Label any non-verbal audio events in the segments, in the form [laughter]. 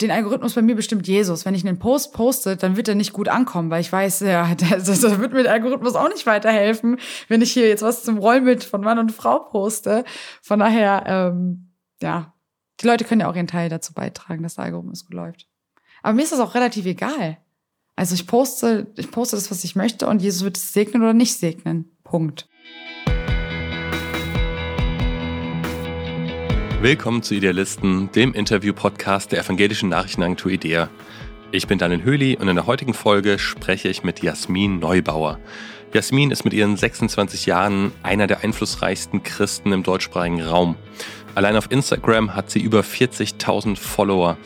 den Algorithmus bei mir bestimmt Jesus. Wenn ich einen Post poste, dann wird er nicht gut ankommen, weil ich weiß, ja, [laughs] das, das wird mir der Algorithmus auch nicht weiterhelfen, wenn ich hier jetzt was zum Rollbild von Mann und Frau poste. Von daher, ähm, ja, die Leute können ja auch ihren Teil dazu beitragen, dass der Algorithmus gut läuft. Aber mir ist das auch relativ egal. Also ich poste, ich poste das, was ich möchte und Jesus wird es segnen oder nicht segnen. Punkt. Willkommen zu Idealisten, dem Interview-Podcast der evangelischen Nachrichtenagentur IDEA. Ich bin Daniel Höhli und in der heutigen Folge spreche ich mit Jasmin Neubauer. Jasmin ist mit ihren 26 Jahren einer der einflussreichsten Christen im deutschsprachigen Raum. Allein auf Instagram hat sie über 40.000 Follower.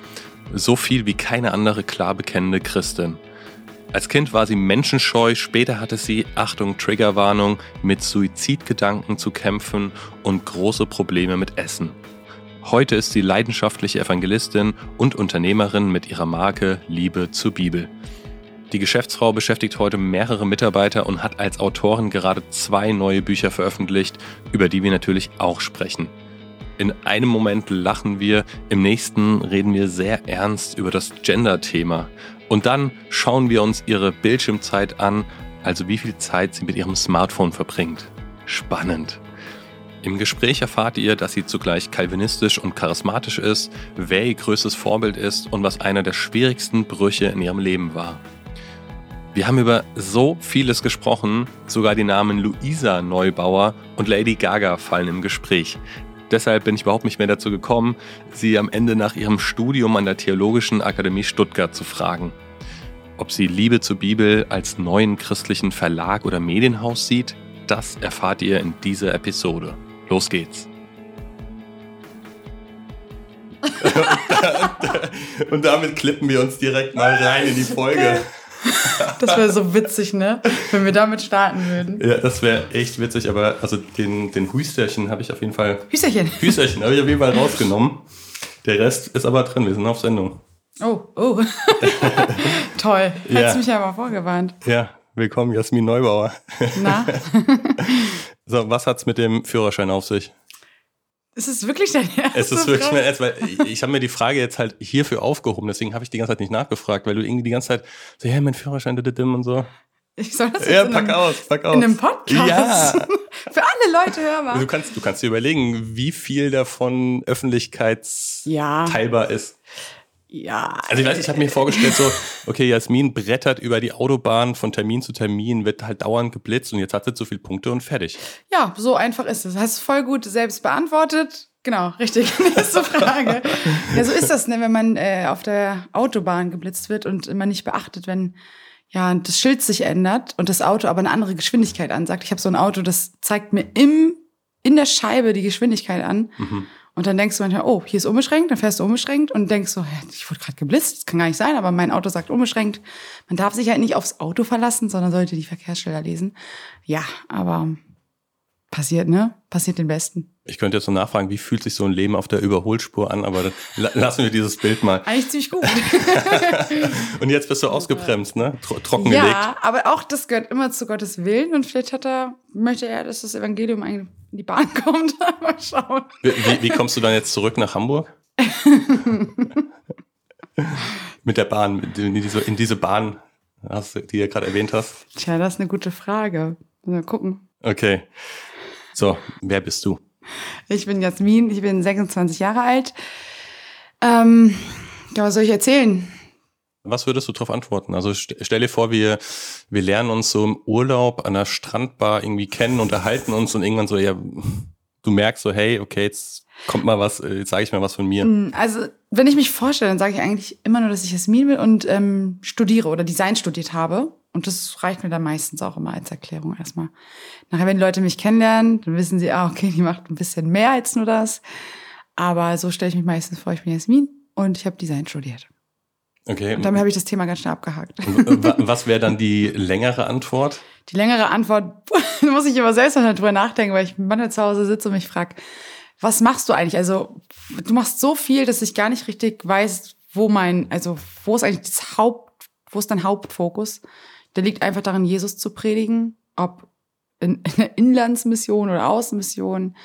So viel wie keine andere klar bekennende Christin. Als Kind war sie menschenscheu, später hatte sie, Achtung, Triggerwarnung, mit Suizidgedanken zu kämpfen und große Probleme mit Essen. Heute ist sie leidenschaftliche Evangelistin und Unternehmerin mit ihrer Marke Liebe zur Bibel. Die Geschäftsfrau beschäftigt heute mehrere Mitarbeiter und hat als Autorin gerade zwei neue Bücher veröffentlicht, über die wir natürlich auch sprechen. In einem Moment lachen wir, im nächsten reden wir sehr ernst über das Gender-Thema. Und dann schauen wir uns ihre Bildschirmzeit an, also wie viel Zeit sie mit ihrem Smartphone verbringt. Spannend. Im Gespräch erfahrt ihr, dass sie zugleich kalvinistisch und charismatisch ist, wer ihr größtes Vorbild ist und was einer der schwierigsten Brüche in ihrem Leben war. Wir haben über so vieles gesprochen, sogar die Namen Luisa Neubauer und Lady Gaga fallen im Gespräch. Deshalb bin ich überhaupt nicht mehr dazu gekommen, sie am Ende nach ihrem Studium an der Theologischen Akademie Stuttgart zu fragen. Ob sie Liebe zur Bibel als neuen christlichen Verlag oder Medienhaus sieht, das erfahrt ihr in dieser Episode. Los geht's. [laughs] und damit klippen wir uns direkt mal rein in die Folge. Das wäre so witzig, ne? Wenn wir damit starten würden. Ja, das wäre echt witzig, aber also den, den Hüsterchen habe ich auf jeden Fall. Hüsterchen. Hüsterchen habe ich auf jeden Fall rausgenommen. Der Rest ist aber drin, wir sind auf Sendung. Oh, oh. [laughs] Toll. Ja. Hättest mich ja mal vorgewarnt. Ja, willkommen, Jasmin Neubauer. Na? [laughs] So, was hat's mit dem Führerschein auf sich? Ist es wirklich dein Ernst? Es ist wirklich mein Ernst, weil ich, ich habe mir die Frage jetzt halt hierfür aufgehoben, deswegen habe ich die ganze Zeit nicht nachgefragt, weil du irgendwie die ganze Zeit so, ja, mein Führerschein, und so. Ich soll das jetzt ja, pack einem, aus, pack aus. In einem Podcast? Ja. [laughs] Für alle Leute hörbar. Du kannst, du kannst dir überlegen, wie viel davon öffentlichkeitsteilbar ja. ist. Ja. Also ich weiß, ich habe mir vorgestellt so, okay, Jasmin brettert über die Autobahn von Termin zu Termin, wird halt dauernd geblitzt und jetzt hat sie zu viele Punkte und fertig. Ja, so einfach ist es. Hast du voll gut selbst beantwortet. Genau, richtig. [laughs] Nächste Frage. ja, so ist das, ne, wenn man äh, auf der Autobahn geblitzt wird und immer nicht beachtet, wenn ja das Schild sich ändert und das Auto aber eine andere Geschwindigkeit ansagt. Ich habe so ein Auto, das zeigt mir im in der Scheibe die Geschwindigkeit an. Mhm. Und dann denkst du manchmal, oh, hier ist unbeschränkt, dann fährst du unbeschränkt und denkst so, ich wurde gerade geblitzt, das kann gar nicht sein, aber mein Auto sagt unbeschränkt. Man darf sich halt nicht aufs Auto verlassen, sondern sollte die Verkehrsschilder lesen. Ja, aber passiert, ne? Passiert den Besten. Ich könnte jetzt so nachfragen, wie fühlt sich so ein Leben auf der Überholspur an, aber lassen wir dieses Bild mal. Eigentlich ziemlich gut. [laughs] und jetzt bist du ausgebremst, ne? Trockengelegt. Ja, aber auch das gehört immer zu Gottes Willen und vielleicht hat er, möchte er, dass das Evangelium eigentlich in die Bahn kommt. [laughs] Mal schauen. Wie, wie, kommst du dann jetzt zurück nach Hamburg? [laughs] Mit der Bahn, in diese, in diese Bahn, die du gerade erwähnt hast? Tja, das ist eine gute Frage. Mal gucken. Okay. So, wer bist du? Ich bin Jasmin, ich bin 26 Jahre alt. Ähm, ja, was soll ich erzählen? Was würdest du darauf antworten? Also stell dir vor, wir, wir lernen uns so im Urlaub an der Strandbar irgendwie kennen, unterhalten uns und irgendwann so, ja, du merkst so, hey, okay, jetzt kommt mal was, jetzt sage ich mal was von mir. Hm, also wenn ich mich vorstelle, dann sage ich eigentlich immer nur, dass ich Jasmin bin und ähm, studiere oder Design studiert habe. Und das reicht mir dann meistens auch immer als Erklärung erstmal. Nachher, wenn die Leute mich kennenlernen, dann wissen sie, ah, okay, die macht ein bisschen mehr als nur das. Aber so stelle ich mich meistens vor, ich bin Jasmin und ich habe Design studiert. Okay. Und damit habe ich das Thema ganz schnell abgehakt. Was wäre dann die längere Antwort? Die längere Antwort [laughs] muss ich immer selbst mal drüber nachdenken, weil ich Mann zu Hause sitze und mich frage, was machst du eigentlich? Also, du machst so viel, dass ich gar nicht richtig weiß, wo mein, also, wo ist eigentlich das Haupt, wo ist dein Hauptfokus? Der liegt einfach darin, Jesus zu predigen, ob in, in einer Inlandsmission oder Außenmission,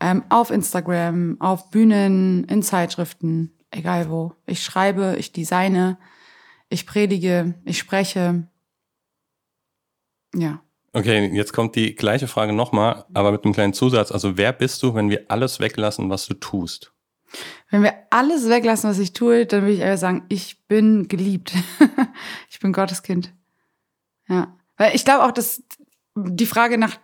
ähm, auf Instagram, auf Bühnen, in Zeitschriften egal wo. Ich schreibe, ich designe, ich predige, ich spreche. Ja. Okay, jetzt kommt die gleiche Frage nochmal, aber mit einem kleinen Zusatz. Also wer bist du, wenn wir alles weglassen, was du tust? Wenn wir alles weglassen, was ich tue, dann will ich einfach sagen, ich bin geliebt. [laughs] ich bin Gottes Kind. Ja. Weil ich glaube auch, dass die Frage nach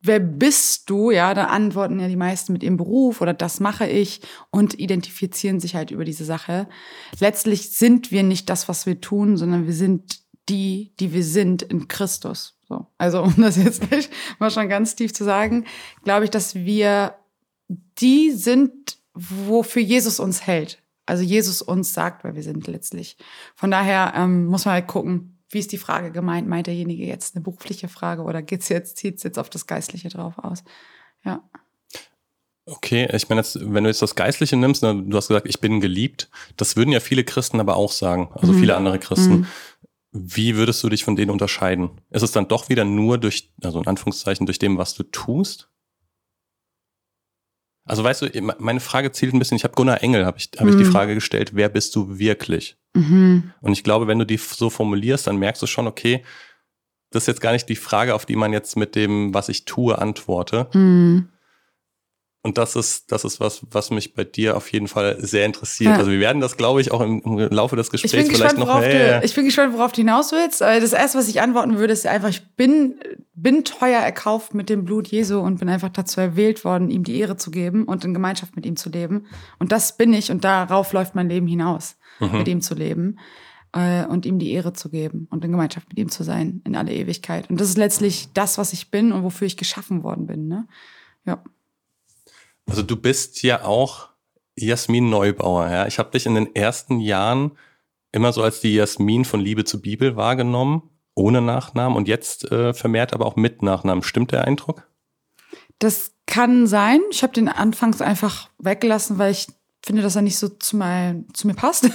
wer bist du, ja, da antworten ja die meisten mit ihrem Beruf oder das mache ich und identifizieren sich halt über diese Sache. Letztlich sind wir nicht das, was wir tun, sondern wir sind die, die wir sind in Christus. So. Also, um das jetzt mal schon ganz tief zu sagen, glaube ich, dass wir die sind, wofür Jesus uns hält. Also Jesus uns sagt, wer wir sind letztlich. Von daher ähm, muss man halt gucken, wie ist die Frage gemeint? Meint derjenige jetzt eine berufliche Frage oder geht's jetzt, zieht's jetzt auf das Geistliche drauf aus? Ja. Okay, ich meine jetzt, wenn du jetzt das Geistliche nimmst, ne, du hast gesagt, ich bin geliebt, das würden ja viele Christen aber auch sagen, also mhm. viele andere Christen. Mhm. Wie würdest du dich von denen unterscheiden? Ist es dann doch wieder nur durch, also in Anführungszeichen, durch dem, was du tust? Also weißt du, meine Frage zielt ein bisschen, ich habe Gunnar Engel, habe ich, hab mhm. ich die mhm. Frage gestellt, wer bist du wirklich? Mhm. Und ich glaube, wenn du die so formulierst, dann merkst du schon, okay, das ist jetzt gar nicht die Frage, auf die man jetzt mit dem, was ich tue, antworte, mhm. Und das ist, das ist was, was mich bei dir auf jeden Fall sehr interessiert. Ja. Also wir werden das, glaube ich, auch im, im Laufe des Gesprächs vielleicht gespannt, noch. Hey, du, ich bin gespannt, worauf du hinaus willst. Das erste, was ich antworten würde, ist einfach, ich bin, bin teuer erkauft mit dem Blut Jesu und bin einfach dazu erwählt worden, ihm die Ehre zu geben und in Gemeinschaft mit ihm zu leben. Und das bin ich und darauf läuft mein Leben hinaus, mhm. mit ihm zu leben äh, und ihm die Ehre zu geben und in Gemeinschaft mit ihm zu sein in alle Ewigkeit. Und das ist letztlich das, was ich bin und wofür ich geschaffen worden bin. Ne? Ja. Also du bist ja auch Jasmin Neubauer, ja. Ich habe dich in den ersten Jahren immer so als die Jasmin von Liebe zur Bibel wahrgenommen, ohne Nachnamen und jetzt äh, vermehrt aber auch mit Nachnamen. Stimmt der Eindruck? Das kann sein. Ich habe den anfangs einfach weggelassen, weil ich finde, dass er nicht so zu, mein, zu mir passt.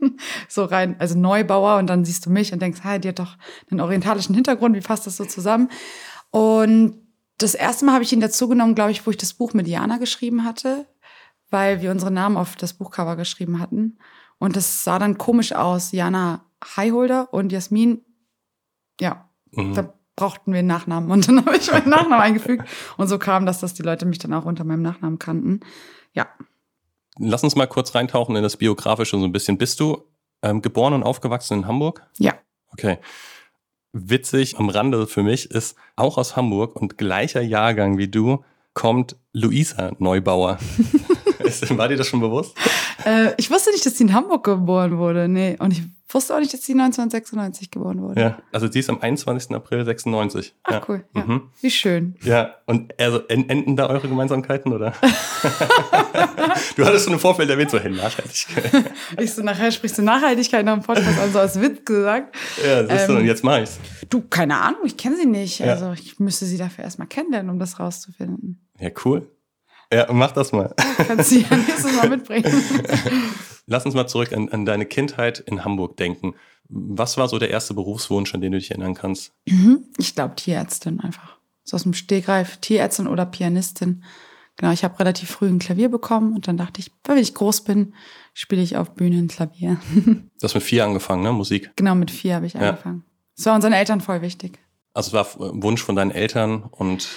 [laughs] so rein, also Neubauer und dann siehst du mich und denkst, hey, die hat doch einen orientalischen Hintergrund, wie passt das so zusammen? Und das erste Mal habe ich ihn dazu genommen, glaube ich, wo ich das Buch mit Jana geschrieben hatte, weil wir unsere Namen auf das Buchcover geschrieben hatten. Und das sah dann komisch aus. Jana Highholder und Jasmin, ja, mhm. da brauchten wir einen Nachnamen. Und dann [laughs] habe ich meinen Nachnamen eingefügt. Und so kam das, dass die Leute mich dann auch unter meinem Nachnamen kannten. Ja. Lass uns mal kurz reintauchen in das Biografische so ein bisschen. Bist du ähm, geboren und aufgewachsen in Hamburg? Ja. Okay witzig am Rande für mich ist, auch aus Hamburg und gleicher Jahrgang wie du, kommt Luisa Neubauer. [laughs] War dir das schon bewusst? Äh, ich wusste nicht, dass sie in Hamburg geboren wurde. Nee. Und ich wusste auch nicht, dass sie 1996 geboren wurde. Ja, also sie ist am 21. April 96. Ach ja. cool, ja. Mhm. Wie schön. Ja, und also enden da eure Gemeinsamkeiten, oder? [laughs] du hattest schon im Vorfeld erwähnt, so, hey, Nachhaltigkeit. [laughs] ich so, nachher sprichst du Nachhaltigkeit nach dem Podcast an, so als Witz gesagt. Ja, siehst ähm, du, und jetzt mach ich's. Du, keine Ahnung, ich kenne sie nicht. Ja. Also ich müsste sie dafür erstmal kennenlernen, um das rauszufinden. Ja, cool. Ja, mach das mal. Kannst du ja nächstes Mal mitbringen. [laughs] Lass uns mal zurück an, an deine Kindheit in Hamburg denken. Was war so der erste Berufswunsch, an den du dich erinnern kannst? Mhm. Ich glaube Tierärztin einfach. So aus dem Stegreif, Tierärztin oder Pianistin. Genau, ich habe relativ früh ein Klavier bekommen und dann dachte ich, wenn ich groß bin, spiele ich auf Bühnen Klavier. [laughs] du hast mit vier angefangen, ne? Musik? Genau, mit vier habe ich ja. angefangen. Das war unseren Eltern voll wichtig. Also es war Wunsch von deinen Eltern und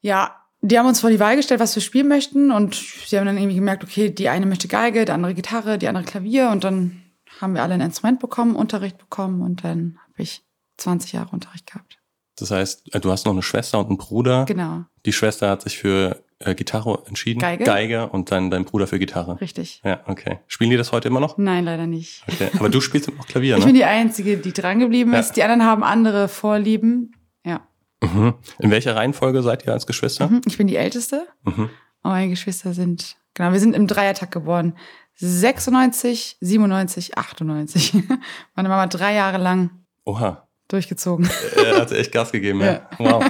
ja, die haben uns vor die Wahl gestellt, was wir spielen möchten. Und sie haben dann irgendwie gemerkt, okay, die eine möchte Geige, der andere Gitarre, die andere Klavier. Und dann haben wir alle ein Instrument bekommen, Unterricht bekommen. Und dann habe ich 20 Jahre Unterricht gehabt. Das heißt, äh, du hast noch eine Schwester und einen Bruder. Genau. Die Schwester hat sich für äh, Gitarre entschieden. Geige. Geige und dann dein Bruder für Gitarre. Richtig. Ja, okay. Spielen die das heute immer noch? Nein, leider nicht. Okay. Aber du spielst auch Klavier, ne? Ich bin die Einzige, die dran geblieben ist. Ja. Die anderen haben andere Vorlieben. Mhm. In welcher Reihenfolge seid ihr als Geschwister? Mhm. Ich bin die Älteste. Mhm. Und meine Geschwister sind, genau, wir sind im Dreiertag geboren. 96, 97, 98. Meine Mama drei Jahre lang Oha. durchgezogen. Er hat echt Gas gegeben, ja. ja. Wow.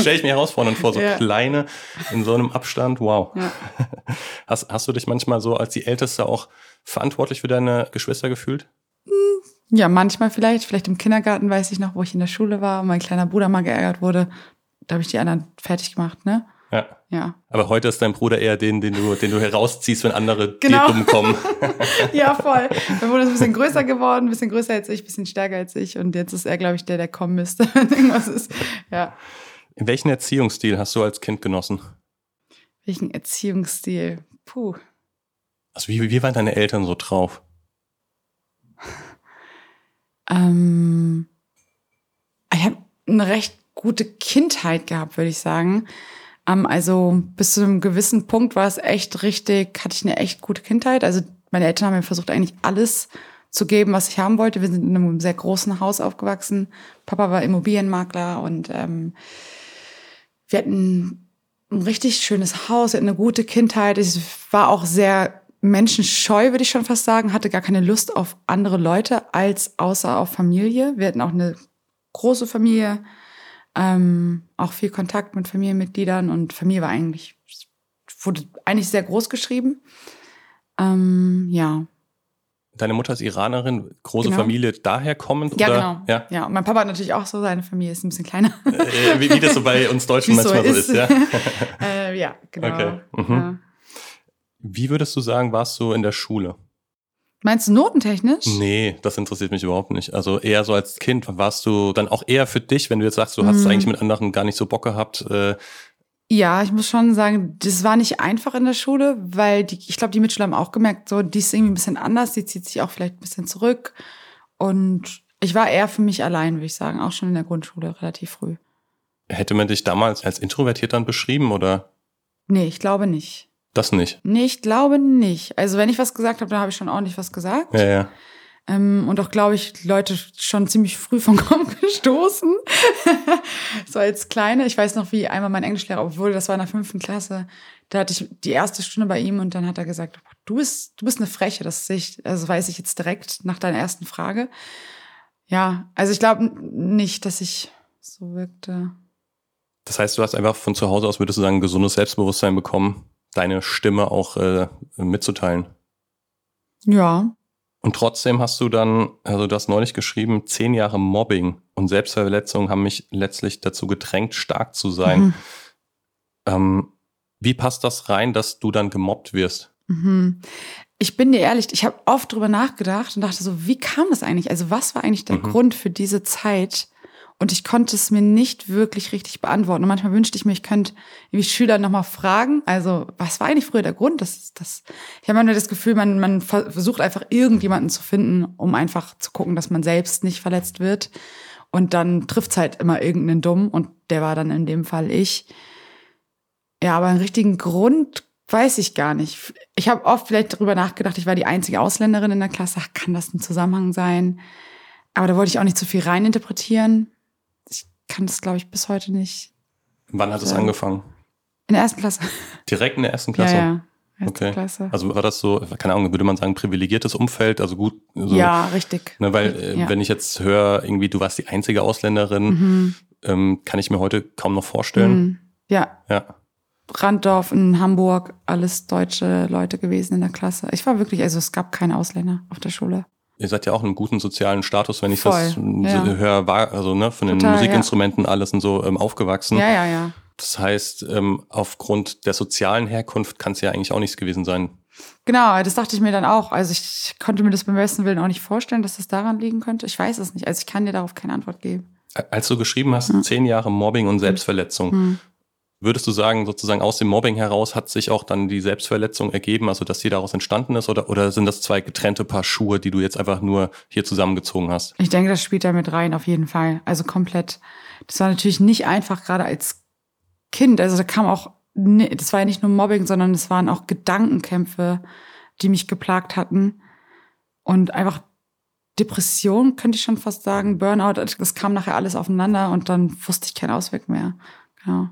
Stell ich mir herausfordernd vor, so ja. kleine in so einem Abstand. Wow. Ja. Hast, hast du dich manchmal so als die Älteste auch verantwortlich für deine Geschwister gefühlt? Ja, manchmal vielleicht. Vielleicht im Kindergarten weiß ich noch, wo ich in der Schule war und mein kleiner Bruder mal geärgert wurde. Da habe ich die anderen fertig gemacht, ne? Ja. Ja. Aber heute ist dein Bruder eher den, den du, den du herausziehst, wenn andere Genau. dir dumm kommen. [laughs] ja, voll. Mein Bruder ist ein bisschen größer geworden, ein bisschen größer als ich, ein bisschen stärker als ich. Und jetzt ist er, glaube ich, der, der kommen müsste, [laughs] wenn irgendwas ist. Ja. Welchen Erziehungsstil hast du als Kind genossen? Welchen Erziehungsstil? Puh. Also wie, wie waren deine Eltern so drauf? Ähm, ich habe eine recht gute Kindheit gehabt, würde ich sagen. Ähm, also bis zu einem gewissen Punkt war es echt richtig, hatte ich eine echt gute Kindheit. Also meine Eltern haben mir versucht, eigentlich alles zu geben, was ich haben wollte. Wir sind in einem sehr großen Haus aufgewachsen. Papa war Immobilienmakler und ähm, wir hatten ein richtig schönes Haus, eine gute Kindheit. Ich war auch sehr menschenscheu, würde ich schon fast sagen, hatte gar keine Lust auf andere Leute als außer auf Familie. Wir hatten auch eine große Familie, ähm, auch viel Kontakt mit Familienmitgliedern und Familie war eigentlich, wurde eigentlich sehr groß geschrieben. Ähm, ja. Deine Mutter ist Iranerin, große Genau. Familie daher kommend? Ja, oder? genau. Ja. ja, und mein Papa hat natürlich auch so, seine Familie ist ein bisschen kleiner. Äh, wie, wie das so bei uns Deutschen [laughs] so manchmal so ist, ist. ja. [laughs] äh, ja, genau. Okay. Mhm. Ja. Wie würdest du sagen, warst du in der Schule? Meinst du notentechnisch? Nee, das interessiert mich überhaupt nicht. Also eher so als Kind warst du dann auch eher für dich, wenn du jetzt sagst, du hast Mhm. eigentlich mit anderen gar nicht so Bock gehabt. Äh, Ja, ich muss schon sagen, das war nicht einfach in der Schule, weil die, ich glaube, die Mitschüler haben auch gemerkt, so, die ist irgendwie ein bisschen anders, die zieht sich auch vielleicht ein bisschen zurück. Und ich war eher für mich allein, würde ich sagen, auch schon in der Grundschule relativ früh. hätte man dich damals als introvertiert dann beschrieben oder Nee, ich glaube nicht. Das nicht? Nee, ich glaube nicht. Also wenn ich was gesagt habe, dann habe ich schon ordentlich was gesagt. Ja, ja. Ähm, und auch, glaube ich, Leute schon ziemlich früh vom [laughs] Kopf gestoßen. [laughs] so als Kleine. Ich weiß noch, wie einmal mein Englischlehrer, obwohl das war in der fünften Klasse, da hatte ich die erste Stunde bei ihm und dann hat er gesagt, du bist, du bist eine Freche, das sehe ich, also weiß ich jetzt direkt nach deiner ersten Frage. Ja, also ich glaube nicht, dass ich so wirkte. Das heißt, du hast einfach von zu Hause aus, würdest du sagen, ein gesundes Selbstbewusstsein bekommen, deine Stimme auch äh, mitzuteilen. Ja. Und trotzdem hast du dann, also du hast neulich geschrieben, zehn Jahre Mobbing und Selbstverletzung haben mich letztlich dazu gedrängt, stark zu sein. Mhm. Ähm, wie passt das rein, dass du dann gemobbt wirst? Mhm. Ich bin dir ehrlich, ich habe oft drüber nachgedacht und dachte so, wie kam das eigentlich? Also was war eigentlich der Mhm. Grund für diese Zeit? Und ich konnte es mir nicht wirklich richtig beantworten. Und manchmal wünschte ich mir, ich könnte irgendwie Schüler nochmal fragen. Also, was war eigentlich früher der Grund? Das, das, ich habe manchmal das Gefühl, man, man ver- versucht einfach irgendjemanden zu finden, um einfach zu gucken, dass man selbst nicht verletzt wird. Und dann trifft's halt immer irgendeinen Dumm. Und der war dann in dem Fall ich. Ja, aber einen richtigen Grund weiß ich gar nicht. Ich habe oft vielleicht darüber nachgedacht, ich war die einzige Ausländerin in der Klasse. Ach, kann das ein Zusammenhang sein? Aber da wollte ich auch nicht zu viel reininterpretieren. Kann das, glaube ich, bis heute nicht. Wann hat es angefangen? In der ersten Klasse. Direkt in der ersten [laughs] Klasse? Ja, ja. Erste Okay. Klasse. Also war das so, keine Ahnung, würde man sagen, privilegiertes Umfeld, also gut, so, ja, richtig. ne, weil äh, Ja. wenn ich jetzt höre, irgendwie du warst die einzige Ausländerin, Mhm. ähm, kann ich mir heute kaum noch vorstellen. Mhm. Ja, Ja. Branddorf in Hamburg, alles deutsche Leute gewesen in der Klasse. Ich war wirklich, also es gab keine Ausländer auf der Schule. Ihr seid ja auch in einem guten sozialen Status, wenn ich Voll, das ja. höre, war, also ne, von den Total, Musikinstrumenten alles und so ähm, aufgewachsen. Ja, ja, ja. Das heißt, ähm, aufgrund der sozialen Herkunft kann es ja eigentlich auch nichts gewesen sein. Genau, das dachte ich mir dann auch. Also ich konnte mir das beim besten Willen auch nicht vorstellen, dass das daran liegen könnte. Ich weiß es nicht. Also ich kann dir darauf keine Antwort geben. Als du geschrieben hast, Ja. zehn Jahre Mobbing und Selbstverletzung, Hm. Würdest du sagen, sozusagen aus dem Mobbing heraus hat sich auch dann die Selbstverletzung ergeben, also dass die daraus entstanden ist, oder, oder sind das zwei getrennte Paar Schuhe, die du jetzt einfach nur hier zusammengezogen hast? Ich denke, das spielt da mit rein, auf jeden Fall. Also komplett. Das war natürlich nicht einfach, gerade als Kind. Also da kam auch, das war ja nicht nur Mobbing, sondern es waren auch Gedankenkämpfe, die mich geplagt hatten. Und einfach Depression, könnte ich schon fast sagen, Burnout, das kam nachher alles aufeinander und dann wusste ich keinen Ausweg mehr. Genau.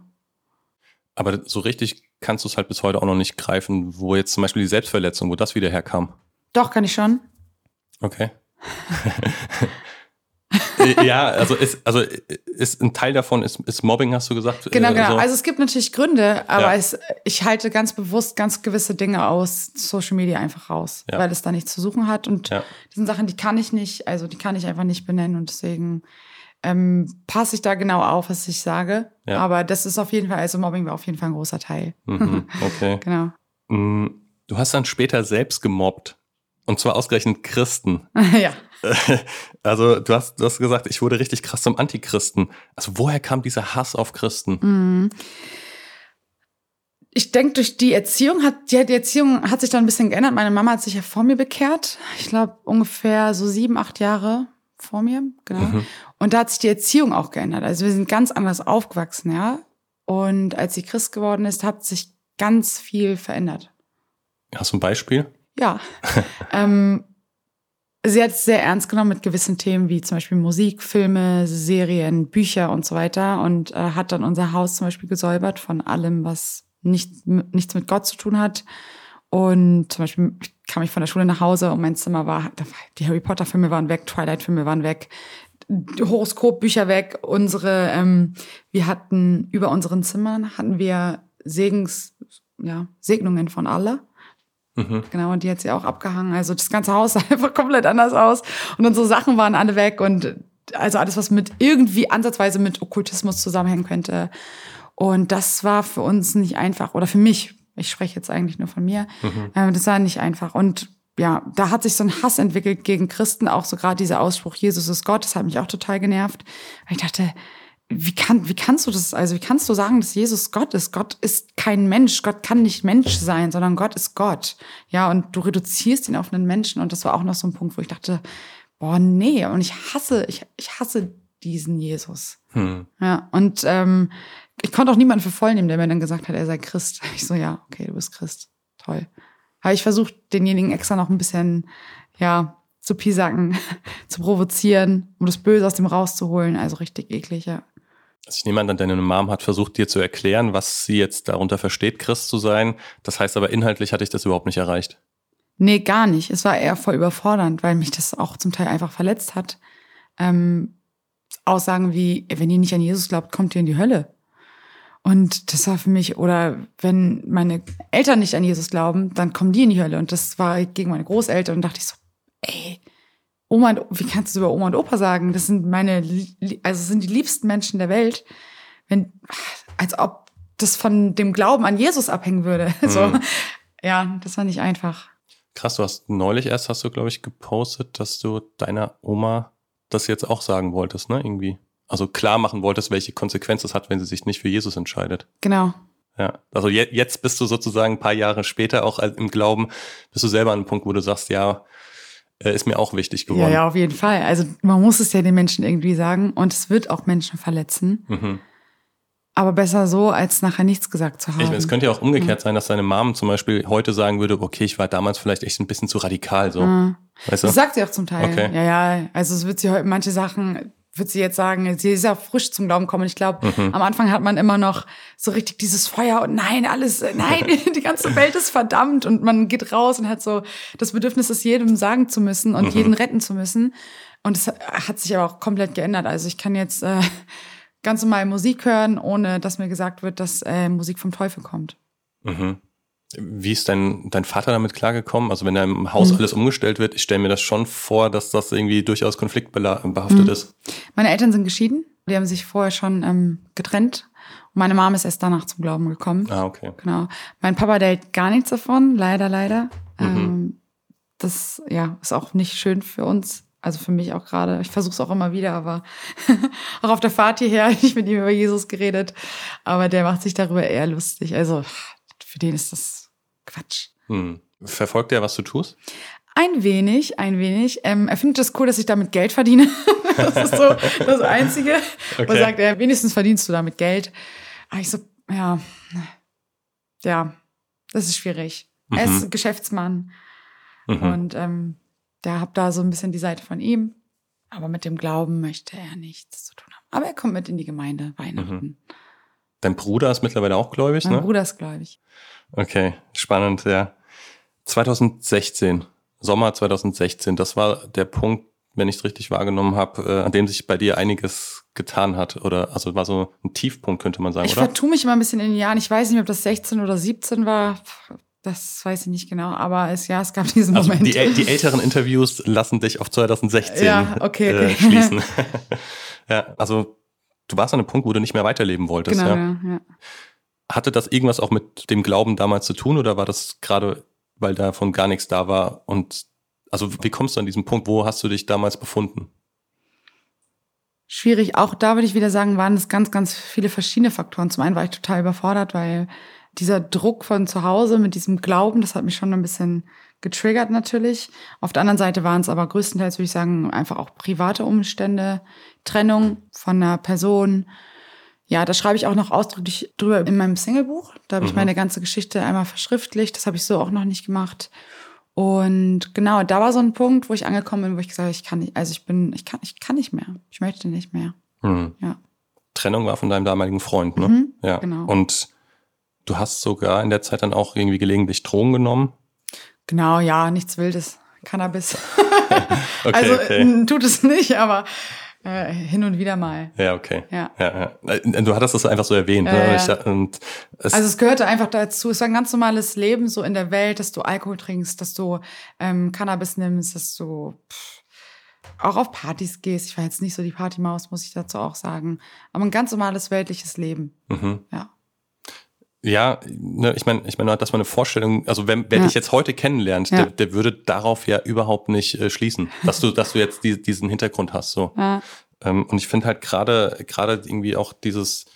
Aber so richtig kannst du es halt bis heute auch noch nicht greifen, wo jetzt zum Beispiel die Selbstverletzung, wo das wieder herkam. Doch, kann ich schon. Okay. [laughs] ja, also ist, also ist ein Teil davon ist, ist Mobbing, hast du gesagt? Genau, Äh, genau. so. Also es gibt natürlich Gründe, aber Ja. es, ich halte ganz bewusst ganz gewisse Dinge aus Social Media einfach raus, Ja. weil es da nichts zu suchen hat. Und Ja. das sind Sachen, die kann ich nicht, also die kann ich einfach nicht benennen und deswegen ähm, passe ich da genau auf, was ich sage. Ja. Aber das ist auf jeden Fall, also Mobbing war auf jeden Fall ein großer Teil. Mhm, [laughs] okay. genau. Mm, Du hast dann später selbst gemobbt. Und zwar ausgerechnet Christen. [laughs] ja. [laughs] Also du hast, du hast gesagt, ich wurde richtig krass zum Antichristen. Also woher kam dieser Hass auf Christen? Mhm. Ich denke, durch die Erziehung hat, ja, die Erziehung hat sich dann ein bisschen geändert. Meine Mama hat sich ja vor mir bekehrt. Ich glaube, ungefähr so sieben, acht Jahre vor mir, genau. Mhm. Und da hat sich die Erziehung auch geändert. Also wir sind ganz anders aufgewachsen, ja. Und als sie Christ geworden ist, hat sich ganz viel verändert. Hast du ein Beispiel? Ja. [laughs] ähm, sie hat es sehr ernst genommen mit gewissen Themen wie zum Beispiel Musik, Filme, Serien, Bücher und so weiter und äh, hat dann unser Haus zum Beispiel gesäubert von allem, was nicht, nichts mit Gott zu tun hat. Und zum Beispiel kam ich von der Schule nach Hause und mein Zimmer war, die Harry Potter Filme waren weg, Twilight Filme waren weg, Horoskopbücher weg. Unsere, ähm, wir hatten über unseren Zimmern hatten wir Segens, ja, Segnungen von Allah. Mhm. Genau, und die hat sie auch abgehangen. Also das ganze Haus [laughs] sah einfach komplett anders aus. Und unsere Sachen waren alle weg und also alles, was mit irgendwie ansatzweise mit Okkultismus zusammenhängen könnte. Und das war für uns nicht einfach. Oder für mich. Ich spreche jetzt eigentlich nur von mir. Mhm. Ähm, Das war nicht einfach. Und ja, da hat sich so ein Hass entwickelt gegen Christen. Auch so gerade dieser Ausspruch, Jesus ist Gott. Das hat mich auch total genervt. Weil ich dachte, wie, kann, wie kannst du das, also wie kannst du sagen, dass Jesus Gott ist? Gott ist kein Mensch. Gott kann nicht Mensch sein, sondern Gott ist Gott. Ja, und du reduzierst ihn auf einen Menschen. Und das war auch noch so ein Punkt, wo ich dachte, boah, nee. Und ich hasse, ich, ich hasse diesen Jesus. Hm. Ja, und ähm, ich konnte auch niemanden für voll nehmen, der mir dann gesagt hat, er sei Christ. [laughs] Ich so, ja, okay, du bist Christ. Toll. Habe ich versucht, denjenigen extra noch ein bisschen, ja, zu pisacken, [laughs] zu provozieren, um das Böse aus dem rauszuholen. Also richtig eklig, ja. Also ich nehme an, deine Mom hat versucht, dir zu erklären, was sie jetzt darunter versteht, Christ zu sein. Das heißt aber, inhaltlich hatte ich das überhaupt nicht erreicht. Nee, gar nicht. Es war eher voll überfordernd, weil mich das auch zum Teil einfach verletzt hat. Ähm, Aussagen wie, wenn ihr nicht an Jesus glaubt, kommt ihr in die Hölle. Und das war für mich, oder wenn meine Eltern nicht an Jesus glauben, dann kommen die in die Hölle. Und das war gegen meine Großeltern und dachte ich so, ey, Oma und, wie kannst du über Oma und Opa sagen? Das sind meine, also sind die liebsten Menschen der Welt. Wenn, als ob das von dem Glauben an Jesus abhängen würde. [laughs] So, Mhm. ja, das war nicht einfach. Krass, du hast neulich erst, hast du, glaube ich, gepostet, dass du deiner Oma das jetzt auch sagen wolltest, ne? Irgendwie. Also klar machen wolltest, welche Konsequenz es hat, wenn sie sich nicht für Jesus entscheidet. Genau. Ja. Also je, jetzt bist du sozusagen ein paar Jahre später auch im Glauben, bist du selber an einem Punkt, wo du sagst, ja, äh, ist mir auch wichtig Ja, geworden. ja, auf jeden Fall. Also man muss es ja den Menschen irgendwie sagen und es wird auch Menschen verletzen. Mhm. Aber besser so, als nachher nichts gesagt zu haben. Ich meine, es könnte ja auch umgekehrt sein, dass deine Mom zum Beispiel heute sagen würde, okay, ich war damals vielleicht echt ein bisschen zu radikal, so. Mhm. Weißt du? Das sagt sie auch zum Teil. Okay. Ja, ja. Also es wird sie heute manche Sachen wird sie jetzt sagen, sie ist ja frisch zum Glauben gekommen. Ich glaube, Mhm. am Anfang hat man immer noch so richtig dieses Feuer und nein, alles, äh, nein, [laughs] die ganze Welt ist verdammt und man geht raus und hat so das Bedürfnis, es jedem sagen zu müssen und Mhm. jeden retten zu müssen. Und es hat sich aber auch komplett geändert. Also ich kann jetzt äh, ganz normal Musik hören, ohne dass mir gesagt wird, dass äh, Musik vom Teufel kommt. Mhm. Wie ist dein, dein Vater damit klargekommen? Also wenn da im Haus Mhm. alles umgestellt wird, ich stelle mir das schon vor, dass das irgendwie durchaus konfliktbehaftet Mhm. ist. Meine Eltern sind geschieden. Die haben sich vorher schon ähm, getrennt. Und meine Mom ist erst danach zum Glauben gekommen. Ah, okay. Genau. Mein Papa, der hält gar nichts davon, leider, leider. Mhm. Ähm, das ja ist auch nicht schön für uns. Also für mich auch gerade. Ich versuche es auch immer wieder, aber [laughs] auch auf der Fahrt hierher [laughs] habe ich mit ihm über Jesus geredet. Aber der macht sich darüber eher lustig. Also für den ist das Quatsch. Hm. Verfolgt er, was du tust? Ein wenig, ein wenig. Ähm, er findet es cool, dass ich damit Geld verdiene. [laughs] das ist so das Einzige. Okay. Und sagt er, wenigstens verdienst du damit Geld. Aber ich so, ja, ja, das ist schwierig. Er Mhm. ist Geschäftsmann Mhm. und ähm, der hat da so ein bisschen die Seite von ihm. Aber mit dem Glauben möchte er nichts zu tun haben. Aber er kommt mit in die Gemeinde Weihnachten. Dein Bruder ist mittlerweile auch gläubig, Mein ne? Bruder ist gläubig. Okay, spannend, ja. 2016, Sommer 2016, das war der Punkt, wenn ich es richtig wahrgenommen habe, äh, an dem sich bei dir einiges getan hat. Oder also war so ein Tiefpunkt, könnte man sagen, Ich oder? vertue mich immer ein bisschen in den Jahren. Ich weiß nicht, ob das 16 oder 17 war. Das weiß ich nicht genau, aber es, ja, es gab diesen also Moment. Die, die älteren Interviews lassen dich auf 2016 ja, okay, okay. Äh, schließen. [laughs] [laughs] ja, also du warst an einem Punkt, wo du nicht mehr weiterleben wolltest. Genau, ja. ja. Hatte das irgendwas auch mit dem Glauben damals zu tun oder war das gerade, weil davon gar nichts da war? Und also wie kommst du an diesen Punkt? Wo hast du dich damals befunden? Schwierig. Auch da würde ich wieder sagen, waren es ganz, ganz viele verschiedene Faktoren. Zum einen war ich total überfordert, weil dieser Druck von zu Hause mit diesem Glauben, das hat mich schon ein bisschen getriggert natürlich. Auf der anderen Seite waren es aber größtenteils, würde ich sagen, einfach auch private Umstände, Trennung von einer Person. Ja, da schreibe ich auch noch ausdrücklich drüber in meinem Singlebuch. Da habe ich Mhm. meine ganze Geschichte einmal verschriftlicht. Das habe ich so auch noch nicht gemacht. Und genau, da war so ein Punkt, wo ich angekommen bin, wo ich gesagt habe, ich kann nicht, also ich bin, ich kann, ich kann nicht mehr. Ich möchte nicht mehr. Hm. Ja. Trennung war von deinem damaligen Freund, ne? Mhm, ja. genau. Und du hast sogar in der Zeit dann auch irgendwie gelegentlich Drogen genommen. Genau, ja, nichts Wildes. Cannabis. [laughs] [laughs] Okay, also okay. tut es nicht, aber äh, hin und wieder mal. Ja, okay. Ja. Ja, ja. Äh, Du hattest das einfach so erwähnt. Ja, ne? ja. Ich, da- und es, Also es gehörte einfach dazu. Es war ein ganz normales Leben so in der Welt, dass du Alkohol trinkst, dass du ähm, Cannabis nimmst, dass du pff, auch auf Partys gehst. Ich war jetzt nicht so die Partymaus, muss ich dazu auch sagen. Aber ein ganz normales weltliches Leben. mhm. Ja. Ja, ne, ich meine, ich meine, dass man eine Vorstellung, also wenn, wer Ja. dich jetzt heute kennenlernt, Ja. der, der würde darauf ja überhaupt nicht äh, schließen, dass du, dass du jetzt die, diesen Hintergrund hast. So. Ja. Ähm, und ich finde halt gerade, gerade irgendwie auch dieses,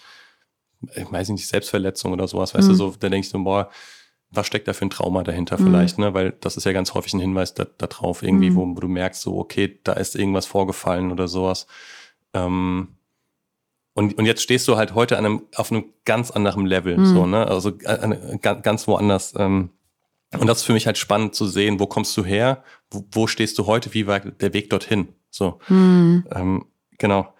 ich weiß nicht, Selbstverletzung oder sowas, weißt Mhm. du, so, da denke ich so, boah, was steckt da für ein Trauma dahinter Mhm. vielleicht, ne? Weil das ist ja ganz häufig ein Hinweis da, da drauf, irgendwie, Mhm. wo, wo du merkst, so, okay, da ist irgendwas vorgefallen oder sowas. Ähm, und, und jetzt stehst du halt heute an einem, auf einem ganz anderen Level, Mhm. so, ne? Also äh, äh, ganz, woanders. Ähm, und das ist für mich halt spannend zu sehen, wo kommst du her, wo, wo stehst du heute, wie war der Weg dorthin? So, Hm. ähm, genau.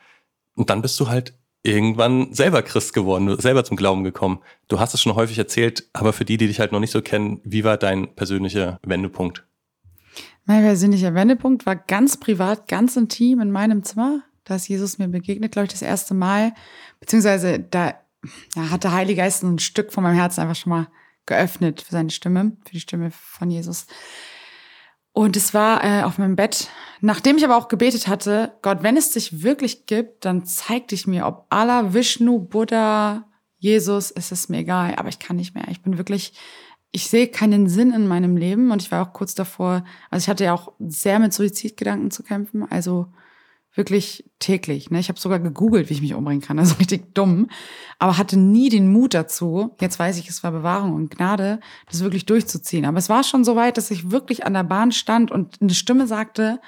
Und dann bist du halt irgendwann selber Christ geworden, selber zum Glauben gekommen. Du hast es schon häufig erzählt, aber für die, die dich halt noch nicht so kennen, wie war dein persönlicher Wendepunkt? Mein persönlicher Wendepunkt war ganz privat, ganz intim in meinem Zimmer. Da ist Jesus mir begegnet, glaube ich, das erste Mal. Beziehungsweise da ja, hat der Heilige Geist ein Stück von meinem Herzen einfach schon mal geöffnet für seine Stimme, für die Stimme von Jesus. Und es war äh, auf meinem Bett, nachdem ich aber auch gebetet hatte, Gott, wenn es dich wirklich gibt, dann zeig dich mir, ob Allah, Vishnu, Buddha, Jesus, es ist mir egal, aber ich kann nicht mehr. Ich bin wirklich, ich sehe keinen Sinn in meinem Leben und ich war auch kurz davor, also ich hatte ja auch sehr mit Suizidgedanken zu kämpfen, also wirklich täglich. Ne? Ich habe sogar gegoogelt, wie ich mich umbringen kann, also richtig dumm, aber hatte nie den Mut dazu. Jetzt weiß ich, es war Bewahrung und Gnade, das wirklich durchzuziehen. Aber es war schon so weit, dass ich wirklich an der Bahn stand und eine Stimme sagte,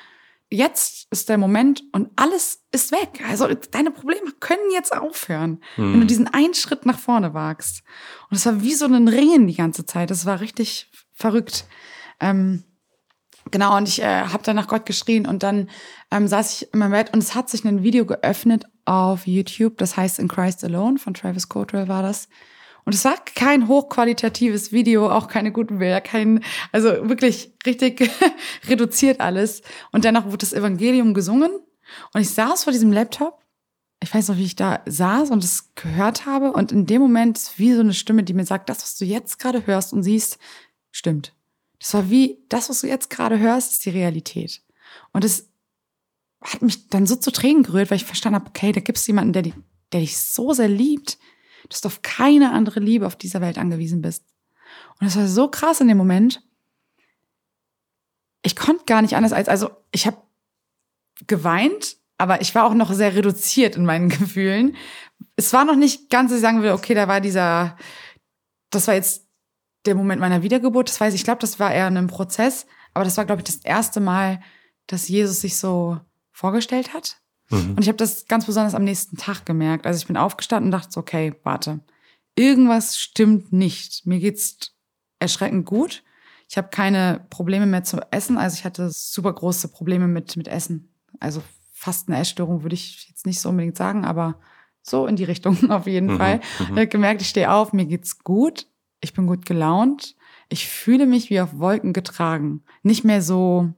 jetzt ist der Moment und alles ist weg. Also deine Probleme können jetzt aufhören, Hm. wenn du diesen einen Schritt nach vorne wagst. Und es war wie so ein Ringen die ganze Zeit. Das war richtig verrückt. Ähm, genau, und ich äh, habe dann nach Gott geschrien und dann ähm, saß ich in meinem Bett und es hat sich ein Video geöffnet auf YouTube, das heißt In Christ Alone von Travis Cottrell war das. Und es war kein hochqualitatives Video, auch keine guten Bilder, kein, also wirklich richtig [laughs] reduziert alles. Und dennoch wurde das Evangelium gesungen und ich saß vor diesem Laptop. Ich weiß noch, wie ich da saß und es gehört habe. Und in dem Moment wie so eine Stimme, die mir sagt, das, was du jetzt gerade hörst und siehst, stimmt. Das war wie, das, was du jetzt gerade hörst, ist die Realität. Und es hat mich dann so zu Tränen gerührt, weil ich verstanden habe, okay, da gibt es jemanden, der, der dich so sehr liebt, dass du auf keine andere Liebe auf dieser Welt angewiesen bist. Und das war so krass in dem Moment. Ich konnte gar nicht anders als, also ich habe geweint, aber ich war auch noch sehr reduziert in meinen [laughs] Gefühlen. Es war noch nicht ganz, dass ich sagen würde, okay, da war dieser, das war jetzt der Moment meiner Wiedergeburt. Das weiß ich, ich glaube, das war eher ein Prozess, aber das war, glaube ich, das erste Mal, dass Jesus sich so vorgestellt hat. Mhm. Und ich habe das ganz besonders am nächsten Tag gemerkt. Also ich bin aufgestanden und dachte so, okay, warte, irgendwas stimmt nicht. Mir geht's erschreckend gut. Ich habe keine Probleme mehr zu essen. Also ich hatte super große Probleme mit, mit Essen. Also fast eine Essstörung würde ich jetzt nicht so unbedingt sagen, aber so in die Richtung [laughs] auf jeden Mhm, Fall. mhm. Ich habe gemerkt, ich stehe auf, mir geht's gut. Ich bin gut gelaunt. Ich fühle mich wie auf Wolken getragen. Nicht mehr so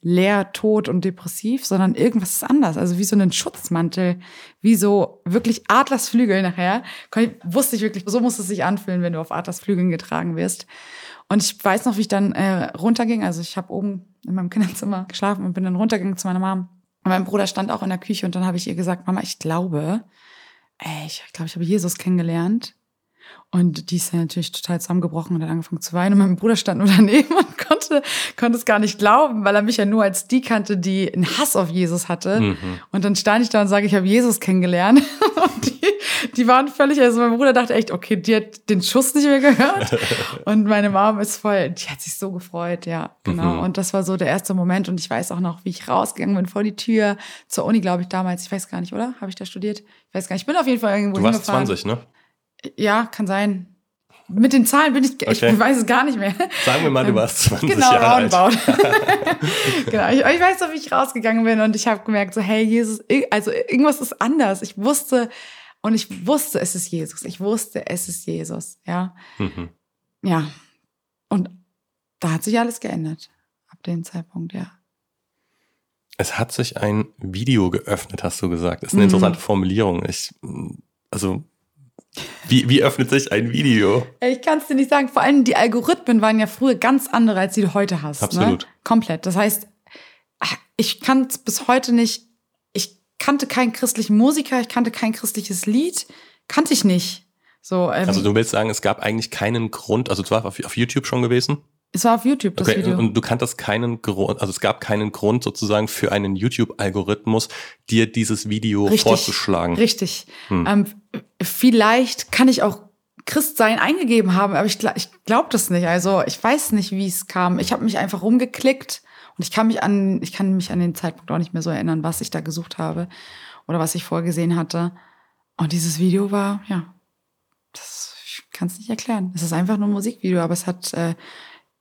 leer, tot und depressiv, sondern irgendwas ist anders. Also wie so ein Schutzmantel, wie so wirklich Adlersflügel nachher. Wusste ich wirklich, so muss es sich anfühlen, wenn du auf Adlersflügeln getragen wirst. Und ich weiß noch, wie ich dann äh, runterging. Also ich habe oben in meinem Kinderzimmer geschlafen und bin dann runtergegangen zu meiner Mom. Und mein Bruder stand auch in der Küche und dann habe ich ihr gesagt, Mama, ich glaube, ey, ich glaube, ich habe Jesus kennengelernt. Und die ist dann natürlich total zusammengebrochen und hat angefangen zu weinen. Und mein Bruder stand nur [laughs] daneben und konnte, konnte es gar nicht glauben, weil er mich ja nur als die kannte, die einen Hass auf Jesus hatte. Mhm. Und dann stand ich da und sage, ich habe Jesus kennengelernt. [laughs] Und die, die waren völlig, also mein Bruder dachte echt, okay, die hat den Schuss nicht mehr gehört. [laughs] Und meine Mom ist voll, die hat sich so gefreut, ja, genau. Mhm. Und das war so der erste Moment. Und ich weiß auch noch, wie ich rausgegangen bin vor die Tür zur Uni, glaube ich, damals. Ich weiß gar nicht, oder? Habe ich da studiert? Ich weiß gar nicht. Ich bin auf jeden Fall irgendwo Du warst 20, ne? Ja, kann sein. Mit den Zahlen bin ich, okay. ich weiß es gar nicht mehr. Sagen wir mal, du warst 20 genau, Jahre alt. [laughs] [laughs] genau, ich, ich weiß noch, wie ich rausgegangen bin und ich habe gemerkt, so, hey, Jesus, also irgendwas ist anders. Ich wusste, und ich wusste, es ist Jesus. Ich wusste, es ist Jesus, ja. Mhm. Ja. Und da hat sich alles geändert. Ab dem Zeitpunkt, ja. Es hat sich ein Video geöffnet, hast du gesagt. Das ist eine mhm. interessante Formulierung. Ich, also, wie, wie öffnet sich ein Video? Ich kann es dir nicht sagen. Vor allem die Algorithmen waren ja früher ganz andere, als die du heute hast. Ne? Absolut. Ne? Komplett. Das heißt, ich kann es bis heute nicht. Ich kannte keinen christlichen Musiker, ich kannte kein christliches Lied, kannte ich nicht. So, ähm, also du willst sagen, es gab eigentlich keinen Grund, also es war auf, auf YouTube schon gewesen? Es war auf YouTube, das okay, Video. Und du kanntest keinen Grund, also es gab keinen Grund sozusagen für einen YouTube-Algorithmus, dir dieses Video richtig, vorzuschlagen. Richtig. Hm. Ähm, vielleicht kann ich auch Christsein eingegeben haben, aber ich, ich glaube das nicht. Also ich weiß nicht, wie es kam. Ich habe mich einfach rumgeklickt und ich kann mich an, ich kann mich an den Zeitpunkt auch nicht mehr so erinnern, was ich da gesucht habe oder was ich vorgesehen hatte. Und dieses Video war, ja, das, ich kann es nicht erklären. Es ist einfach nur ein Musikvideo, aber es hat äh,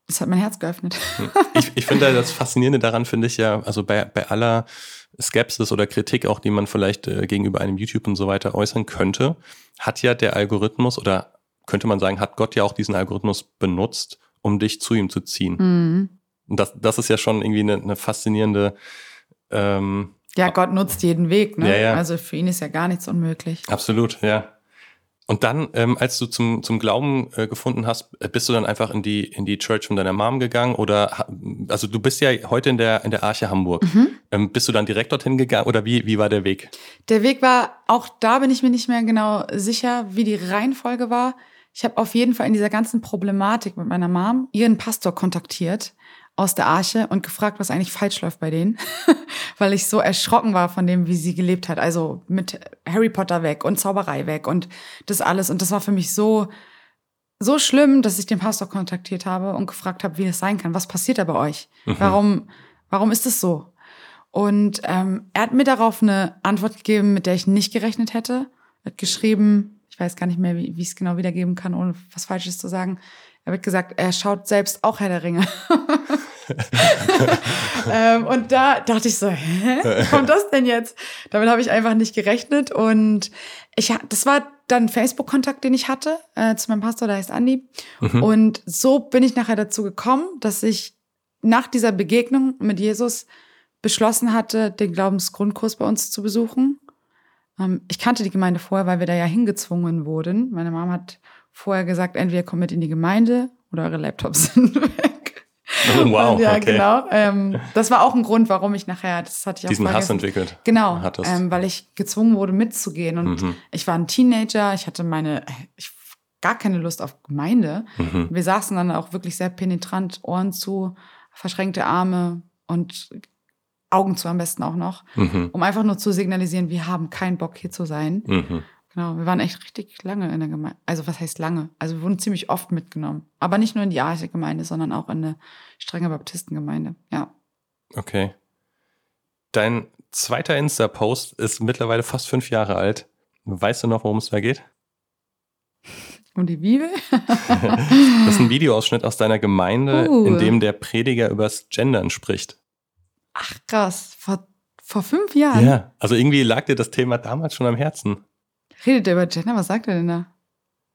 das hat mein Herz geöffnet. Hm. ich, ich finde das Faszinierende daran, finde ich ja, also bei, bei aller Skepsis oder Kritik auch, die man vielleicht äh, gegenüber einem YouTube und so weiter äußern könnte, hat ja der Algorithmus oder könnte man sagen, hat Gott ja auch diesen Algorithmus benutzt, um dich zu ihm zu ziehen. Mhm. Und das, das ist ja schon irgendwie eine, eine faszinierende ähm, ja, Gott nutzt jeden Weg, ne? Ja, ja. Also für ihn ist ja gar nichts unmöglich. Absolut, ja. Und dann, ähm, als du zum, zum Glauben äh, gefunden hast, äh, bist du dann einfach in die, in die Church von deiner Mom gegangen? Oder also du bist ja heute in der, in der Arche Hamburg. Mhm. Ähm, bist du dann direkt dorthin gegangen oder wie, wie war der Weg? Der Weg war, auch da bin ich mir nicht mehr genau sicher, wie die Reihenfolge war. Ich habe auf jeden Fall in dieser ganzen Problematik mit meiner Mom ihren Pastor kontaktiert aus der Arche und gefragt, was eigentlich falsch läuft bei denen, [laughs] weil ich so erschrocken war von dem, wie sie gelebt hat. Also mit Harry Potter weg und Zauberei weg und das alles. Und das war für mich so, so schlimm, dass ich den Pastor kontaktiert habe und gefragt habe, wie das sein kann. Was passiert da bei euch? Mhm. Warum, warum ist es so? Und ähm, er hat mir darauf eine Antwort gegeben, mit der ich nicht gerechnet hätte. Er hat geschrieben, ich weiß gar nicht mehr, wie, wie ich es genau wiedergeben kann, ohne was Falsches zu sagen. Er wird gesagt, er schaut selbst auch Herr der Ringe. [laughs] ähm, und da dachte ich so, hä? Wie kommt das denn jetzt? Damit habe ich einfach nicht gerechnet. Und ich, das war dann Facebook-Kontakt, den ich hatte äh, zu meinem Pastor, der heißt Andi. Mhm. Und so bin ich nachher dazu gekommen, dass ich nach dieser Begegnung mit Jesus beschlossen hatte, den Glaubensgrundkurs bei uns zu besuchen. Ähm, ich kannte die Gemeinde vorher, weil wir da ja hingezwungen wurden. Meine Mama hat vorher gesagt, entweder kommt mit in die Gemeinde oder eure Laptops [laughs] sind weg. Oh, wow, ja, okay. genau. Ähm, das war auch ein Grund, warum ich nachher, das hatte ich auch Diesen Hass entwickelt. Genau, ähm, weil ich gezwungen wurde mitzugehen und mhm. ich war ein Teenager, ich hatte meine, ich gar keine Lust auf Gemeinde. Mhm. Wir saßen dann auch wirklich sehr penetrant, Ohren zu, verschränkte Arme und Augen zu am besten auch noch, mhm. um einfach nur zu signalisieren, wir haben keinen Bock hier zu sein. Mhm. Genau, wir waren echt richtig lange in der Gemeinde. Also was heißt lange? Also wir wurden ziemlich oft mitgenommen. Aber nicht nur in die Arche Gemeinde, sondern auch in eine strenge Baptistengemeinde. Ja. Okay. Dein zweiter Insta-Post ist mittlerweile fast fünf Jahre alt. Weißt du noch, worum es da geht? Um die Bibel? [laughs] das ist ein Videoausschnitt aus deiner Gemeinde, uh. in dem der Prediger übers Gendern spricht. Ach krass, vor, vor fünf Jahren? Ja, also irgendwie lag dir das Thema damals schon am Herzen. Redet er über Gender? Was sagt er denn da?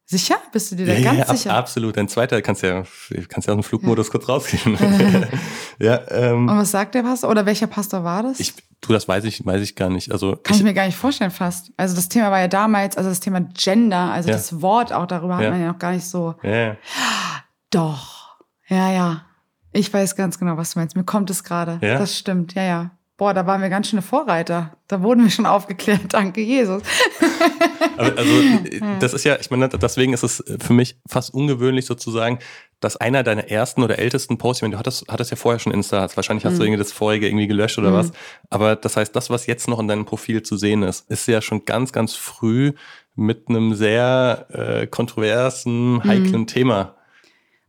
Sicher? Bist du dir da ja, ganz ja, sicher? absolut. Ein zweiter kannst ja, kannst ja aus dem Flugmodus ja. kurz rausgehen. [laughs] [laughs] ja, ähm, Und was sagt der Pastor? Oder welcher Pastor war das? Ich, du, das weiß ich, weiß ich gar nicht. Also kann ich, ich mir gar nicht vorstellen fast. Also das Thema war ja damals, also das Thema Gender, also das Wort auch darüber hat man ja noch gar nicht so. Ja. Doch. Ja, ja. Ich weiß ganz genau, was du meinst. Mir kommt es gerade. Ja? Das stimmt, ja, ja. Boah, da waren wir ganz schöne Vorreiter. Da wurden wir schon aufgeklärt. [laughs] Danke, Jesus. Also, [laughs] das ist ja, ich meine, deswegen ist es für mich fast ungewöhnlich sozusagen, dass einer deiner ersten oder ältesten Posts, ich meine, du hattest, hattest ja vorher schon Insta, wahrscheinlich hast Mhm. du irgendwie das vorige irgendwie gelöscht oder Mhm. was. Aber das heißt, das, was jetzt noch in deinem Profil zu sehen ist, ist ja schon ganz, ganz früh mit einem sehr äh, Mhm. kontroversen, heiklen Thema.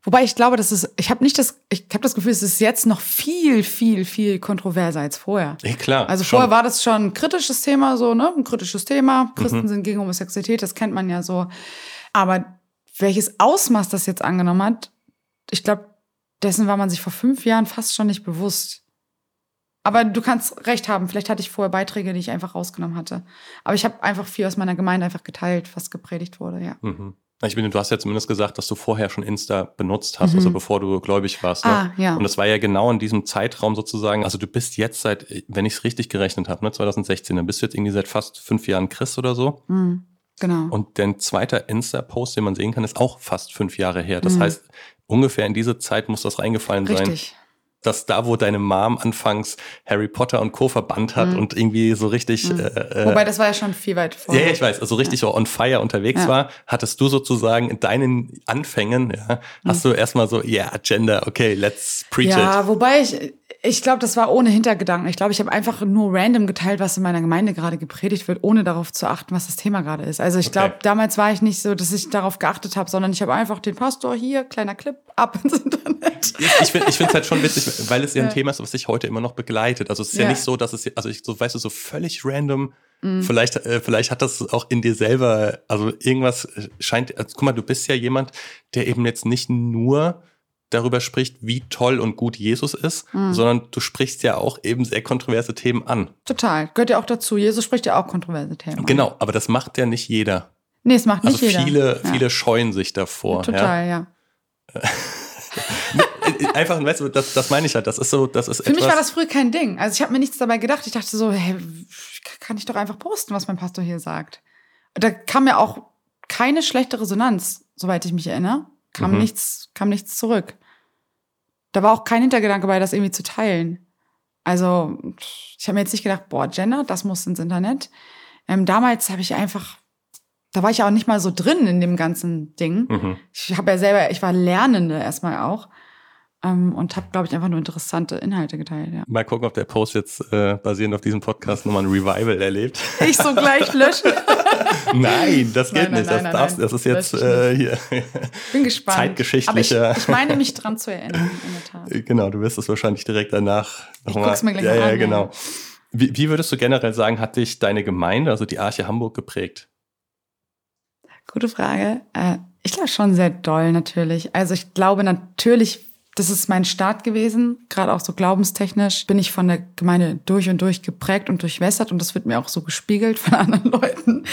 Wobei ich glaube, das ist, ich habe nicht das, ich habe das Gefühl, es ist jetzt noch viel, viel, viel kontroverser als vorher. Ja, klar. Also schon. vorher war das schon ein kritisches Thema, so, ne? Ein kritisches Thema. Mhm. Christen sind gegen Homosexualität, das kennt man ja so. Aber welches Ausmaß das jetzt angenommen hat, ich glaube, dessen war man sich vor fünf Jahren fast schon nicht bewusst. Aber du kannst recht haben, vielleicht hatte ich vorher Beiträge, die ich einfach rausgenommen hatte. Aber ich habe einfach viel aus meiner Gemeinde einfach geteilt, was gepredigt wurde, ja. Mhm. Ich bin, du hast ja zumindest gesagt, dass du vorher schon Insta benutzt hast, Mhm. also bevor du gläubig warst. Ne? Ah, ja. Und das war ja genau in diesem Zeitraum sozusagen. Also du bist jetzt seit, wenn ich es richtig gerechnet habe, ne, 2016, dann bist du jetzt irgendwie seit fast fünf Jahren Christ oder so. Mhm. Genau. Und dein zweiter Insta-Post, den man sehen kann, ist auch fast fünf Jahre her. Das Mhm. heißt, ungefähr in diese Zeit muss das reingefallen sein. Richtig. Dass da, wo deine Mom anfangs Harry Potter und Co. verbannt hat Mhm. und irgendwie so richtig Mhm. äh, äh, Wobei, das war ja schon viel weit ja, vorher. ja, ich weiß, also richtig so on fire unterwegs Ja. war, hattest du sozusagen in deinen Anfängen, ja, hast du erstmal so, ja, yeah, Gender, okay, let's preach it. Ja, wobei ich, ich glaube, das war ohne Hintergedanken. Ich glaube, ich habe einfach nur random geteilt, was in meiner Gemeinde gerade gepredigt wird, ohne darauf zu achten, was das Thema gerade ist. Also ich Okay. glaube, damals war ich nicht so, dass ich darauf geachtet habe, sondern ich habe einfach den Pastor hier, kleiner Clip, ab ins Internet. Ich, ich finde es halt schon witzig, weil es ja ein. Thema ist, was sich heute immer noch begleitet. Also es ist ja, Ja. nicht so, dass es, also ich so, weißt du, so völlig random, Mhm. vielleicht, äh, vielleicht hat das auch in dir selber, also irgendwas äh, scheint, also, guck mal, du bist ja jemand, der eben jetzt nicht nur darüber spricht, wie toll und gut Jesus ist, Mhm. sondern du sprichst ja auch eben sehr kontroverse Themen an. Total. Gehört ja auch dazu. Jesus spricht ja auch kontroverse Themen. an. Genau, aber das macht ja nicht jeder. Nee, es macht nicht Also jeder. viele, ja. viele scheuen sich davor. Ja? Total, ja. [laughs] Äh, Einfach, weißt du, das, das meine ich halt. Das ist so, das ist Für mich war das früher kein Ding. Also ich habe mir nichts dabei gedacht. Ich dachte so, hey, kann ich doch einfach posten, was mein Pastor hier sagt. Da kam ja auch keine schlechte Resonanz, soweit ich mich erinnere. Kam Mhm. nichts, kam nichts zurück. Da war auch kein Hintergedanke bei, das irgendwie zu teilen. Also ich habe mir jetzt nicht gedacht, boah, Gender, das muss ins Internet. Ähm, damals habe ich einfach, da war ich ja auch nicht mal so drin in dem ganzen Ding. Mhm. Ich habe ja selber, ich war Lernende erstmal auch ähm, und habe, glaube ich, einfach nur interessante Inhalte geteilt. Ja. Mal gucken, ob der Post jetzt äh, basierend auf diesem Podcast nochmal ein Revival erlebt. [laughs] Ich so gleich löschen. [laughs] nein, das geht Nein, nein, nicht. Das, nein, darfst, das ist jetzt äh, hier. [laughs] Bin gespannt. Zeitgeschichtlicher- ich, ich meine mich dran zu erinnern, in der Tat. genau, du wirst es wahrscheinlich direkt danach Ich nochmal. guck's mir gleich ja, mal an, ja. genau. Wie, wie würdest du generell sagen, hat dich deine Gemeinde, also die Arche Hamburg, geprägt? Gute Frage. Äh, ich glaube schon sehr doll natürlich. Also ich glaube natürlich, das ist mein Start gewesen, gerade auch so glaubenstechnisch bin ich von der Gemeinde durch und durch geprägt und durchwässert und das wird mir auch so gespiegelt von [laughs] anderen Leuten.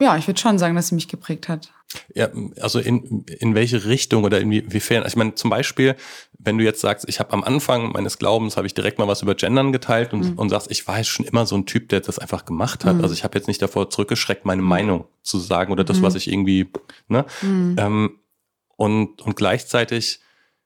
Ja, ich würde schon sagen, dass sie mich geprägt hat. Ja, also in, in welche Richtung oder inwiefern? Also ich meine, zum Beispiel, wenn du jetzt sagst, ich habe am Anfang meines Glaubens, habe ich direkt mal was über Gendern geteilt und, Mhm. und sagst, ich war jetzt schon immer so ein Typ, der das einfach gemacht hat. Mhm. Also ich habe jetzt nicht davor zurückgeschreckt, meine Meinung zu sagen oder das, Mhm. was ich irgendwie, ne? Mhm. Ähm, und, und gleichzeitig,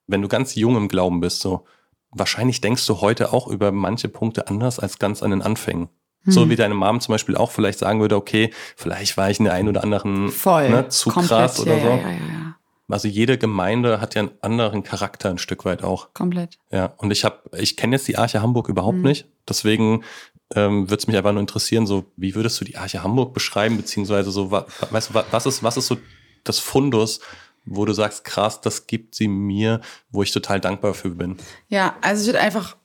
wenn du ganz jung im Glauben bist, so, wahrscheinlich denkst du heute auch über manche Punkte anders als ganz an den Anfängen. So Mhm. wie deine Mom zum Beispiel auch vielleicht sagen würde, okay, vielleicht war ich in der einen oder anderen Voll. ne, zu krass oder so. Ja, ja, ja. Also jede Gemeinde hat ja einen anderen Charakter ein Stück weit auch. Komplett. Ja, und ich habe, ich kenne jetzt die Arche Hamburg überhaupt Mhm. nicht. Deswegen ähm, würde es mich einfach nur interessieren, so wie würdest du die Arche Hamburg beschreiben, beziehungsweise so, wa, weißt du, wa- was ist, was ist so das Fundus, wo du sagst, krass, das gibt sie mir, wo ich total dankbar für bin. Ja, also ich würde einfach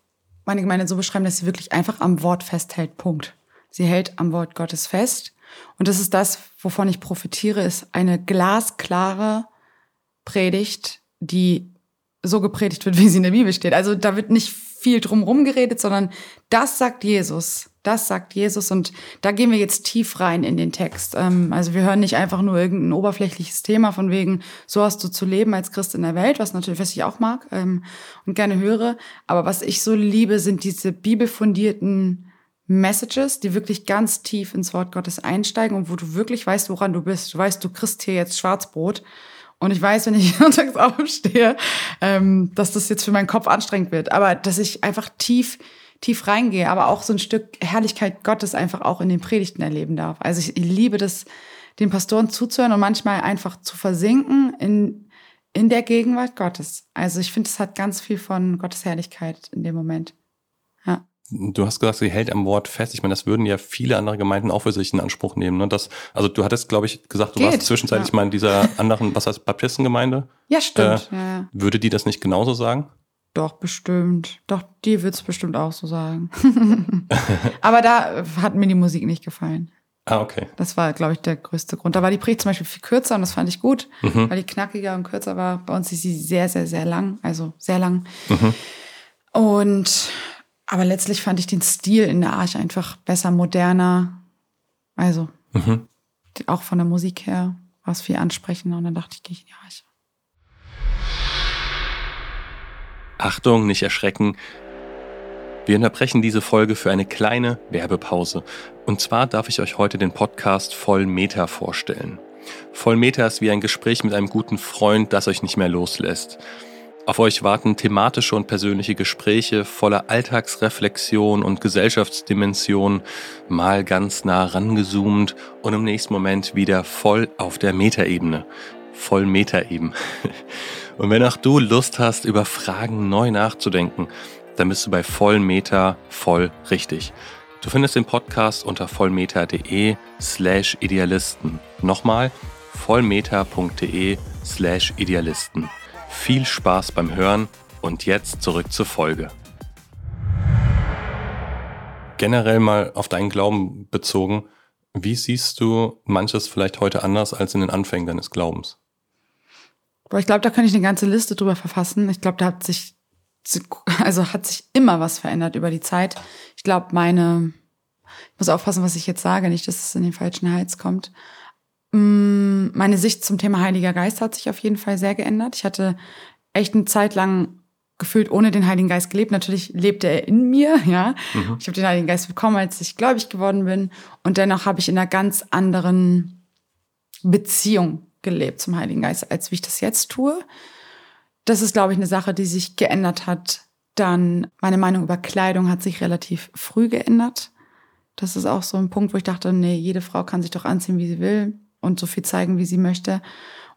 meine Gemeinde so beschreiben, dass sie wirklich einfach am Wort festhält. Punkt. Sie hält am Wort Gottes fest. Und das ist das, wovon ich profitiere, ist eine glasklare Predigt, die so gepredigt wird, wie sie in der Bibel steht. Also da wird nicht viel drumherum geredet, sondern das sagt Jesus. Das sagt Jesus und da gehen wir jetzt tief rein in den Text. Ähm, also wir hören nicht einfach nur irgendein oberflächliches Thema von wegen, so hast du zu leben als Christ in der Welt, was natürlich, was ich auch mag ähm, und gerne höre. Aber was ich so liebe, sind diese bibelfundierten Messages, die wirklich ganz tief ins Wort Gottes einsteigen und wo du wirklich weißt, woran du bist. Du weißt, du kriegst hier jetzt Schwarzbrot Und ich weiß, wenn ich [laughs] sonntags aufstehe, ähm, dass das jetzt für meinen Kopf anstrengend wird. Aber dass ich einfach tief, tief reingehe, aber auch so ein Stück Herrlichkeit Gottes einfach auch in den Predigten erleben darf. Also ich, liebe das, den Pastoren zuzuhören und manchmal einfach zu versinken in, in der Gegenwart Gottes. Also ich finde, es hat ganz viel von Gottes Herrlichkeit in dem Moment. Ja. Du hast gesagt, sie hält am Wort fest. Ich meine, das würden ja viele andere Gemeinden auch für sich in Anspruch nehmen. Ne? Das, also du hattest, glaube ich, gesagt, du Geht, warst zwischenzeitlich ja. mal in dieser anderen, was heißt Baptistengemeinde. Ja, stimmt. Äh, ja. Würde die das nicht genauso sagen? Doch, bestimmt. Doch, die wird es bestimmt auch so sagen. [laughs] Aber da hat mir die Musik nicht gefallen. Ah, okay. Das war, glaube ich, der größte Grund. Da war die Predigt zum Beispiel viel kürzer und das fand ich gut, mhm. weil die knackiger und kürzer war. Bei uns ist sie sehr, sehr, sehr lang, also sehr lang. Mhm. Und aber letztlich fand ich den Stil in der Arche einfach besser, moderner. Also mhm. auch von der Musik her war es viel ansprechender und dann dachte ich, gehe ich in die Arche. Achtung, nicht erschrecken. Wir unterbrechen diese Folge für eine kleine Werbepause. Und zwar darf ich euch heute den Podcast Voll Meter vorstellen. Voll Meter ist wie ein Gespräch mit einem guten Freund, das euch nicht mehr loslässt. Auf euch warten thematische und persönliche Gespräche voller Alltagsreflexion und Gesellschaftsdimension, mal ganz nah rangezoomt und im nächsten Moment wieder voll auf der Metaebene. Voll Metaeben. [laughs] Und wenn auch du Lust hast, über Fragen neu nachzudenken, dann bist du bei Vollmeter voll richtig. Du findest den Podcast unter vollmeter.de slash Idealisten. Nochmal vollmeter.de slash Idealisten. Viel Spaß beim Hören und jetzt zurück zur Folge. Generell mal auf deinen Glauben bezogen, wie siehst du manches vielleicht heute anders als in den Anfängen deines Glaubens? Boah, ich glaube, da kann ich eine ganze Liste drüber verfassen. Ich glaube, da hat sich, also hat sich immer was verändert über die Zeit. Ich glaube, meine, ich muss aufpassen, was ich jetzt sage, nicht, dass es in den falschen Hals kommt. Mm, meine Sicht zum Thema Heiliger Geist hat sich auf jeden Fall sehr geändert. Ich hatte echt eine Zeit lang gefühlt ohne den Heiligen Geist gelebt. Natürlich lebte er in mir, [laughs] ja. Mhm. Ich habe den Heiligen Geist bekommen, als ich gläubig geworden bin. Und dennoch habe ich in einer ganz anderen Beziehung gelebt zum Heiligen Geist, als wie ich das jetzt tue. Das ist, glaube ich, eine Sache, die sich geändert hat. Dann meine Meinung über Kleidung hat sich relativ früh geändert. Das ist auch so ein Punkt, wo ich dachte, nee, jede Frau kann sich doch anziehen, wie sie will und so viel zeigen, wie sie möchte.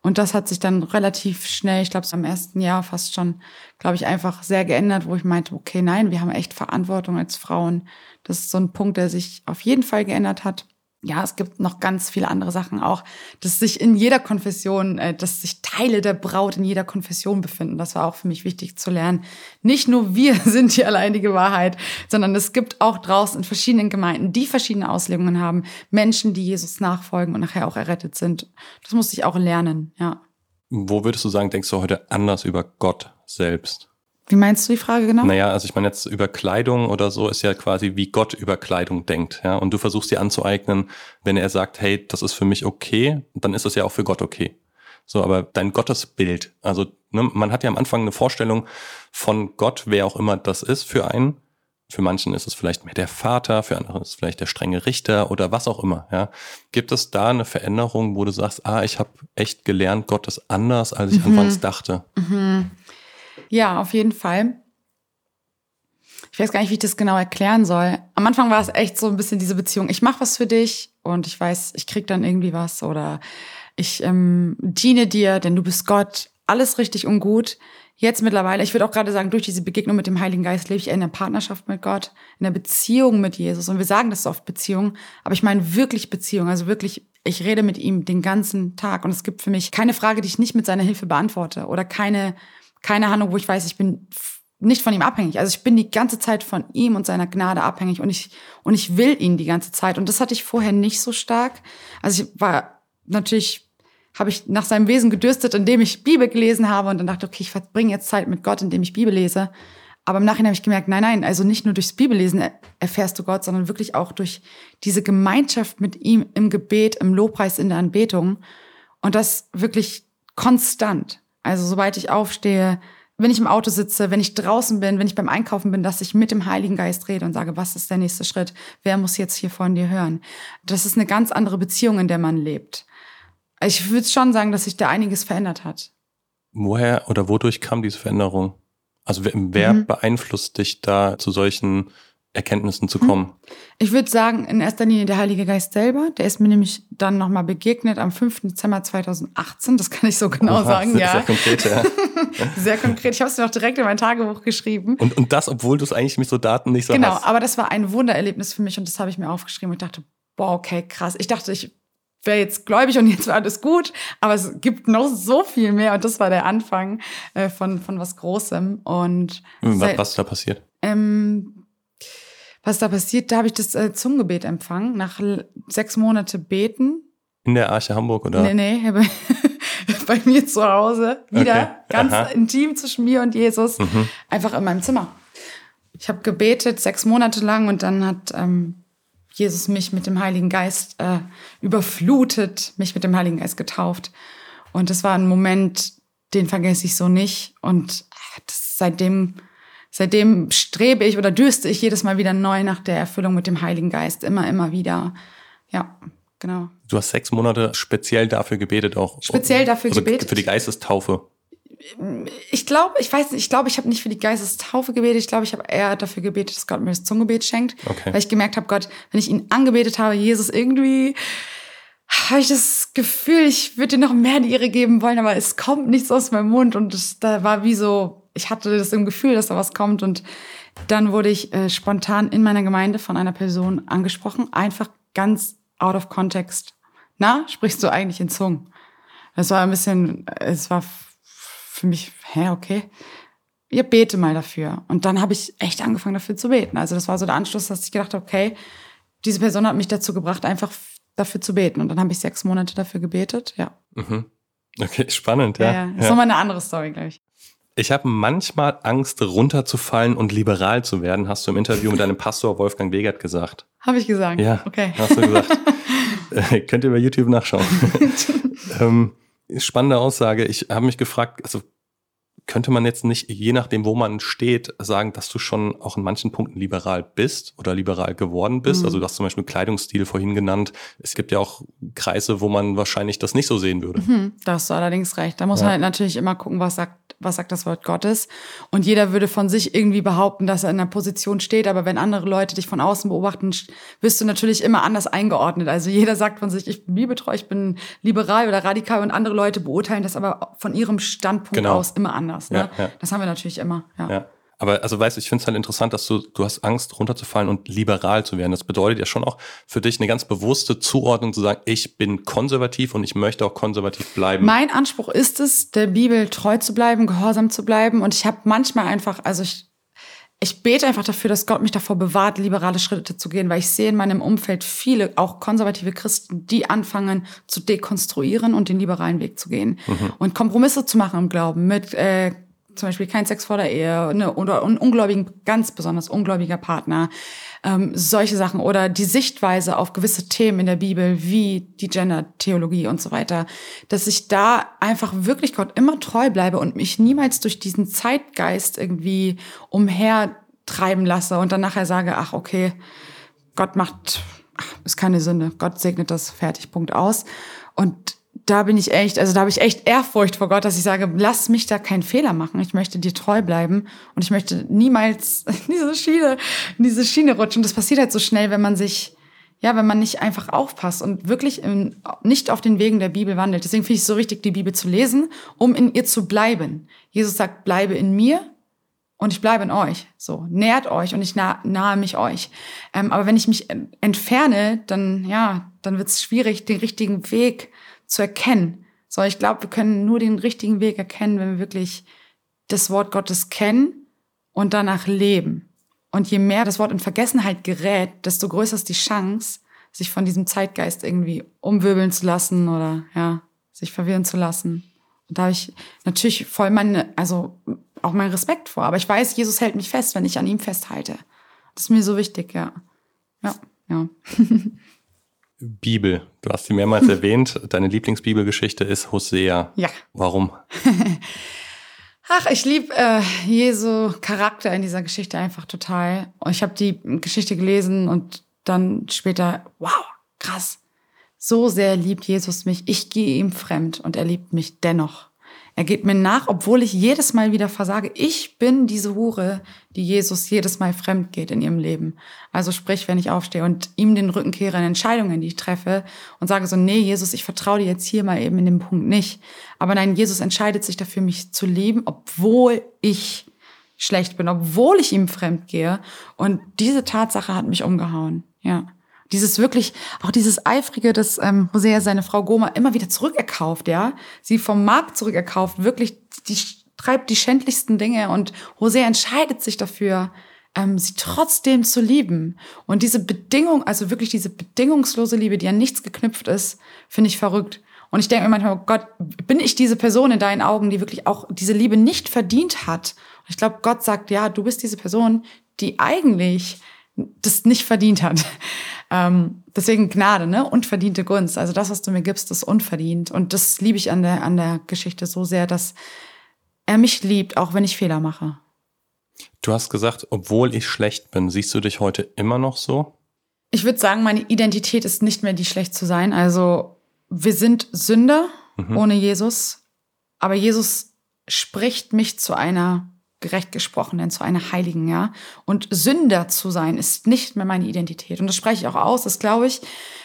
Und das hat sich dann relativ schnell, ich glaube, so im ersten Jahr fast schon, glaube ich, einfach sehr geändert, wo ich meinte, okay, nein, wir haben echt Verantwortung als Frauen. Das ist so ein Punkt, der sich auf jeden Fall geändert hat ja, es gibt noch ganz viele andere Sachen auch, dass sich in jeder Konfession, äh, dass sich Teile der Braut in jeder Konfession befinden. Das war auch für mich wichtig zu lernen. Nicht nur wir [laughs] sind die alleinige Wahrheit, sondern es gibt auch draußen in verschiedenen Gemeinden, die verschiedene Auslegungen haben, Menschen, die Jesus nachfolgen und nachher auch errettet sind. Das musste ich auch lernen, ja. Wo würdest du sagen, denkst du heute anders über Gott selbst? Wie meinst du die Frage genau? Naja, also ich meine jetzt über Kleidung oder so ist ja quasi wie Gott über Kleidung denkt, ja. Und du versuchst dir anzueignen, wenn er sagt, hey, das ist für mich okay, dann ist es ja auch für Gott okay. So, aber dein Gottesbild, also ne, man hat ja am Anfang eine Vorstellung von Gott, wer auch immer das ist für einen. Für manchen ist es vielleicht mehr der Vater, für andere ist es vielleicht der strenge Richter oder was auch immer. Ja. Gibt es da eine Veränderung, wo du sagst, ah, ich habe echt gelernt, Gott ist anders, als ich mhm. anfangs dachte? Mhm. Ja, auf jeden Fall. Ich weiß gar nicht, wie ich das genau erklären soll. Am Anfang war es echt so ein bisschen diese Beziehung. Ich mache was für dich und ich weiß, ich krieg dann irgendwie was oder ich ähm, diene dir, denn du bist Gott. Alles richtig und gut. Jetzt mittlerweile, ich würde auch gerade sagen, durch diese Begegnung mit dem Heiligen Geist lebe ich in einer Partnerschaft mit Gott, in einer Beziehung mit Jesus. Und wir sagen das oft Beziehung, aber ich meine wirklich Beziehung, also wirklich, ich rede mit ihm den ganzen Tag. Und es gibt für mich keine Frage, die ich nicht mit seiner Hilfe beantworte oder keine keine Ahnung, wo ich weiß, ich bin nicht von ihm abhängig. Also ich bin die ganze Zeit von ihm und seiner Gnade abhängig und ich, und ich will ihn die ganze Zeit. Und das hatte ich vorher nicht so stark. Also ich war natürlich, habe ich nach seinem Wesen gedürstet, indem ich Bibel gelesen habe und dann dachte, okay, ich verbringe jetzt Zeit mit Gott, indem ich Bibel lese. Aber im Nachhinein habe ich gemerkt, nein, nein, also nicht nur durchs Bibellesen erfährst du Gott, sondern wirklich auch durch diese Gemeinschaft mit ihm im Gebet, im Lobpreis, in der Anbetung. Und das wirklich konstant. Also sobald ich aufstehe, wenn ich im Auto sitze, wenn ich draußen bin, wenn ich beim Einkaufen bin, dass ich mit dem Heiligen Geist rede und sage, was ist der nächste Schritt? Wer muss jetzt hier von dir hören? Das ist eine ganz andere Beziehung, in der man lebt. Ich würde schon sagen, dass sich da einiges verändert hat. Woher oder wodurch kam diese Veränderung? Also wer, mhm. beeinflusst dich da zu solchen Erkenntnissen zu kommen? Ich würde sagen, in erster Linie der Heilige Geist selber. Der ist mir nämlich dann nochmal begegnet am 5. Dezember 2018. Das kann ich so genau Oha, sagen, sehr, ja. Sehr konkret, ja. [laughs] sehr konkret. Ich habe es mir auch direkt in mein Tagebuch geschrieben. Und, und das, obwohl du es eigentlich mit so Daten nicht so genau, hast. Genau, aber das war ein Wundererlebnis für mich und das habe ich mir aufgeschrieben und dachte, boah, okay, krass. Ich dachte, ich wäre jetzt gläubig und jetzt war alles gut, aber es gibt noch so viel mehr und das war der Anfang äh, von, von was Großem. Und was, was ist da passiert? Ähm, was da passiert, da habe ich das äh, Zungengebet empfangen, nach sechs Monate Beten. In der Arche Hamburg, oder? Nee, nee, [laughs] bei, bei mir zu Hause. Wieder okay. ganz Aha. intim zwischen mir und Jesus. Mhm. Einfach in meinem Zimmer. Ich habe gebetet sechs Monate lang und dann hat ähm, Jesus mich mit dem Heiligen Geist äh, überflutet, mich mit dem Heiligen Geist getauft. Und das war ein Moment, den vergesse ich so nicht. Und das, seitdem seitdem strebe ich oder dürste ich jedes Mal wieder neu nach der Erfüllung mit dem Heiligen Geist. Immer, immer wieder. Ja, genau. Du hast sechs Monate speziell dafür gebetet auch. Speziell dafür also gebetet. Für die Geistestaufe. Ich glaube, ich weiß nicht, ich glaube, ich habe nicht für die Geistestaufe gebetet. Ich glaube, ich habe eher dafür gebetet, dass Gott mir das Zungengebet schenkt. Okay. Weil ich gemerkt habe, Gott, wenn ich ihn angebetet habe, Jesus, irgendwie habe ich das Gefühl, ich würde dir noch mehr die Ehre geben wollen, aber es kommt nichts aus meinem Mund und das, da war wie so, ich hatte das im Gefühl, dass da was kommt und dann wurde ich äh, spontan in meiner Gemeinde von einer Person angesprochen, einfach ganz out of context. Na, sprichst du eigentlich in Zungen? Das war ein bisschen, es war für mich, hä, okay. Ihr bete mal dafür. Und dann habe ich echt angefangen dafür zu beten. Also das war so der Anschluss, dass ich gedacht habe, okay, diese Person hat mich dazu gebracht, einfach dafür zu beten. Und dann habe ich sechs Monate dafür gebetet, ja. Mhm. Okay, spannend, ja. ja, ja. Das ist nochmal eine andere Story, glaube ich. Ich habe manchmal Angst, runterzufallen und liberal zu werden, hast du im Interview mit deinem Pastor Wolfgang Wegert gesagt. Habe ich gesagt? Ja, okay. hast du gesagt. [laughs] äh, könnt ihr bei YouTube nachschauen. [laughs] ähm, spannende Aussage. Ich habe mich gefragt, also könnte man jetzt nicht, je nachdem, wo man steht, sagen, dass du schon auch in manchen Punkten liberal bist oder liberal geworden bist? Mhm. Also du hast zum Beispiel Kleidungsstil vorhin genannt. Es gibt ja auch Kreise, wo man wahrscheinlich das nicht so sehen würde. Mhm, da hast du allerdings recht. Da muss ja. man halt natürlich immer gucken, was sagt was sagt das Wort Gottes? Und jeder würde von sich irgendwie behaupten, dass er in einer Position steht, aber wenn andere Leute dich von außen beobachten, wirst du natürlich immer anders eingeordnet. Also jeder sagt von sich, ich bin bibeltreu, ich bin liberal oder radikal und andere Leute beurteilen das aber von ihrem Standpunkt genau. aus immer anders. Ne? Ja, ja. Das haben wir natürlich immer. Ja. ja. Aber also weißt du, ich finde es halt interessant, dass du, du hast Angst, runterzufallen und liberal zu werden. Das bedeutet ja schon auch für dich eine ganz bewusste Zuordnung zu sagen, ich bin konservativ und ich möchte auch konservativ bleiben. Mein Anspruch ist es, der Bibel treu zu bleiben, gehorsam zu bleiben. Und ich habe manchmal einfach, also ich, ich bete einfach dafür, dass Gott mich davor bewahrt, liberale Schritte zu gehen, weil ich sehe in meinem Umfeld viele, auch konservative Christen, die anfangen zu dekonstruieren und den liberalen Weg zu gehen mhm. und Kompromisse zu machen im Glauben mit äh, zum Beispiel kein Sex vor der Ehe ne, oder ein ungläubigen, ganz besonders ungläubiger Partner, ähm, solche Sachen oder die Sichtweise auf gewisse Themen in der Bibel wie die Gender-Theologie und so weiter, dass ich da einfach wirklich Gott immer treu bleibe und mich niemals durch diesen Zeitgeist irgendwie umhertreiben lasse und dann nachher sage, ach okay, Gott macht, ach, ist keine Sünde, Gott segnet das, fertig, Punkt aus. Und da bin ich echt, also da habe ich echt Ehrfurcht vor Gott, dass ich sage, lass mich da keinen Fehler machen. Ich möchte dir treu bleiben und ich möchte niemals [laughs] in diese Schiene, in diese Schiene rutschen. Das passiert halt so schnell, wenn man sich, ja, wenn man nicht einfach aufpasst und wirklich in, nicht auf den Wegen der Bibel wandelt. Deswegen finde ich es so wichtig, die Bibel zu lesen, um in ihr zu bleiben. Jesus sagt, bleibe in mir und ich bleibe in euch. So, nährt euch und ich nah, nahe mich euch. Ähm, aber wenn ich mich entferne, dann, ja, dann wird es schwierig, den richtigen Weg zu erkennen. So, ich glaube, wir können nur den richtigen Weg erkennen, wenn wir wirklich das Wort Gottes kennen und danach leben. Und je mehr das Wort in Vergessenheit gerät, desto größer ist die Chance, sich von diesem Zeitgeist irgendwie umwirbeln zu lassen oder ja, sich verwirren zu lassen. Und da habe ich natürlich voll meine, also auch meinen Respekt vor. Aber ich weiß, Jesus hält mich fest, wenn ich an ihm festhalte. Das ist mir so wichtig, ja. Ja, ja. [laughs] Bibel. Du hast sie mehrmals [laughs] erwähnt. Deine Lieblingsbibelgeschichte ist Hosea. Ja. Warum? [laughs] Ach, ich liebe äh, Jesu Charakter in dieser Geschichte einfach total. Ich habe die Geschichte gelesen und dann später, wow, krass. So sehr liebt Jesus mich. Ich gehe ihm fremd und er liebt mich dennoch. Er geht mir nach, obwohl ich jedes Mal wieder versage. Ich bin diese Hure, die Jesus jedes Mal fremd geht in ihrem Leben. Also sprich, wenn ich aufstehe und ihm den Rücken kehre in Entscheidungen, die ich treffe und sage so, nee, Jesus, ich vertraue dir jetzt hier mal eben in dem Punkt nicht. Aber nein, Jesus entscheidet sich dafür, mich zu lieben, obwohl ich schlecht bin, obwohl ich ihm fremd gehe. Und diese Tatsache hat mich umgehauen. Ja. Dieses wirklich, auch dieses Eifrige, dass ähm, Hosea seine Frau Goma immer wieder zurückerkauft, ja, sie vom Markt zurückerkauft, wirklich, die treibt die schändlichsten Dinge und Hosea entscheidet sich dafür, ähm, sie trotzdem zu lieben. Und diese Bedingung, also wirklich diese bedingungslose Liebe, die an nichts geknüpft ist, finde ich verrückt. Und ich denke mir manchmal, oh Gott, bin ich diese Person in deinen Augen, die wirklich auch diese Liebe nicht verdient hat? Und ich glaube, Gott sagt, ja, du bist diese Person, die eigentlich das nicht verdient hat. Ähm, deswegen Gnade, ne? Unverdiente Gunst. Also das, was du mir gibst, ist unverdient. Und das liebe ich an der, an der Geschichte so sehr, dass er mich liebt, auch wenn ich Fehler mache. Du hast gesagt, obwohl ich schlecht bin, siehst du dich heute immer noch so? Ich würde sagen, meine Identität ist nicht mehr die schlecht zu sein. Also wir sind Sünder mhm. ohne Jesus, aber Jesus spricht mich zu einer gerecht gesprochenen, zu einer Heiligen, ja. Und Sünder zu sein ist nicht mehr meine Identität. Und das spreche ich auch aus. Das glaube ich,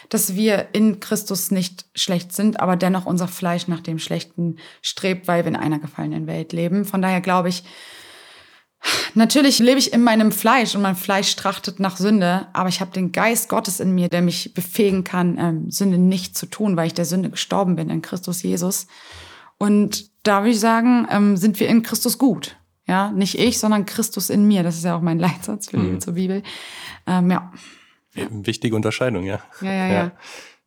dass wir in Christus nicht schlecht sind, aber dennoch unser Fleisch nach dem Schlechten strebt, weil wir in einer gefallenen Welt leben. Von daher glaube ich, Natürlich lebe ich in meinem Fleisch und mein Fleisch trachtet nach Sünde, aber ich habe den Geist Gottes in mir, der mich befähigen kann, ähm, Sünde nicht zu tun, weil ich der Sünde gestorben bin in Christus Jesus. Und da würde ich sagen, ähm, sind wir in Christus gut. Ja, nicht ich, sondern Christus in mir. Das ist ja auch mein [laughs] Leitsatz für mhm. zur Bibel. Ähm, ja. Wichtige Unterscheidung, ja. Ja, ja, ja. ja.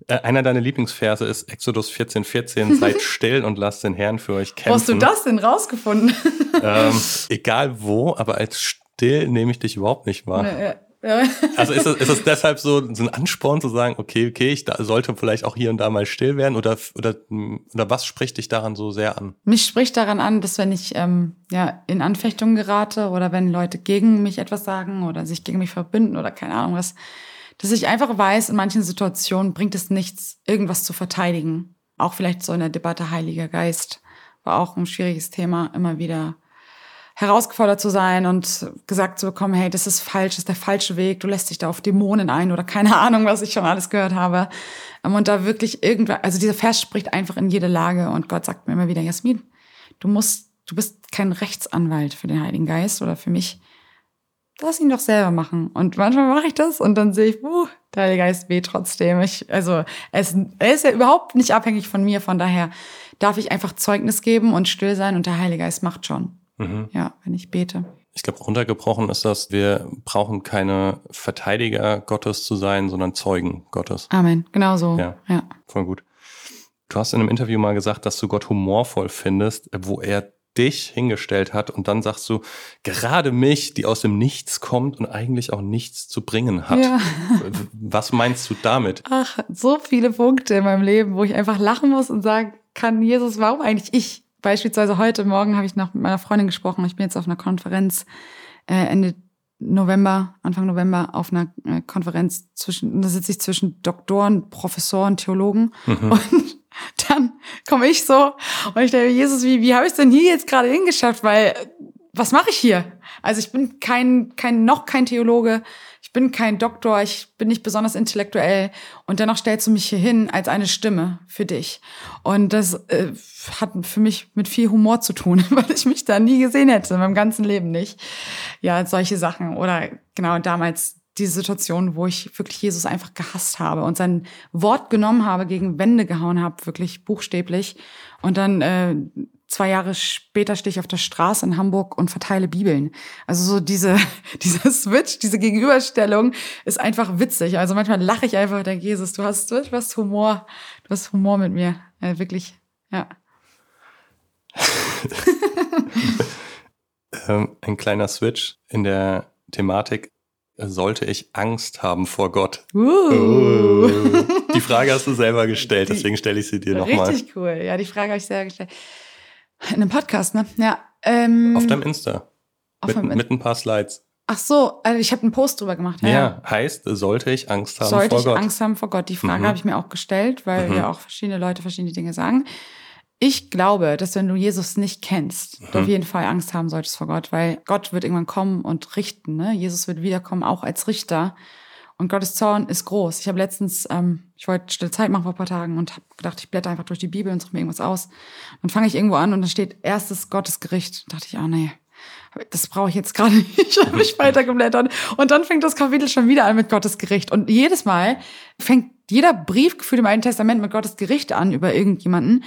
Äh, einer deiner Lieblingsverse ist Exodus 14, 14. [laughs] Seid still und lasst den Herrn für euch kämpfen. Wo hast du das denn rausgefunden? ähm, [laughs] egal wo, aber als still nehme ich dich überhaupt nicht wahr. Ja, ja. Also ist es, ist es deshalb so, so ein Ansporn zu sagen, okay, okay, ich da, sollte vielleicht auch hier und da mal still werden oder, oder, oder was spricht dich daran so sehr an? Mich spricht daran an, dass wenn ich ähm, ja, in Anfechtungen gerate oder wenn Leute gegen mich etwas sagen oder sich gegen mich verbünden oder keine Ahnung was, dass ich einfach weiß, in manchen Situationen bringt es nichts, irgendwas zu verteidigen. Auch vielleicht so in der Debatte Heiliger Geist war auch ein schwieriges Thema, immer wieder herausgefordert zu sein und gesagt zu bekommen, hey, das ist falsch, das ist der falsche Weg, du lässt dich da auf Dämonen ein oder keine [laughs] Ahnung, was ich schon alles gehört habe. Ähm, und da wirklich irgendwann, also dieser Vers spricht einfach in jede Lage und Gott sagt mir immer wieder, Jasmin, du musst, du bist kein Rechtsanwalt für den Heiligen Geist oder für mich. Lass ihn doch selber machen. Und manchmal mache ich das und dann sehe ich, uh, der Heilige Geist weh trotzdem. Ich, also ist, er ist ja überhaupt nicht abhängig von mir, von daher darf ich einfach Zeugnis geben und still sein und der Heilige Geist macht schon. Mhm. Ja, wenn ich bete. Ich glaube, runtergebrochen ist das, wir brauchen keine Verteidiger Gottes zu sein, sondern Zeugen Gottes. Amen, genau so. Ja, ja. voll gut. Du hast in einem Interview mal gesagt, dass du Gott humorvoll findest, wo er dich hingestellt hat und dann sagst du, gerade mich, die aus dem Nichts kommt und eigentlich auch nichts zu bringen hat. Ja. Was meinst du damit? Ach, so viele Punkte in meinem Leben, wo ich einfach lachen muss und sagen kann, Jesus, warum eigentlich ich? Beispielsweise heute Morgen habe ich noch mit meiner Freundin gesprochen. Ich bin jetzt auf einer Konferenz äh, Ende November, Anfang November auf einer äh, Konferenz zwischen, da sitze ich zwischen Doktoren, Professoren, Theologen mhm. und [laughs] dann komme ich so und ich denke, Jesus, wie, wie habe ich es denn hier jetzt gerade hingeschafft? Weil was mache ich hier? Also ich bin kein, kein, noch kein Theologe, ich bin kein Doktor, ich bin nicht besonders intellektuell und dennoch stellst du mich hier hin als eine Stimme für dich. Und das äh, hat für mich mit viel Humor zu tun, [laughs] weil ich mich da nie gesehen hätte, in meinem ganzen Leben nicht. Ja, solche Sachen. Oder genau damals diese Situation, wo ich wirklich Jesus einfach gehasst habe und sein Wort genommen habe, gegen Wände gehauen habe, wirklich buchstäblich. Und dann äh, zwei Jahre später stehe ich auf der Straße in Hamburg und verteile Bibeln. Also so diese, [laughs] dieser Switch, diese Gegenüberstellung ist einfach witzig. Also manchmal lache ich einfach, denke, Jesus, du hast, du hast Humor, du hast Humor mit mir. Ja, wirklich, ja. [laughs] ähm, ein kleiner Switch in der Thematik. Sollte ich Angst haben vor Gott? Uh. Oh. Die Frage hast du selber gestellt, deswegen stelle ich sie dir nochmal. Richtig cool. Ja, die Frage habe ich selber gestellt. In einem Podcast, ne? Ja. Ähm, auf deinem Insta. Auf mit, mit ein paar Slides. Ach so, also ich habe einen Post drüber gemacht. Ja, ja. heißt, sollte ich Angst haben sollte vor Gott? Sollte ich Angst haben vor Gott? Die Frage mhm. habe ich mir auch gestellt, weil mhm. ja auch verschiedene Leute verschiedene Dinge sagen. Ich glaube, dass wenn du Jesus nicht kennst, mhm. du auf jeden Fall Angst haben solltest vor Gott, weil Gott wird irgendwann kommen und richten. Ne? Jesus wird wiederkommen, auch als Richter. Und Gottes Zorn ist groß. Ich habe letztens, ähm, ich wollte stille Zeit machen vor ein paar Tagen und habe gedacht, ich blätter einfach durch die Bibel und suche mir irgendwas aus. Dann fange ich irgendwo an und da steht erstes Gottesgericht. Da dachte ich, ah oh, nee, das brauche ich jetzt gerade [laughs] nicht. habe ich [laughs] weitergeblättert. Und dann fängt das Kapitel schon wieder an mit Gottesgericht. Und jedes Mal fängt jeder Brief gefühlt im Alten Testament mit Gottesgericht an über irgendjemanden.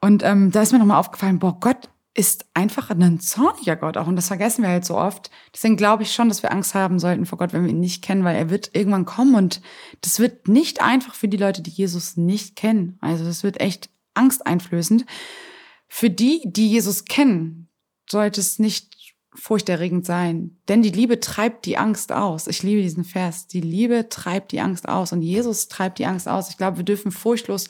Und ähm, da ist mir nochmal aufgefallen, boah, Gott ist einfach ein zorniger Gott auch. Und das vergessen wir halt so oft. Deswegen glaube ich schon, dass wir Angst haben sollten vor Gott, wenn wir ihn nicht kennen, weil er wird irgendwann kommen. Und das wird nicht einfach für die Leute, die Jesus nicht kennen. Also das wird echt angsteinflößend. Für die, die Jesus kennen, sollte es nicht furchterregend sein. Denn die Liebe treibt die Angst aus. Ich liebe diesen Vers. Die Liebe treibt die Angst aus. Und Jesus treibt die Angst aus. Ich glaube, wir dürfen furchtlos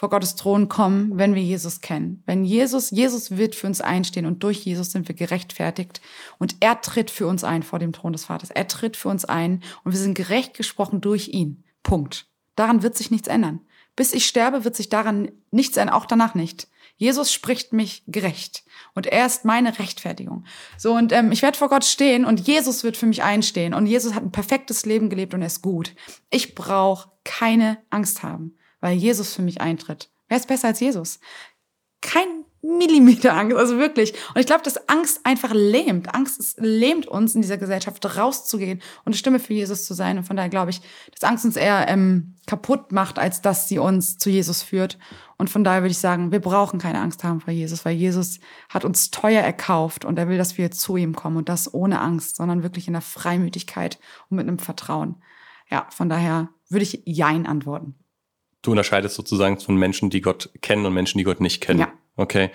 vor Gottes Thron kommen, wenn wir Jesus kennen. Wenn Jesus, Jesus wird für uns einstehen und durch Jesus sind wir gerechtfertigt und er tritt für uns ein vor dem Thron des Vaters. Er tritt für uns ein und wir sind gerecht gesprochen durch ihn. Punkt. Daran wird sich nichts ändern. Bis ich sterbe, wird sich daran nichts ändern, auch danach nicht. Jesus spricht mich gerecht und er ist meine Rechtfertigung. So und ähm, ich werde vor Gott stehen und Jesus wird für mich einstehen und Jesus hat ein perfektes Leben gelebt und er ist gut. Ich brauche keine Angst haben weil Jesus für mich eintritt. Wer ist besser als Jesus? Kein Millimeter Angst, also wirklich. Und ich glaube, dass Angst einfach lähmt. Angst ist, lähmt uns in dieser Gesellschaft rauszugehen und eine Stimme für Jesus zu sein. Und von daher glaube ich, dass Angst uns eher ähm, kaputt macht, als dass sie uns zu Jesus führt. Und von daher würde ich sagen, wir brauchen keine Angst haben vor Jesus, weil Jesus hat uns teuer erkauft und er will, dass wir zu ihm kommen und das ohne Angst, sondern wirklich in der Freimütigkeit und mit einem Vertrauen. Ja, von daher würde ich Jein antworten. Du unterscheidest sozusagen von Menschen, die Gott kennen und Menschen, die Gott nicht kennen. Ja. Okay.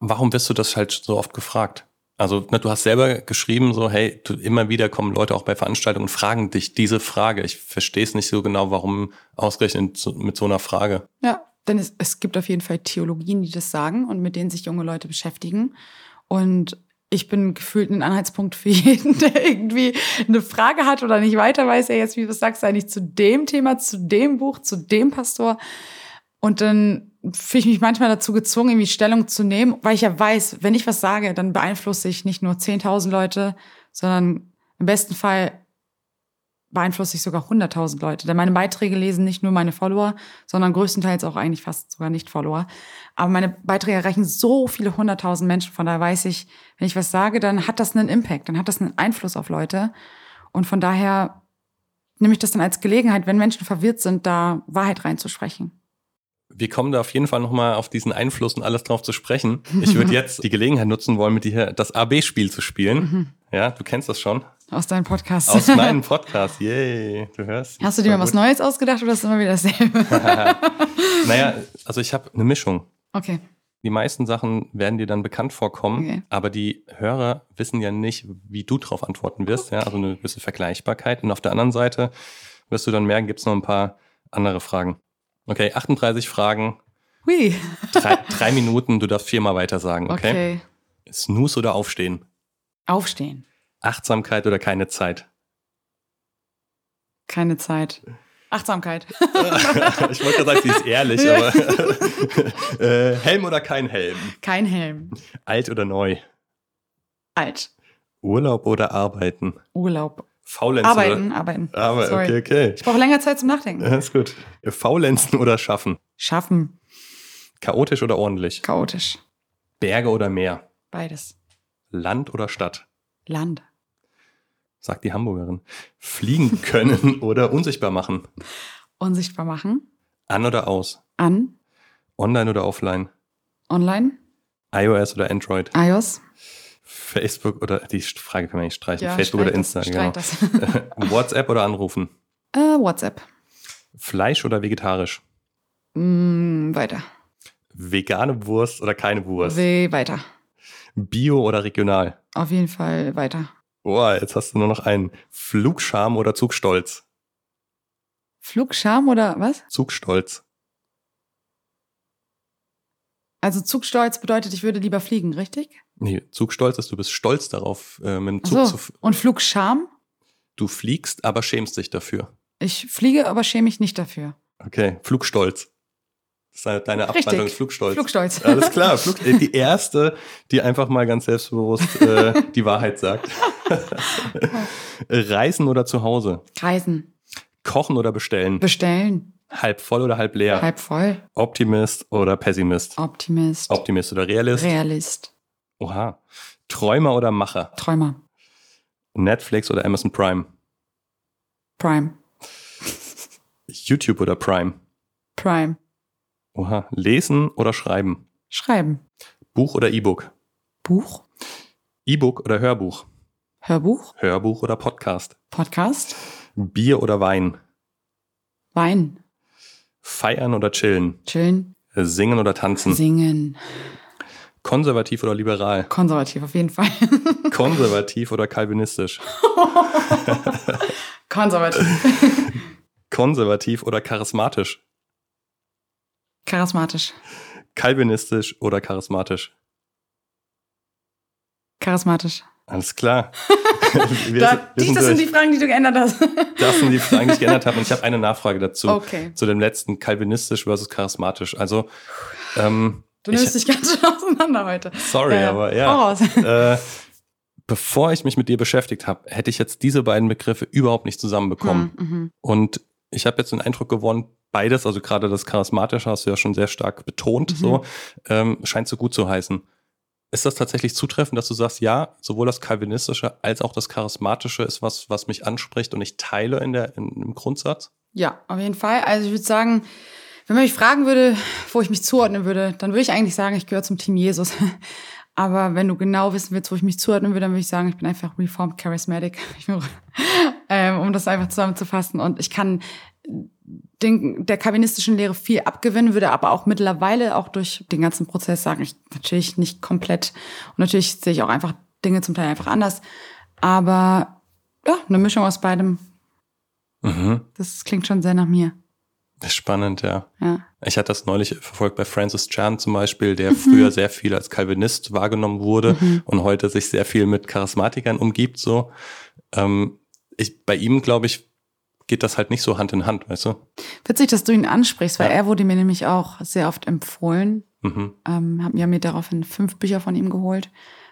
Warum wirst du das halt so oft gefragt? Also, ne, du hast selber geschrieben, so, hey, du, immer wieder kommen Leute auch bei Veranstaltungen und fragen dich diese Frage. Ich verstehe es nicht so genau, warum ausgerechnet mit so einer Frage. Ja, denn es, es gibt auf jeden Fall Theologien, die das sagen und mit denen sich junge Leute beschäftigen. Und ich bin gefühlt ein Anhaltspunkt für jeden, [laughs] der irgendwie eine Frage hat oder nicht weiter weiß, er jetzt, wie du sagst, eigentlich zu dem Thema, zu dem Buch, zu dem Pastor. Und dann fühle ich mich manchmal dazu gezwungen, irgendwie Stellung zu nehmen, weil ich ja weiß, wenn ich was sage, dann beeinflusse ich nicht nur 10.000 Leute, sondern im besten Fall beeinflusse ich sogar 100.000 Leute. Denn meine Beiträge lesen nicht nur meine Follower, sondern größtenteils auch eigentlich fast sogar nicht Follower. Aber meine Beiträge erreichen so viele 100.000 Menschen. Von daher weiß ich, wenn ich was sage, dann hat das einen Impact, dann hat das einen Einfluss auf Leute. Und von daher nehme ich das dann als Gelegenheit, wenn Menschen verwirrt sind, da Wahrheit reinzusprechen. Wir kommen da auf jeden Fall nochmal auf diesen Einfluss und alles drauf zu sprechen. Ich würde [laughs] jetzt die Gelegenheit nutzen wollen, mit dir das AB-Spiel zu spielen. Mhm. Ja, du kennst das schon. Aus deinem Podcast. Aus meinem [laughs] Podcast, yay, du hörst. Hast du dir mal was Neues ausgedacht oder ist es immer wieder dasselbe? [laughs] naja, also ich habe eine Mischung. Okay. Die meisten Sachen werden dir dann bekannt vorkommen, okay. aber die Hörer wissen ja nicht, wie du darauf antworten wirst. Ja, also eine gewisse Vergleichbarkeit. Und auf der anderen Seite wirst du dann merken, gibt es noch ein paar andere Fragen. Okay, 38 Fragen. Hui. drei, drei Minuten, du darfst viermal weiter sagen, okay? Okay. Snooze oder aufstehen? Aufstehen. Achtsamkeit oder keine Zeit? Keine Zeit. Achtsamkeit. [laughs] ich wollte gerade sagen, sie ist ehrlich, aber [laughs] äh, Helm oder kein Helm? Kein Helm. Alt oder neu? Alt. Urlaub oder arbeiten? Urlaub. Faulenzen arbeiten, oder? arbeiten. Arbeiten, okay, okay. Ich brauche länger Zeit zum Nachdenken. Ja, ist gut. Faulenzen oder schaffen? Schaffen. Chaotisch oder ordentlich? Chaotisch. Berge oder Meer? Beides. Land oder Stadt? Land. Sagt die Hamburgerin. Fliegen können [laughs] oder unsichtbar machen? Unsichtbar machen. An oder aus? An. Online oder offline? Online. iOS oder Android? iOS. Facebook oder, die Frage kann man nicht streichen. Ja, Facebook oder Insta, genau. [laughs] WhatsApp oder anrufen? Äh, WhatsApp. Fleisch oder vegetarisch? Mm, weiter. Vegane Wurst oder keine Wurst? We weiter. Bio oder regional? Auf jeden Fall weiter. Boah, jetzt hast du nur noch einen. Flugscham oder Zugstolz? Flugscham oder was? Zugstolz. Also Zugstolz bedeutet, ich würde lieber fliegen, richtig? Nee, Zugstolz ist, du bist stolz darauf, äh, mit dem Zug zu. so. f- Und Flugscham? Du fliegst, aber schämst dich dafür. Ich fliege, aber schäme mich nicht dafür. Okay, Flugstolz. Das ist deine Richtig. Abwandlung Flugstolz. Flugstolz. Alles klar, Flug, äh, die erste, die einfach mal ganz selbstbewusst äh, [laughs] die Wahrheit sagt. [laughs] Reisen oder zu Hause? Reisen. Kochen oder bestellen? Bestellen. halb voll oder halb leer? Halb voll. Optimist oder Pessimist? Optimist. Optimist oder Realist? Realist. Oha. Träumer oder Macher? Träumer. Netflix oder Amazon Prime? Prime. YouTube oder Prime? Prime. Oha. Lesen oder schreiben? Schreiben. Buch oder E-Book? Buch. E-Book oder Hörbuch? Hörbuch. Hörbuch oder Podcast? Podcast. Bier oder Wein? Wein. Feiern oder chillen? Chillen. Singen oder tanzen? Singen. Konservativ oder liberal? Konservativ auf jeden Fall. [laughs] Konservativ oder kalvinistisch? [laughs] Konservativ. Konservativ oder charismatisch? Charismatisch. Calvinistisch oder charismatisch? Charismatisch. Alles klar. [laughs] Wir Da, wir das sind die Fragen, die du geändert hast. Das sind die Fragen, die ich geändert habe. Und ich habe eine Nachfrage dazu. Okay. Zu dem letzten, kalvinistisch versus charismatisch. Also, ähm, Du ich- nimmst dich ganz schön auseinander heute. sorry, ja. aber ja. Voraus. [laughs] äh, bevor ich mich mit dir beschäftigt habe, hätte ich jetzt diese beiden Begriffe überhaupt nicht zusammenbekommen. Hm. Und ich habe jetzt den Eindruck gewonnen, beides, also gerade das Charismatische hast du ja schon sehr stark betont, Mhm. so, ähm, scheint so gut zu heißen. Ist das tatsächlich zutreffend, dass du sagst, ja, sowohl das Calvinistische als auch das Charismatische ist was, was mich anspricht und ich teile in der, in, im Grundsatz? Ja, auf jeden Fall. Also ich würde sagen, wenn man mich fragen würde, wo ich mich zuordnen würde, dann würde ich eigentlich sagen, ich gehöre zum Team Jesus. [laughs] Aber wenn du genau wissen willst, wo ich mich zuordnen würde, dann würde ich sagen, ich bin einfach Reformed Charismatic. [laughs] [laughs] Ähm, um das einfach zusammenzufassen. Und ich kann den, der kalvinistischen Lehre viel abgewinnen, würde aber auch mittlerweile auch durch den ganzen Prozess sagen, ich natürlich nicht komplett. Und natürlich sehe ich auch einfach Dinge zum Teil einfach anders. Aber ja, eine Mischung aus beidem, Mhm. das klingt schon sehr nach mir. Das ist spannend, ja. Ja. Ich hatte das neulich verfolgt bei Francis Chan zum Beispiel, Mhm. der früher sehr viel als Calvinist wahrgenommen wurde und heute sich sehr viel mit Charismatikern umgibt. So, ähm, ich, bei ihm glaube ich geht das halt nicht so Hand in Hand, weißt du? Witzig, dass du ihn ansprichst, weil Ja. er wurde mir nämlich auch sehr oft empfohlen. Mhm. Ähm, hab mir mir daraufhin fünf Bücher von ihm geholt,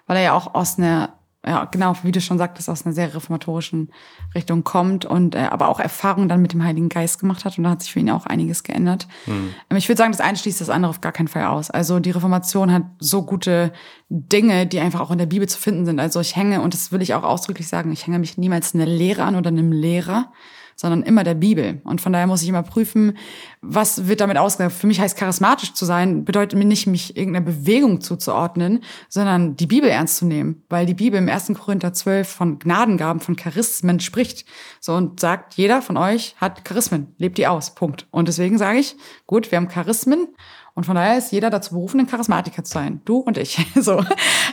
weil er ja auch aus einer, ja genau, wie du schon sagtest, aus einer sehr reformatorischen Richtung kommt und äh, aber auch Erfahrungen dann mit dem Heiligen Geist gemacht hat und da hat sich für ihn auch einiges geändert. Mhm. Ähm, Ich würde sagen, das eine schließt das andere auf gar keinen Fall aus. Also die Reformation hat so gute Dinge, die einfach auch in der Bibel zu finden sind. Also ich hänge, und das will ich auch ausdrücklich sagen, ich hänge mich niemals einer Lehre an oder einem Lehrer, sondern immer der Bibel. Und von daher muss ich immer prüfen, was wird damit ausgesagt. Für mich heißt charismatisch zu sein, bedeutet mir nicht, mich irgendeiner Bewegung zuzuordnen, sondern die Bibel ernst zu nehmen. Weil die Bibel im 1. Korinther 12 von Gnadengaben, von Charismen spricht. So und sagt, jeder von euch hat Charismen, lebt die aus. Punkt. Und deswegen sage ich, gut, wir haben Charismen. Und von daher ist jeder dazu berufen, ein Charismatiker zu sein. Du und ich. [laughs] So.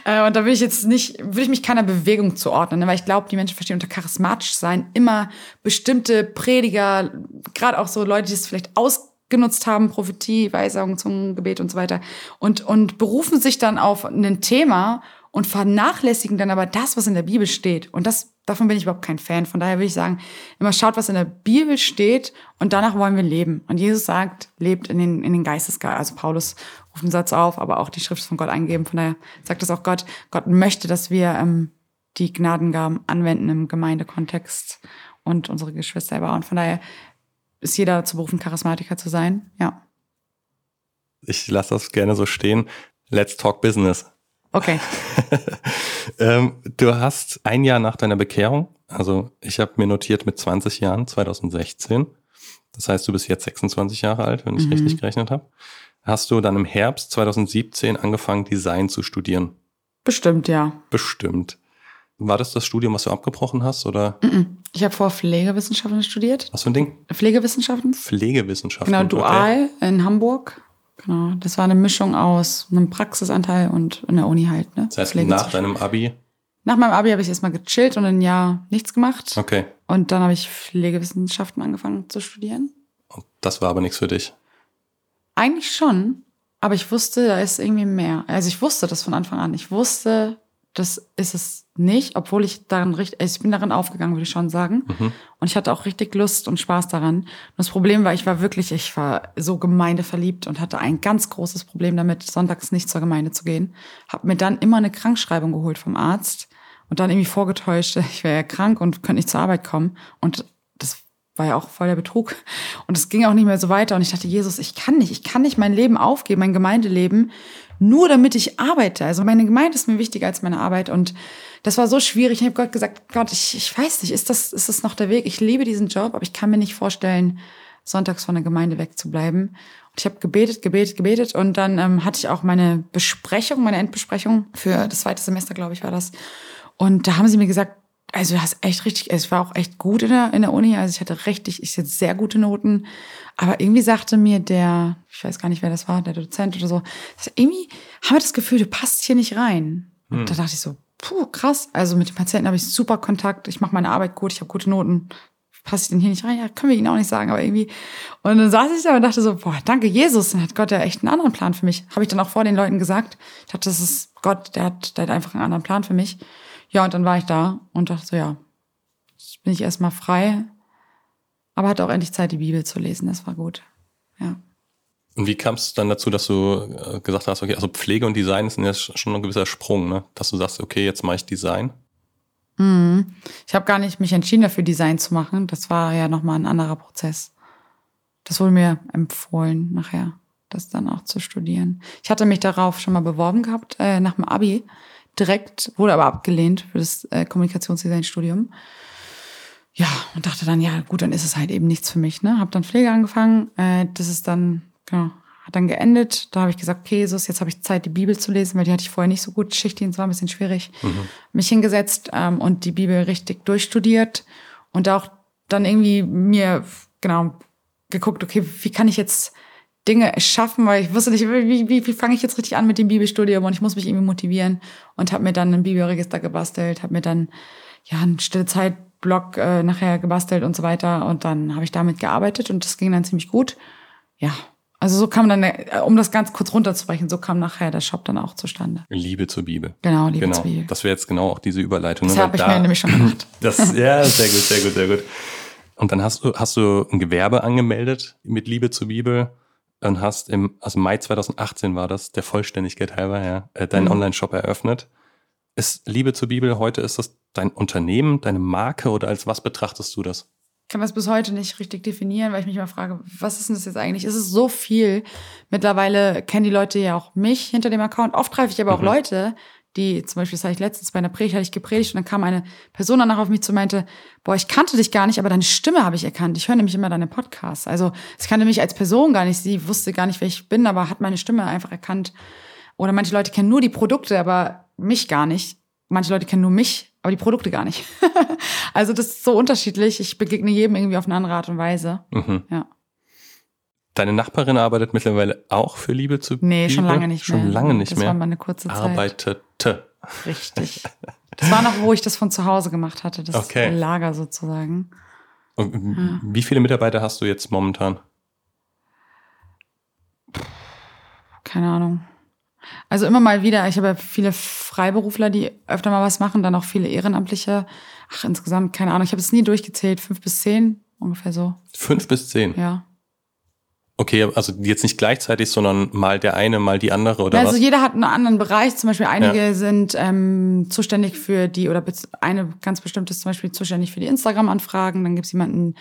Äh, Und da will ich jetzt nicht, würde ich mich keiner Bewegung zuordnen, ne? weil ich glaube, die Menschen verstehen unter charismatisch sein immer bestimmte Prediger, gerade auch so Leute, die es vielleicht ausgenutzt haben, Prophetie, Weisung, Zungengebet und so weiter, und, und berufen sich dann auf ein Thema und vernachlässigen dann aber das, was in der Bibel steht. Und das, davon bin ich überhaupt kein Fan. Von daher will ich sagen, immer schaut, was in der Bibel steht und danach wollen wir leben. Und Jesus sagt, lebt in den, in den Geistesgeist. Also Paulus ruft einen Satz auf, aber auch die Schrift ist von Gott eingegeben. Von daher sagt es auch Gott. Gott möchte, dass wir ähm, die Gnadengaben anwenden im Gemeindekontext und unsere Geschwister. Und von daher ist jeder dazu berufen, Charismatiker zu sein. Ja. Ich lasse das gerne so stehen. Let's talk business. Okay. [laughs] ähm, du hast ein Jahr nach deiner Bekehrung, also ich habe mir notiert mit 20 Jahren, 2016, das heißt, du bist jetzt 26 Jahre alt, wenn ich Mhm. richtig gerechnet habe, hast du dann im Herbst 2017 angefangen, Design zu studieren. Bestimmt, ja. Bestimmt. War das das Studium, was du abgebrochen hast oder. Ich habe vor Pflegewissenschaften studiert. was für ein Ding? Pflegewissenschaften? Pflegewissenschaften. Genau, Okay. dual in Hamburg. Genau. Das war eine Mischung aus einem Praxisanteil und in der Uni halt. Ne? Das heißt, Pflege nach deinem Abi. nach meinem Abi habe ich erstmal gechillt und ein Jahr nichts gemacht. Okay. Und dann habe ich Pflegewissenschaften angefangen zu studieren. Und das war aber nichts für dich. Eigentlich schon, aber ich wusste, da ist irgendwie mehr. Also ich wusste das von Anfang an. Ich wusste, das ist es nicht, obwohl ich darin richtig, also ich bin darin aufgegangen, würde ich schon sagen. Mhm. Und ich hatte auch richtig Lust und Spaß daran. Und das Problem war, ich war wirklich, ich war so gemeindeverliebt und hatte ein ganz großes Problem damit, sonntags nicht zur Gemeinde zu gehen. Hab mir dann immer eine Krankschreibung geholt vom Arzt und dann irgendwie vorgetäuscht, [laughs] ich wäre ja krank und könnte nicht zur Arbeit kommen. Und das war ja auch voll der Betrug. Und es ging auch nicht mehr so weiter. Und ich dachte, Jesus, ich kann nicht, ich kann nicht mein Leben aufgeben, mein Gemeindeleben, nur damit ich arbeite. Also meine Gemeinde ist mir wichtiger als meine Arbeit. Und das war so schwierig. Ich habe Gott gesagt, Gott, ich, ich weiß nicht, ist das, ist das noch der Weg? Ich liebe diesen Job, aber ich kann mir nicht vorstellen, sonntags von der Gemeinde wegzubleiben. Und ich habe gebetet, gebetet, gebetet. Und dann ähm, hatte ich auch meine Besprechung, meine Endbesprechung für das zweite Semester, glaube ich, war das. Und da haben sie mir gesagt, also du hast echt richtig, also ich war auch echt gut in der, in der Uni, also ich hatte richtig, ich hatte sehr gute Noten. Aber irgendwie sagte mir der, ich weiß gar nicht, wer das war, der Dozent oder so, irgendwie haben wir das Gefühl, du passt hier nicht rein. Und Hm. da dachte ich so, puh, krass. Also mit den Patienten habe ich super Kontakt, ich mache meine Arbeit gut, ich habe gute Noten. Passe ich denn hier nicht rein? Ja, können wir Ihnen auch nicht sagen, aber irgendwie. Und dann saß ich da und dachte so, boah, danke Jesus, dann hat Gott ja echt einen anderen Plan für mich. Habe ich dann auch vor den Leuten gesagt. Ich dachte, das ist Gott, der hat, der hat einfach einen anderen Plan für mich. Ja, und dann war ich da und dachte so, ja, jetzt bin ich erstmal frei, aber hatte auch endlich Zeit, die Bibel zu lesen. Das war gut. Ja. Und wie kam es dann dazu, dass du äh, gesagt hast, okay, also Pflege und Design ist ja sch- schon ein gewisser Sprung, ne? Dass du sagst, okay, jetzt mache ich Design. Mhm. Ich habe gar nicht mich entschieden dafür, Design zu machen. Das war ja nochmal ein anderer Prozess. Das wurde mir empfohlen, nachher, das dann auch zu studieren. Ich hatte mich darauf schon mal beworben gehabt, äh, nach dem Abi. Direkt, wurde aber abgelehnt für das äh, Kommunikationsdesign-Studium. Ja, und dachte dann, ja, gut, dann ist es halt eben nichts für mich. Ne? Hab dann Pflege angefangen. Äh, das ist dann, genau, hat dann geendet. Da habe ich gesagt, okay, Jesus, jetzt habe ich Zeit, die Bibel zu lesen, weil die hatte ich vorher nicht so gut. Schichtdienst war ein bisschen schwierig. Mich hingesetzt ähm, und die Bibel richtig durchstudiert und auch dann irgendwie mir, genau, geguckt, okay, wie kann ich jetzt Dinge schaffen, weil ich wusste nicht, wie, wie, wie fange ich jetzt richtig an mit dem Bibelstudium und ich muss mich irgendwie motivieren und habe mir dann ein Bibelregister gebastelt, habe mir dann ja einen stille Zeitblock äh, nachher gebastelt und so weiter und dann habe ich damit gearbeitet und das ging dann ziemlich gut. Ja, also so kam dann, äh, um das ganz kurz runterzubrechen, so kam nachher der Shop dann auch zustande. Liebe zur Bibel. Genau, liebe genau. Zwiebel. Das wäre jetzt genau auch diese Überleitung. Das habe ich mir nämlich schon gedacht. [laughs] Das, ja, sehr gut, sehr gut, sehr gut. Und dann hast du, hast du ein Gewerbe angemeldet mit Liebe zur Bibel und hast im, also Mai 2018 war das, der Vollständigkeit halber, ja, äh, deinen Mhm. Online-Shop eröffnet. Ist Liebe zur Bibel heute, ist das dein Unternehmen, deine Marke oder als was betrachtest du das? Ich kann das bis heute nicht richtig definieren, weil ich mich immer frage, was ist denn das jetzt eigentlich? Es ist so viel. Mittlerweile kennen die Leute ja auch mich hinter dem Account. Oft treffe ich aber auch Mhm. Leute, die, zum Beispiel, das hatte ich letztens bei einer Predigt, hatte ich gepredigt und dann kam eine Person danach auf mich zu und meinte, boah, ich kannte dich gar nicht, aber deine Stimme habe ich erkannt. Ich höre nämlich immer deine Podcasts. Also, es kannte mich als Person gar nicht. Sie wusste gar nicht, wer ich bin, aber hat meine Stimme einfach erkannt. Oder manche Leute kennen nur die Produkte, aber mich gar nicht. Manche Leute kennen nur mich, aber die Produkte gar nicht. [laughs] also das ist so unterschiedlich. Ich begegne jedem irgendwie auf eine andere Art und Weise. Mhm. Ja. Deine Nachbarin arbeitet mittlerweile auch für Liebe zur Nee, Bibel? schon lange nicht mehr. Schon lange nicht das mehr. war mal eine kurze Zeit. Arbeitete. Richtig. Das war noch, wo ich das von zu Hause gemacht hatte, das Okay. Lager sozusagen. Und Ja. wie viele Mitarbeiter hast du jetzt momentan? Keine Ahnung. Also immer mal wieder, ich habe ja viele Freiberufler, die öfter mal was machen, dann auch viele Ehrenamtliche. Ach, insgesamt, keine Ahnung, ich habe es nie durchgezählt, fünf bis zehn, ungefähr so. Fünf bis zehn. Ja. Okay, also jetzt nicht gleichzeitig, sondern mal der eine, mal die andere oder also was? jeder hat einen anderen Bereich. Zum Beispiel einige sind ähm, zuständig für die, oder eine ganz bestimmt ist zum Beispiel zuständig für die Instagram-Anfragen. Dann gibt es jemanden,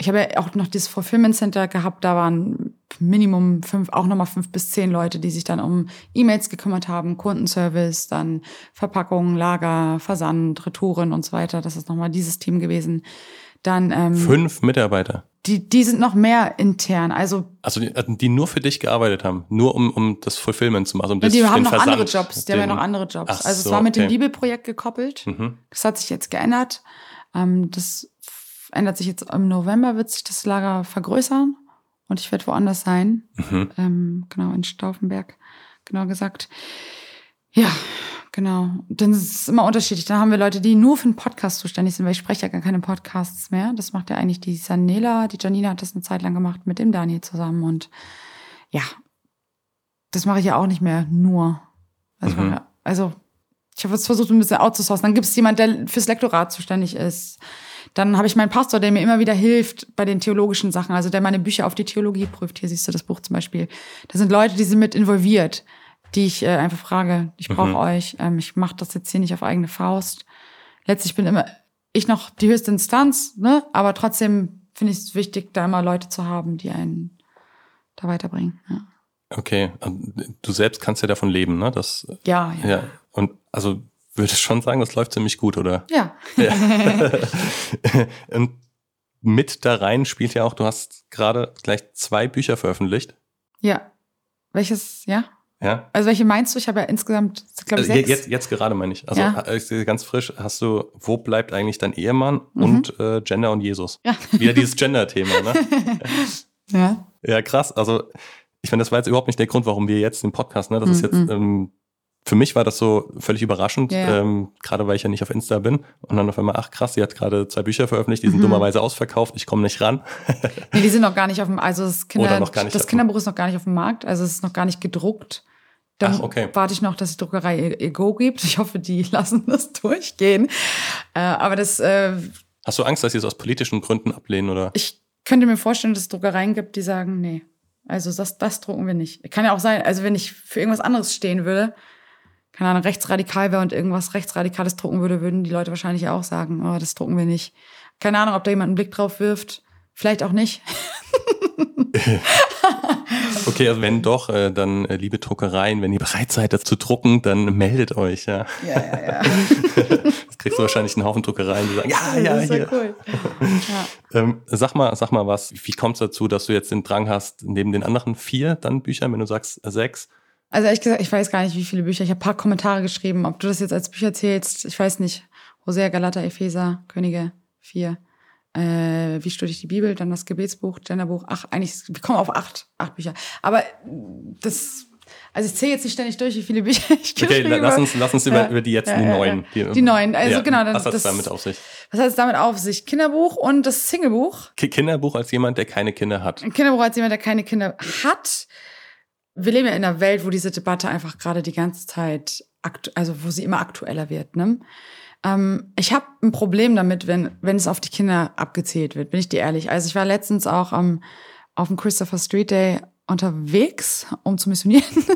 ich habe ja auch noch dieses Fulfillment Center gehabt, da waren Minimum fünf, auch nochmal fünf bis zehn Leute, die sich dann um E-Mails gekümmert haben, Kundenservice, dann Verpackung, Lager, Versand, Retouren und so weiter. Das ist nochmal dieses Team gewesen. Dann ähm, Fünf Mitarbeiter. Die, die sind noch mehr intern. Also Also die, die nur für dich gearbeitet haben, nur um, um das Fulfillment zu machen. Um Ja, das, die haben den noch Versand, andere Jobs. Die haben ja den- noch andere Jobs. Ach also es so, war mit dem okay. Bibelprojekt gekoppelt. Mhm. Das hat sich jetzt geändert. Ähm, das ändert sich jetzt im November, wird sich das Lager vergrößern und ich werde woanders sein. Mhm. Ähm, genau, in Stauffenberg, genau gesagt. Ja, genau. Dann ist es immer unterschiedlich. Dann haben wir Leute, die nur für den Podcast zuständig sind, weil ich spreche ja gar keine Podcasts mehr. Das macht ja eigentlich die Sanela. Die Janina hat das eine Zeit lang gemacht mit dem Daniel zusammen und ja. das mache ich ja auch nicht mehr nur. Also, Mhm. also ich habe jetzt versucht, ein bisschen outzusourcen. Dann gibt es jemand, der fürs Lektorat zuständig ist. Dann habe ich meinen Pastor, der mir immer wieder hilft bei den theologischen Sachen, also der meine Bücher auf die Theologie prüft. Hier siehst du das Buch zum Beispiel. Da sind Leute, die sind mit involviert, die ich äh, einfach frage, ich brauche Mhm. euch, ähm, ich mache das jetzt hier nicht auf eigene Faust. Letztlich bin immer ich noch die höchste Instanz, ne? aber trotzdem finde ich es wichtig, da immer Leute zu haben, die einen da weiterbringen. Ja, Okay, du selbst kannst ja davon leben, ne? Das, ja. ja. ja. Und also würde ich schon sagen, das läuft ziemlich gut, oder? ja. Ja. [laughs] und mit da rein spielt ja auch, du hast gerade gleich zwei Bücher veröffentlicht. Ja. Welches, ja? Ja. Also welche meinst du? Ich habe ja insgesamt, glaube ich, Also sechs. jetzt, jetzt gerade meine ich. Also Ja. äh, ganz frisch hast du, wo bleibt eigentlich dein Ehemann Mhm. und äh, Gender und Jesus? Ja. Wieder dieses Gender-Thema, ne? [laughs] ja. Ja, krass. Also ich finde, das war jetzt überhaupt nicht der Grund, warum wir jetzt den Podcast, ne? Das ist jetzt, Mhm. ähm, für mich war das so völlig überraschend, Ja, ähm, gerade weil ich ja nicht auf Insta bin. Und dann auf einmal, ach krass, sie hat gerade zwei Bücher veröffentlicht, die sind Mhm. dummerweise ausverkauft, ich komme nicht ran. Nee, die sind noch gar nicht auf dem, also das, Kinder, das Kinderbuch ist noch gar nicht auf dem Markt, also es ist noch gar nicht gedruckt. Dann Ach, okay. warte ich noch, dass die Druckerei ihr, ihr Go gibt. Ich hoffe, die [laughs] lassen das durchgehen. Äh, aber das, äh, Hast du Angst, dass sie es aus politischen Gründen ablehnen oder? ich könnte mir vorstellen, dass es Druckereien gibt, die sagen, nee, also das, das drucken wir nicht. Kann ja auch sein, also wenn ich für irgendwas anderes stehen würde, keine Ahnung, rechtsradikal wäre und irgendwas rechtsradikales drucken würde, würden die Leute wahrscheinlich auch sagen, oh, das drucken wir nicht. Keine Ahnung, ob da jemand einen Blick drauf wirft. Vielleicht auch nicht. [laughs] Okay, also wenn doch, äh, dann äh, liebe Druckereien, wenn ihr bereit seid, das zu drucken, dann meldet euch, ja. Ja, ja, ja. [laughs] Das kriegst du wahrscheinlich einen Haufen Druckereien, die sagen, ja, ja, das ist ja hier. cool. Ja. Ähm, sag mal, sag mal was, wie kommt es dazu, dass du jetzt den Drang hast, neben den anderen vier dann Büchern, wenn du sagst äh, sechs, Also ehrlich gesagt, ich weiß gar nicht, wie viele Bücher. Ich habe ein paar Kommentare geschrieben. Ob du das jetzt als Bücher zählst, ich weiß nicht. Hosea, Galater, Epheser, Könige, vier. Äh, wie studiere ich die Bibel? Dann das Gebetsbuch, Genderbuch. Ach, eigentlich, wir kommen auf acht, acht Bücher. Aber das, also ich zähle jetzt nicht ständig durch, wie viele Bücher [laughs] ich Okay, geschrieben la- lass habe. uns, lass uns über, Ja, über die jetzt ja, die ja, neuen. ja. Die neuen, also genau, dann- Was hat es damit auf sich? Was hat es damit auf sich? Kinderbuch und das Singlebuch. Ki- Kinderbuch als jemand, der keine Kinder hat. Kinderbuch als jemand, der keine Kinder hat. Wir leben ja in einer Welt, wo diese Debatte einfach gerade die ganze Zeit, also wo sie immer aktueller wird. Ne? Ähm, ich habe ein Problem damit, wenn, wenn es auf die Kinder abgezählt wird, bin ich dir ehrlich. Also ich war letztens auch am, auf dem Christopher Street Day unterwegs, um zu missionieren. [laughs] Mit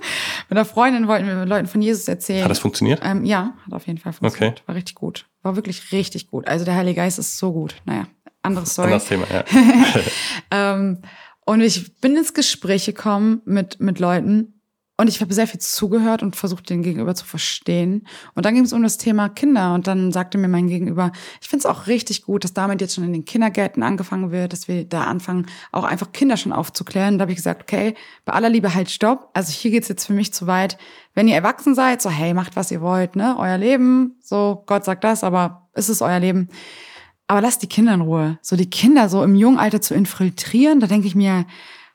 einer Freundin wollten wir Leuten von Jesus erzählen. Hat das funktioniert? Ähm, ja, hat auf jeden Fall funktioniert. Okay. War richtig gut. War wirklich richtig gut. Also der Heilige Geist ist so gut. Naja, anderes Story. Anderes Thema, ja. [laughs] [laughs] Ähm, und ich bin ins Gespräch gekommen mit, mit Leuten und ich habe sehr viel zugehört und versucht, den Gegenüber zu verstehen. Und dann ging es um das Thema Kinder und dann sagte mir mein Gegenüber, ich finde es auch richtig gut, dass damit jetzt schon in den Kindergärten angefangen wird, dass wir da anfangen, auch einfach Kinder schon aufzuklären. Da habe ich gesagt, okay, bei aller Liebe halt stopp. Also hier geht's jetzt für mich zu weit. Wenn ihr erwachsen seid, so hey, macht, was ihr wollt, ne? Euer Leben, so Gott sagt das, aber es ist euer Leben. Aber lasst die Kinder in Ruhe. So die Kinder so im jungen Alter zu infiltrieren, da denke ich mir,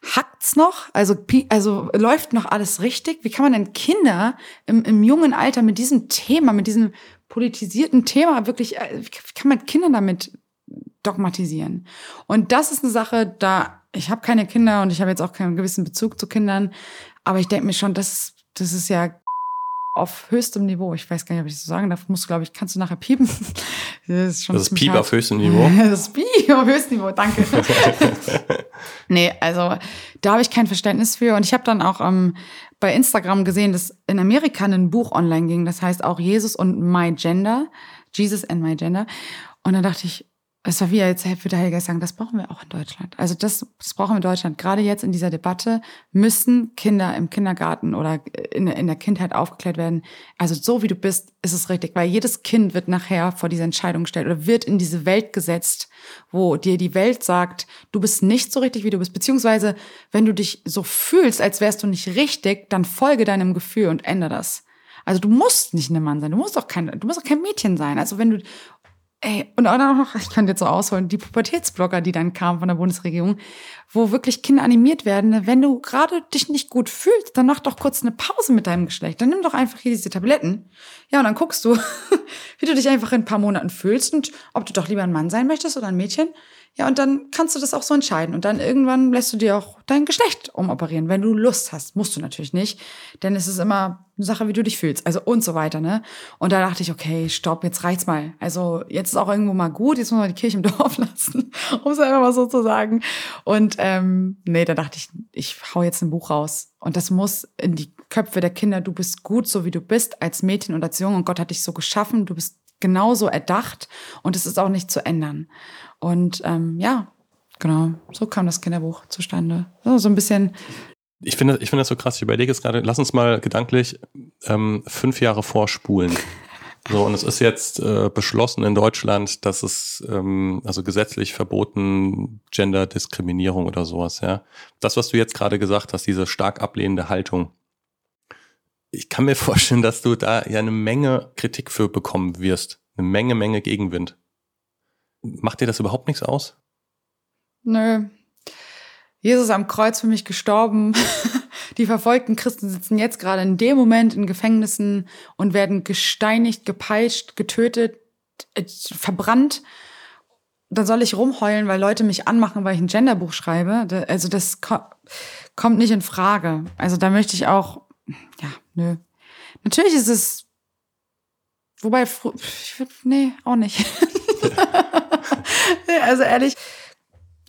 hackt's noch? Also, also läuft noch alles richtig? Wie kann man denn Kinder im, im jungen Alter mit diesem Thema, mit diesem politisierten Thema wirklich, äh, wie kann man Kinder damit dogmatisieren? Und das ist eine Sache, da ich habe keine Kinder und ich habe jetzt auch keinen gewissen Bezug zu Kindern, aber ich denke mir schon, das, das ist ja auf höchstem Niveau. Ich weiß gar nicht, ob ich das so sagen darf. Musst du, glaube ich, kannst du nachher piepen. [laughs] Das ist schon Das ist Piep hart. auf höchstem Niveau. [laughs] Das ist Piep auf höchstem Niveau, danke. [laughs] nee, also da habe ich kein Verständnis für. Und ich habe dann auch ähm, bei Instagram gesehen, dass in Amerika ein Buch online ging. Das heißt auch Jesus und My Gender. Jesus and My Gender. Und dann dachte ich, es war wie jetzt würde der Heilige sagen, das brauchen wir auch in Deutschland. Also das, das brauchen wir in Deutschland. Gerade jetzt in dieser Debatte müssen Kinder im Kindergarten oder in, in der Kindheit aufgeklärt werden. Also so wie du bist, ist es richtig, weil jedes Kind wird nachher vor diese Entscheidung gestellt oder wird in diese Welt gesetzt, wo dir die Welt sagt, du bist nicht so richtig, wie du bist. Beziehungsweise, wenn du dich so fühlst, als wärst du nicht richtig, dann folge deinem Gefühl und ändere das. Also du musst nicht ein Mann sein, du musst auch kein, du musst auch kein Mädchen sein. Also wenn du Ey, und auch noch, ich kann jetzt so ausholen, die Pubertätsblogger, die dann kamen von der Bundesregierung, wo wirklich Kinder animiert werden, wenn du gerade dich nicht gut fühlst, dann mach doch kurz eine Pause mit deinem Geschlecht. Dann nimm doch einfach hier diese Tabletten. Ja, und dann guckst du, [laughs] wie du dich einfach in ein paar Monaten fühlst und ob du doch lieber ein Mann sein möchtest oder ein Mädchen. Ja, und dann kannst du das auch so entscheiden. Und dann irgendwann lässt du dir auch dein Geschlecht umoperieren, wenn du Lust hast. Musst du natürlich nicht, denn es ist immer eine Sache, wie du dich fühlst, also und so weiter, ne? Und da dachte ich, okay, stopp, jetzt reicht's mal. Also jetzt ist auch irgendwo mal gut, jetzt muss man die Kirche im [laughs] Dorf lassen, um es einfach mal so zu sagen. Und ähm, nee, da dachte ich, ich hau jetzt ein Buch raus. Und das muss in die Köpfe der Kinder, du bist gut, so wie du bist, als Mädchen und als Junge. Und Gott hat dich so geschaffen, du bist genauso erdacht und es ist auch nicht zu ändern. Und ähm, ja, genau, so kam das Kinderbuch zustande. So, so ein bisschen. Ich finde, ich finde das so krass. Ich überlege jetzt gerade, lass uns mal gedanklich ähm, fünf Jahre vorspulen. So, und es ist jetzt äh, beschlossen in Deutschland, dass es ähm, also gesetzlich verboten Genderdiskriminierung oder sowas, ja. Das, was du jetzt gerade gesagt hast, diese stark ablehnende Haltung. Ich kann mir [laughs] vorstellen, dass du da ja eine Menge Kritik für bekommen wirst. Eine Menge, Menge Gegenwind. Macht dir das überhaupt nichts aus? Nö. Jesus am Kreuz für mich gestorben. [laughs] Die verfolgten Christen sitzen jetzt gerade in dem Moment in Gefängnissen und werden gesteinigt, gepeitscht, getötet, äh, verbrannt. Dann soll ich rumheulen, weil Leute mich anmachen, weil ich ein Genderbuch schreibe. Also das kommt nicht in Frage. Also da möchte ich auch, ja, nö. Natürlich ist es, wobei, nee, auch nicht. [laughs] [laughs] also ehrlich,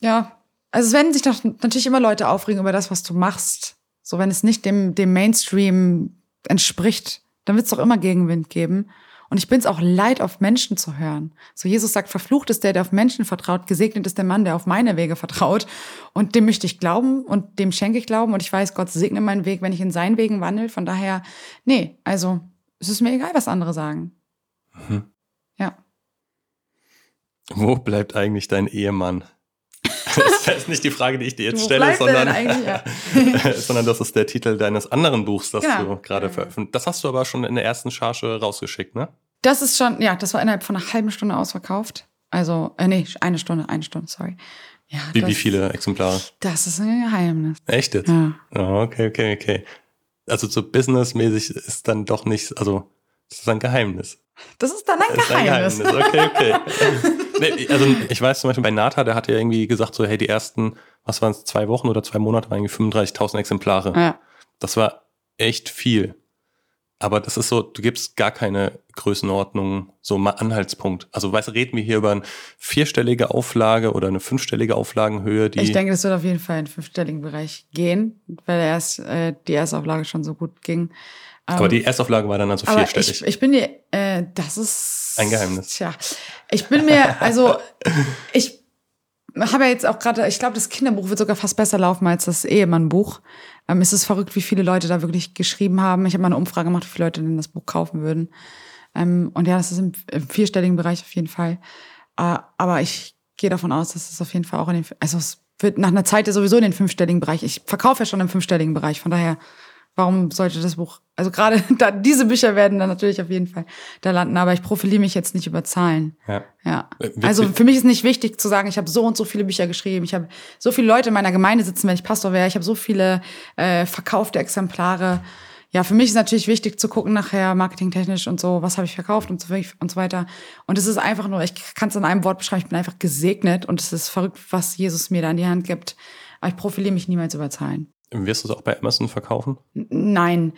ja. Also es werden sich doch natürlich immer Leute aufregen über das, was du machst. So, wenn es nicht dem, dem Mainstream entspricht, dann wird es doch immer Gegenwind geben. Und ich bin es auch leid, auf Menschen zu hören. So, Jesus sagt, verflucht ist der, der auf Menschen vertraut, gesegnet ist der Mann, der auf meine Wege vertraut. Und dem möchte ich glauben und dem schenke ich Glauben. Und ich weiß, Gott segne meinen Weg, wenn ich in seinen Wegen wandel. Von daher, nee, also es ist mir egal, was andere sagen. Mhm. Wo bleibt eigentlich dein Ehemann? [laughs] Das ist nicht die Frage, die ich dir jetzt stelle, sondern, ja. [laughs] sondern das ist der Titel deines anderen Buchs, das genau. du gerade veröffentlicht Das hast du aber schon in der ersten Charge rausgeschickt, ne? Das ist schon, ja, das war innerhalb von einer halben Stunde ausverkauft. Also, äh, nee, eine Stunde, eine Stunde, sorry. Ja, wie, das, wie viele Exemplare? Das ist ein Geheimnis. Echt jetzt? Ja. Oh, okay, okay, okay. Also so businessmäßig ist dann doch nicht, also das ist ein Geheimnis. Das ist dann ein das Geheimnis. Ist ein Geheimnis. Okay, okay. [laughs] nee, also ich weiß zum Beispiel bei Nata, der hat ja irgendwie gesagt, so, hey, die ersten, was waren es, zwei Wochen oder zwei Monate waren irgendwie 35.000 Exemplare. Ja. Das war echt viel. Aber das ist so, du gibst gar keine Größenordnung, so mal Anhaltspunkt. Also weißt reden wir hier über eine vierstellige Auflage oder eine fünfstellige Auflagenhöhe, die. Ich denke, das wird auf jeden Fall in den fünfstelligen Bereich gehen, weil erst äh, die erste Auflage schon so gut ging. Aber die Erstauflage war dann also vierstellig. Ich, ich bin mir, äh, das ist. Ein Geheimnis. Tja, ich bin mir, also, ich habe ja jetzt auch gerade, ich glaube, das Kinderbuch wird sogar fast besser laufen als das Ehemannbuch. Ähm, es ist verrückt, wie viele Leute da wirklich geschrieben haben. Ich habe mal eine Umfrage gemacht, wie viele Leute denn das Buch kaufen würden. Ähm, und ja, das ist im, im vierstelligen Bereich auf jeden Fall. Äh, aber ich gehe davon aus, dass es auf jeden Fall auch in den, also es wird nach einer Zeit ja sowieso in den fünfstelligen Bereich. Ich verkaufe ja schon im fünfstelligen Bereich, von daher warum sollte das Buch, also gerade [laughs] da, diese Bücher werden dann natürlich auf jeden Fall da landen, aber ich profiliere mich jetzt nicht über Zahlen. Ja. ja. Äh, also für mich ist nicht wichtig zu sagen, ich habe so und so viele Bücher geschrieben, ich habe so viele Leute in meiner Gemeinde sitzen, wenn ich Pastor wäre, ich habe so viele äh, verkaufte Exemplare. Ja, für mich ist natürlich wichtig zu gucken nachher marketingtechnisch und so, was habe ich verkauft und so, und so weiter. Und es ist einfach nur, ich kann es in einem Wort beschreiben, ich bin einfach gesegnet und es ist verrückt, was Jesus mir da in die Hand gibt. Aber ich profiliere mich niemals über Zahlen. Wirst du es auch bei Amazon verkaufen? Nein.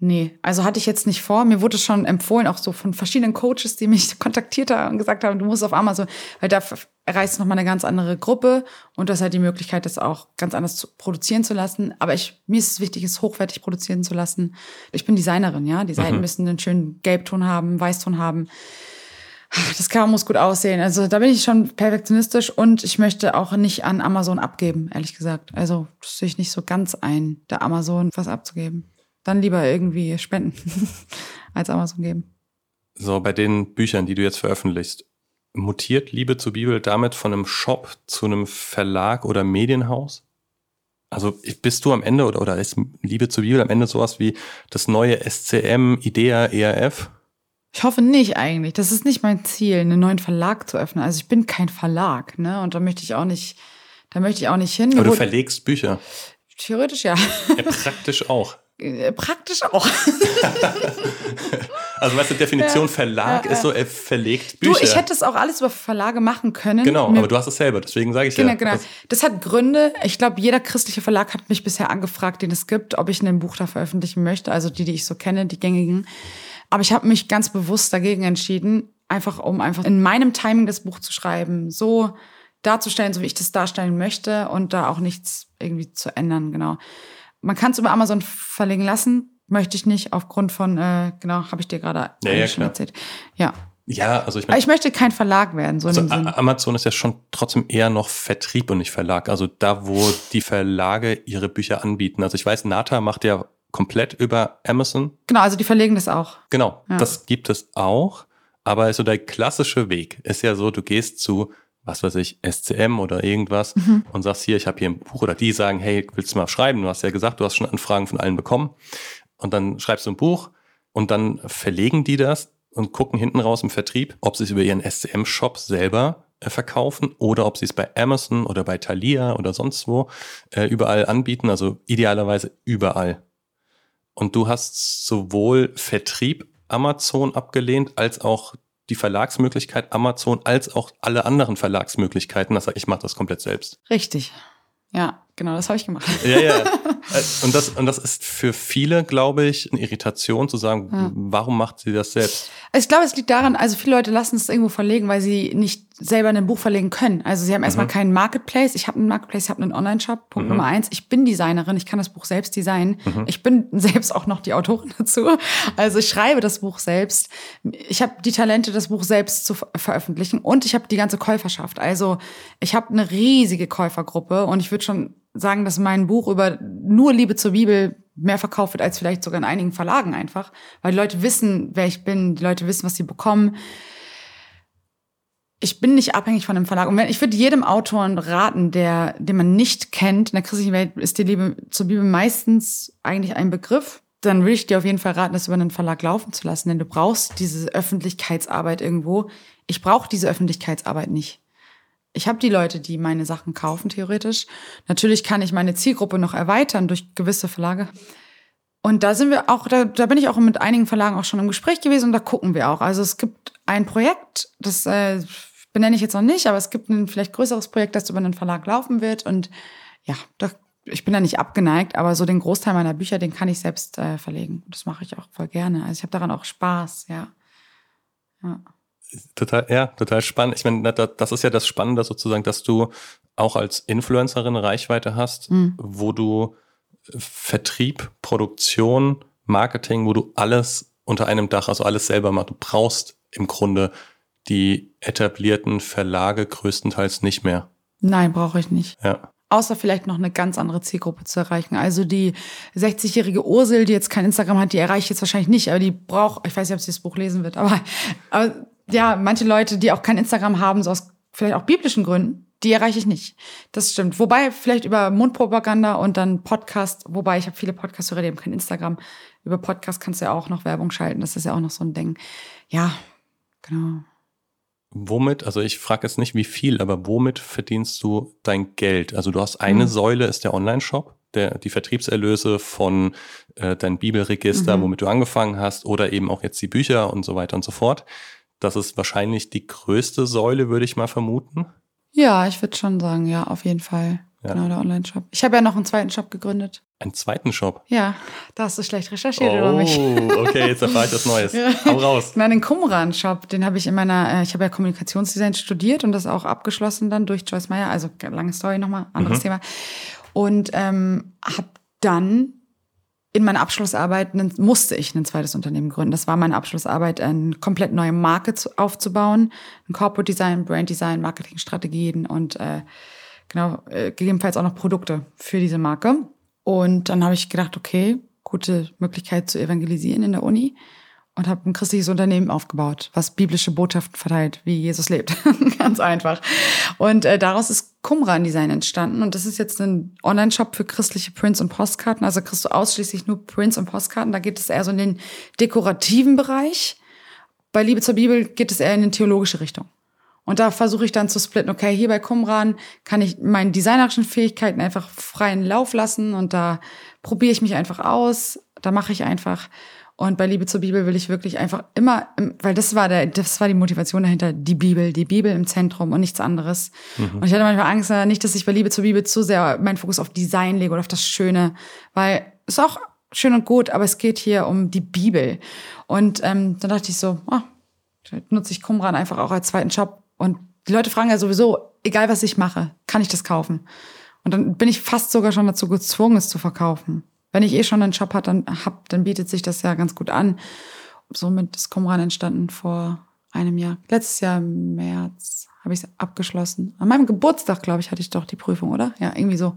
Nee, also hatte ich jetzt nicht vor. Mir wurde schon empfohlen, auch so von verschiedenen Coaches, die mich [laughs] kontaktiert haben und gesagt haben, du musst auf Amazon, weil da erreichst du nochmal eine ganz andere Gruppe und das hat die Möglichkeit, das auch ganz anders zu produzieren zu lassen. Aber ich, mir ist es wichtig, es hochwertig produzieren zu lassen. Ich bin Designerin, ja. Die Seiten mhm. müssen einen schönen Gelbton haben, Weißton haben das Cover muss gut aussehen. Also da bin ich schon perfektionistisch und ich möchte auch nicht an Amazon abgeben, ehrlich gesagt. Also das sehe ich nicht so ganz ein, der Amazon was abzugeben. Dann lieber irgendwie spenden [laughs] als Amazon geben. So, bei den Büchern, die du jetzt veröffentlichst, mutiert Liebe zur Bibel damit von einem Shop zu einem Verlag oder Medienhaus? Also bist du am Ende oder, oder ist Liebe zur Bibel am Ende sowas wie das neue SCM, IDEA, ERF? Ich hoffe nicht eigentlich. Das ist nicht mein Ziel, einen neuen Verlag zu öffnen. Also ich bin kein Verlag, ne? Und da möchte ich auch nicht, da möchte ich auch nicht hin. Aber du verlegst Bücher. Theoretisch ja. ja praktisch auch. Äh, praktisch auch. [laughs] Also weißt du, Definition ja, Verlag ja, ist so, er verlegt Bücher. Du, ich hätte es auch alles über Verlage machen können. Genau, Mir, aber du hast es selber, deswegen sage ich genau, ja. Genau, genau. Das hat Gründe. Ich glaube, jeder christliche Verlag hat mich bisher angefragt, den es gibt, ob ich ein Buch da veröffentlichen möchte. Also die, die ich so kenne, die gängigen. Aber ich habe mich ganz bewusst dagegen entschieden, einfach um einfach in meinem Timing das Buch zu schreiben, so darzustellen, so wie ich das darstellen möchte und da auch nichts irgendwie zu ändern, genau. Man kann es über Amazon verlegen lassen, möchte ich nicht, aufgrund von, äh, genau, habe ich dir gerade ja, ja, schon erzählt. Ja. Ja, also ich meine. Ich möchte kein Verlag werden, so also Amazon ist ja schon trotzdem eher noch Vertrieb und nicht Verlag. Also da, wo die Verlage ihre Bücher anbieten. Also ich weiß, Nata macht ja komplett über Amazon. Genau, also die verlegen das auch. Genau, ja. das gibt es auch. Aber so der klassische Weg ist ja so, du gehst zu, was weiß ich, SCM oder irgendwas mhm. und sagst hier, ich habe hier ein Buch oder die sagen, hey, willst du mal schreiben? Du hast ja gesagt, du hast schon Anfragen von allen bekommen. Und dann schreibst du ein Buch und dann verlegen die das und gucken hinten raus im Vertrieb, ob sie es über ihren SCM-Shop selber äh, verkaufen oder ob sie es bei Amazon oder bei Thalia oder sonst wo äh, überall anbieten, also idealerweise überall. Und du hast sowohl Vertrieb Amazon abgelehnt, als auch die Verlagsmöglichkeit Amazon, als auch alle anderen Verlagsmöglichkeiten. Das heißt, ich mache das komplett selbst. Richtig. Ja, genau, das habe ich gemacht. Ja, ja. [laughs] Äh, und das, und das ist für viele, glaube ich, eine Irritation zu sagen, ja. warum macht sie das selbst? Ich glaube, es liegt daran, also viele Leute lassen es irgendwo verlegen, weil sie nicht selber ein Buch verlegen können. Also sie haben erstmal mhm. keinen Marketplace. Ich habe einen Marketplace, ich habe einen Online-Shop. Punkt mhm. Nummer eins. Ich bin Designerin, ich kann das Buch selbst designen. Mhm. Ich bin [laughs] selbst auch noch die Autorin dazu. Also ich schreibe das Buch selbst. Ich habe die Talente, das Buch selbst zu veröffentlichen. Und ich habe die ganze Käuferschaft. Also ich habe eine riesige Käufergruppe und ich würde schon sagen, dass mein Buch über nur Liebe zur Bibel mehr verkauft wird als vielleicht sogar in einigen Verlagen einfach, weil die Leute wissen, wer ich bin, die Leute wissen, was sie bekommen ich bin nicht abhängig von einem Verlag. Und wenn, ich würde jedem Autoren raten, der, den man nicht kennt, in der christlichen Welt ist die Liebe zur Bibel meistens eigentlich ein Begriff, dann würde ich dir auf jeden Fall raten, das über einen Verlag laufen zu lassen, denn du brauchst diese Öffentlichkeitsarbeit irgendwo. Ich brauche diese Öffentlichkeitsarbeit nicht. Ich habe die Leute, die meine Sachen kaufen, theoretisch. Natürlich kann ich meine Zielgruppe noch erweitern durch gewisse Verlage. Und da sind wir auch, da, da bin ich auch mit einigen Verlagen auch schon im Gespräch gewesen und da gucken wir auch. Also es gibt ein Projekt, das äh, benenne ich jetzt noch nicht, aber es gibt ein vielleicht größeres Projekt, das über einen Verlag laufen wird. Und ja, da, ich bin da nicht abgeneigt, aber so den Großteil meiner Bücher, den kann ich selbst äh, verlegen. Das mache ich auch voll gerne. Also ich habe daran auch Spaß, ja. ja. Total, ja, total spannend. Ich meine, das ist ja das Spannende sozusagen, dass du auch als Influencerin Reichweite hast, mhm. wo du Vertrieb, Produktion, Marketing, wo du alles unter einem Dach, also alles selber machst. Du brauchst im Grunde die etablierten Verlage größtenteils nicht mehr. Nein, brauche ich nicht. Ja. Außer vielleicht noch eine ganz andere Zielgruppe zu erreichen. Also die 60-jährige Ursel, die jetzt kein Instagram hat, die erreiche ich jetzt wahrscheinlich nicht, aber die braucht, ich weiß nicht, ob sie das Buch lesen wird, aber, aber ja, manche Leute, die auch kein Instagram haben, so aus vielleicht auch biblischen Gründen, die erreiche ich nicht. Das stimmt. Wobei vielleicht über Mundpropaganda und dann Podcast, wobei ich habe viele Podcast-Hörer, die haben kein Instagram. Über Podcast kannst du ja auch noch Werbung schalten. Das ist ja auch noch so ein Ding. Ja, genau. Womit, also ich frage jetzt nicht wie viel, aber womit verdienst du dein Geld? Also du hast eine mhm. Säule, ist der Online-Shop, der, die Vertriebserlöse von äh, deinem Bibelregister, mhm. womit du angefangen hast, oder eben auch jetzt die Bücher und so weiter und so fort. Das ist wahrscheinlich die größte Säule, würde ich mal vermuten. Ja, ich würde schon sagen, ja, auf jeden Fall. Ja. Genau, der Online-Shop. Ich habe ja noch einen zweiten Shop gegründet. Einen zweiten Shop? Ja, da hast du schlecht recherchiert oh, über mich. okay, jetzt erfahre ich was Neues. [laughs] Hau raus. Nein, den Qumran-Shop, den habe ich in meiner, äh, ich habe ja Kommunikationsdesign studiert und das auch abgeschlossen dann durch Joyce Meyer. Also lange Story nochmal, anderes mhm. Thema. Und ähm, habe dann in meiner Abschlussarbeit musste ich ein zweites Unternehmen gründen. Das war meine Abschlussarbeit, eine komplett neue Marke aufzubauen, ein Corporate Design, Brand Design, Marketingstrategien und äh, genau äh, gegebenenfalls auch noch Produkte für diese Marke. Und dann habe ich gedacht, okay, gute Möglichkeit zu evangelisieren in der Uni und habe ein christliches Unternehmen aufgebaut, was biblische Botschaften verteilt, wie Jesus lebt. [laughs] Ganz einfach. Und äh, daraus ist Qumran Design entstanden und das ist jetzt ein Online-Shop für christliche Prints und Postkarten. Also kriegst du ausschließlich nur Prints und Postkarten. Da geht es eher so in den dekorativen Bereich. Bei Liebe zur Bibel geht es eher in eine theologische Richtung. Und da versuche ich dann zu splitten, okay, hier bei Qumran kann ich meine designerischen Fähigkeiten einfach freien Lauf lassen und da probiere ich mich einfach aus, da mache ich einfach Und bei Liebe zur Bibel will ich wirklich einfach immer, weil das war der, das war die Motivation dahinter, die Bibel, die Bibel im Zentrum und nichts anderes. Mhm. Und ich hatte manchmal Angst, äh, nicht, dass ich bei Liebe zur Bibel zu sehr meinen Fokus auf Design lege oder auf das Schöne, weil es ist auch schön und gut, aber es geht hier um die Bibel. Und ähm, dann dachte ich so, oh, nutze ich Qumran einfach auch als zweiten Shop. Und die Leute fragen ja sowieso, egal was ich mache, kann ich das kaufen? Und dann bin ich fast sogar schon dazu gezwungen, es zu verkaufen. Wenn ich eh schon einen Shop hat, dann hab, dann bietet sich das ja ganz gut an. Somit ist Qumran entstanden vor einem Jahr. Letztes Jahr im März habe ich es abgeschlossen. An meinem Geburtstag, glaube ich, hatte ich doch die Prüfung, oder? Ja, irgendwie so.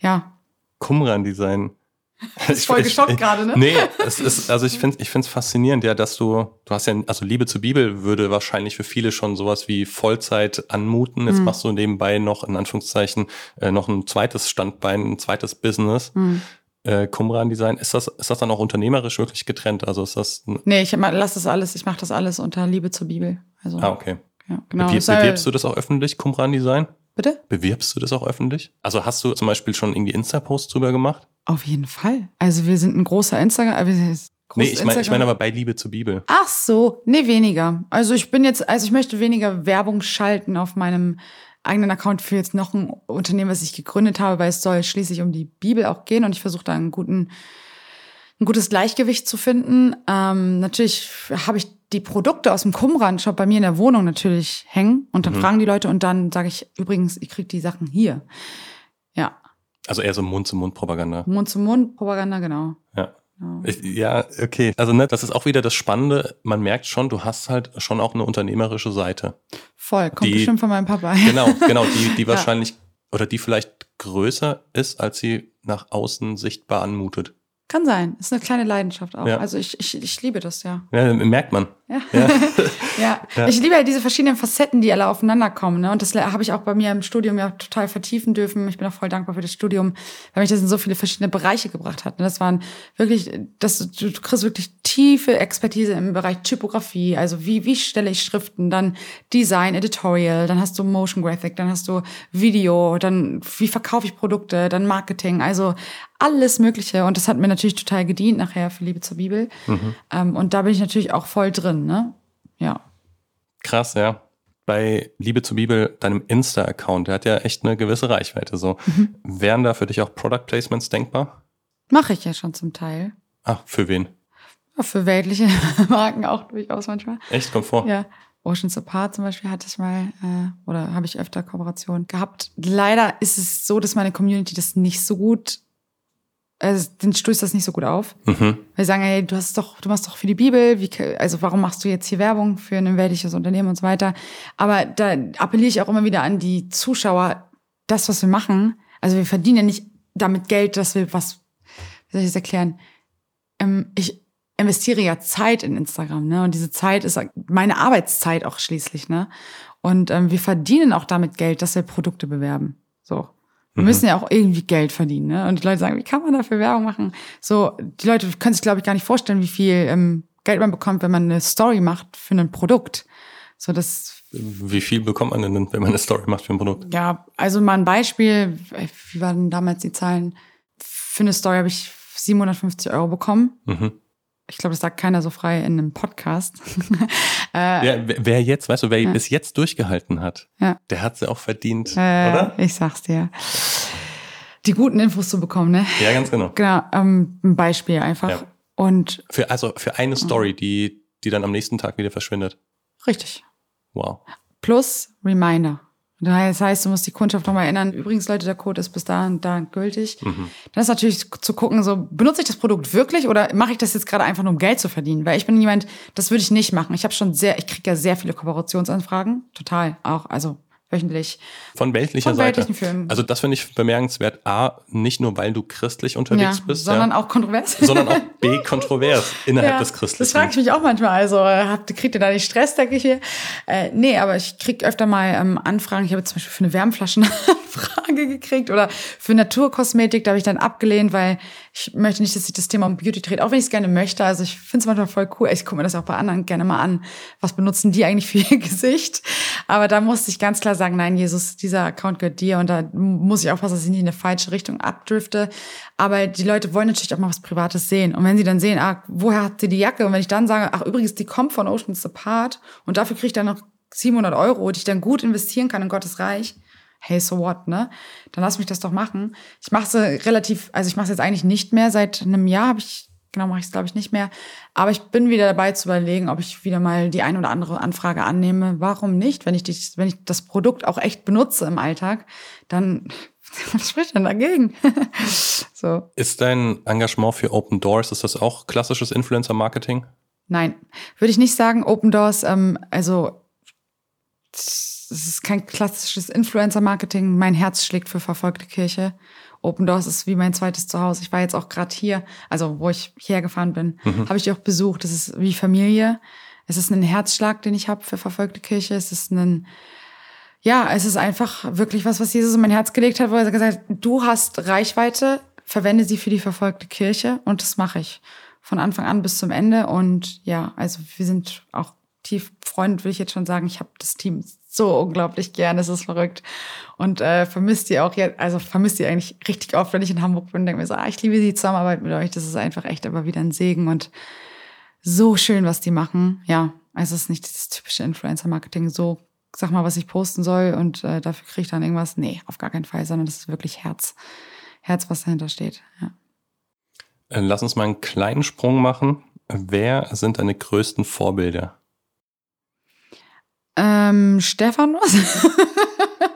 Ja. Qumran-Design. Das ist voll geschockt gerade, ne? Nee, es ist, also ich finde ich es faszinierend, ja, dass du, du hast ja, also Liebe zur Bibel würde wahrscheinlich für viele schon sowas wie Vollzeit anmuten. Jetzt mhm. machst du nebenbei noch, in Anführungszeichen, äh, noch ein zweites Standbein, ein zweites Business. Mhm. Äh, Qumran Design, ist das, ist das dann auch unternehmerisch wirklich getrennt? Also ist das. Nee, ich lass das alles, ich mache das alles unter Liebe zur Bibel. Also, ah, okay. Ja, genau. Bewirbst, bewirbst du das auch öffentlich, Qumran Design? Bitte? Bewirbst du das auch öffentlich? Also hast du zum Beispiel schon irgendwie Insta-Posts drüber gemacht? Auf jeden Fall. Also wir sind ein großer Instagram. Äh, nee, ich meine ich mein aber bei Liebe zur Bibel. Ach so, nee, weniger. Also ich bin jetzt, also ich möchte weniger Werbung schalten auf meinem eigenen Account für jetzt noch ein Unternehmen, was ich gegründet habe, weil es soll schließlich um die Bibel auch gehen und ich versuche da einen guten, ein gutes Gleichgewicht zu finden. Ähm, natürlich habe ich die Produkte aus dem Qumran-Shop bei mir in der Wohnung natürlich hängen und dann mhm. fragen die Leute und dann sage ich übrigens, ich krieg die Sachen hier. Ja. Also eher so Mund-zu-Mund-Propaganda. Mund-zu-Mund-Propaganda, genau. Ja. Ich, ja, okay. Also ne, das ist auch wieder das Spannende. Man merkt schon, du hast halt schon auch eine unternehmerische Seite. Voll, kommt die, bestimmt von meinem Papa. Genau, genau, die, [laughs] die wahrscheinlich oder die vielleicht größer ist, als sie nach außen sichtbar anmutet. Kann sein. Ist eine kleine Leidenschaft auch. Ja. Also ich, ich, ich liebe das, ja. Ja, merkt man. Ja. [laughs] Ja. ja. Ich liebe ja diese verschiedenen Facetten, die alle aufeinander kommen. Ne? Und das habe ich auch bei mir im Studium ja total vertiefen dürfen. Ich bin auch voll dankbar für das Studium, weil mich das in so viele verschiedene Bereiche gebracht hat. Ne? Das waren wirklich, das, du kriegst wirklich tiefe Expertise im Bereich Typografie. Also wie, wie stelle ich Schriften, dann Design, Editorial, dann hast du Motion Graphic, dann hast du Video, dann wie verkaufe ich Produkte, dann Marketing. Also alles Mögliche. Und das hat mir natürlich total gedient nachher für Liebe zur Bibel. Mhm. Ähm, und da bin ich natürlich auch voll drin, ne? Ja. Krass, ja. Bei Liebe zur Bibel, deinem Insta-Account, der hat ja echt eine gewisse Reichweite so. Mhm. Wären da für dich auch Product Placements denkbar? Mache ich ja schon zum Teil. Ach, für wen? Ja, für weltliche [laughs] Marken auch durchaus manchmal. Echt, kommt vor? Ja. Oceans Apart zum Beispiel hatte ich mal äh, oder habe ich öfter Kooperation gehabt. Leider ist es so, dass meine Community das nicht so gut also den stößt das nicht so gut auf. Mhm. Weil sie sagen, hey, du hast doch, du machst doch für die Bibel, wie, also warum machst du jetzt hier Werbung für ein weltliches Unternehmen und so weiter. Aber da appelliere ich auch immer wieder an die Zuschauer, das, was wir machen, also wir verdienen ja nicht damit Geld, dass wir was, wie soll ich das erklären? Ähm, ich investiere ja Zeit in Instagram, ne? Und diese Zeit ist meine Arbeitszeit auch schließlich, ne? Und ähm, wir verdienen auch damit Geld, dass wir Produkte bewerben. So. Wir mhm. müssen ja auch irgendwie Geld verdienen, ne? Und die Leute sagen, wie kann man dafür Werbung machen? So, die Leute können sich, glaube ich, gar nicht vorstellen, wie viel ähm, Geld man bekommt, wenn man eine Story macht für ein Produkt. So, das. Wie viel bekommt man denn, wenn man eine Story macht für ein Produkt? Ja, also mal ein Beispiel. Wie waren damals die Zahlen? Für eine Story habe ich 750 Euro bekommen. Mhm ich glaube, das sagt keiner so frei in einem Podcast. [laughs] äh, ja, wer jetzt, weißt du, wer ja. bis jetzt durchgehalten hat, ja. der hat sie auch verdient, äh, oder? Ich sag's dir. Die guten Infos zu bekommen, ne? Ja, ganz genau. Genau, ähm, ein Beispiel einfach. Ja. Und für also für eine Story, die die dann am nächsten Tag wieder verschwindet. Richtig. Wow. Plus Reminder. Das heißt, du musst die Kundschaft nochmal erinnern, übrigens, Leute, der Code ist bis da und da gültig. Mhm. Dann ist natürlich zu gucken, so, benutze ich das Produkt wirklich oder mache ich das jetzt gerade einfach nur, um Geld zu verdienen? Weil ich bin jemand, das würde ich nicht machen. Ich habe schon sehr, ich kriege ja sehr viele Kooperationsanfragen, total auch, also wöchentlich. Von weltlicher Von Seite. Filmen. Also das finde ich bemerkenswert. A, nicht nur, weil du christlich unterwegs ja, bist. Sondern ja, auch kontrovers. Sondern auch [laughs] B, kontrovers innerhalb ja, des Christlichen. Das frage ich mich auch manchmal. Also habt, kriegt ihr da nicht Stress, denke ich hier? Äh, nee, aber ich kriege öfter mal ähm, Anfragen. Ich habe zum Beispiel für eine Wärmflaschenanfrage gekriegt oder für Naturkosmetik. Da habe ich dann abgelehnt, weil ich möchte nicht, dass sich das Thema um Beauty dreht, auch wenn ich es gerne möchte. Also ich finde es manchmal voll cool. Ich gucke mir das auch bei anderen gerne mal an. Was benutzen die eigentlich für ihr [laughs] Gesicht? Aber da musste ich ganz klar sagen, nein, Jesus, dieser Account gehört dir und da muss ich aufpassen, dass ich nicht in eine falsche Richtung abdrifte. Aber die Leute wollen natürlich auch mal was Privates sehen. Und wenn sie dann sehen, ah, woher hat sie die Jacke? Und wenn ich dann sage, ach, übrigens, die kommt von Oceans Apart und dafür kriegt er noch 700 Euro, die ich dann gut investieren kann in Gottes Reich, hey, so what, ne? Dann lass mich das doch machen. Ich mache es relativ, also ich mache es jetzt eigentlich nicht mehr. Seit einem Jahr habe ich, genau mache ich es glaube ich nicht mehr. Aber ich bin wieder dabei zu überlegen, ob ich wieder mal die ein oder andere Anfrage annehme. Warum nicht? Wenn ich, die, wenn ich das Produkt auch echt benutze im Alltag, dann [laughs] was spricht denn dagegen? [laughs] so. Ist dein Engagement für Open Doors, ist das auch klassisches Influencer-Marketing? Nein, würde ich nicht sagen. Open Doors, ähm, also es ist kein klassisches Influencer-Marketing. Mein Herz schlägt für verfolgte Kirche. Open Doors ist wie mein zweites Zuhause. Ich war jetzt auch gerade hier, also wo ich hergefahren bin, mhm. habe ich die auch besucht. Das ist wie Familie. Es ist ein Herzschlag, den ich habe für verfolgte Kirche. Es ist ein, ja, es ist einfach wirklich was, was Jesus in mein Herz gelegt hat, wo er gesagt hat, du hast Reichweite, verwende sie für die verfolgte Kirche und das mache ich von Anfang an bis zum Ende. Und ja, also wir sind auch tief Freund, will ich jetzt schon sagen, ich habe das Team so unglaublich gern, es ist verrückt. Und äh, vermisst die auch jetzt, also vermisst die eigentlich richtig oft, wenn ich in Hamburg bin, denke mir so, ah, ich liebe die Zusammenarbeit mit euch, das ist einfach echt aber wieder ein Segen und so schön, was die machen. Ja, also es ist nicht das typische Influencer-Marketing, so sag mal, was ich posten soll und äh, dafür kriege ich dann irgendwas. Nee, auf gar keinen Fall, sondern das ist wirklich Herz. Herz, was dahinter steht. Ja. Äh, lass uns mal einen kleinen Sprung machen. Wer sind deine größten Vorbilder? Ähm, Stephanus. [laughs]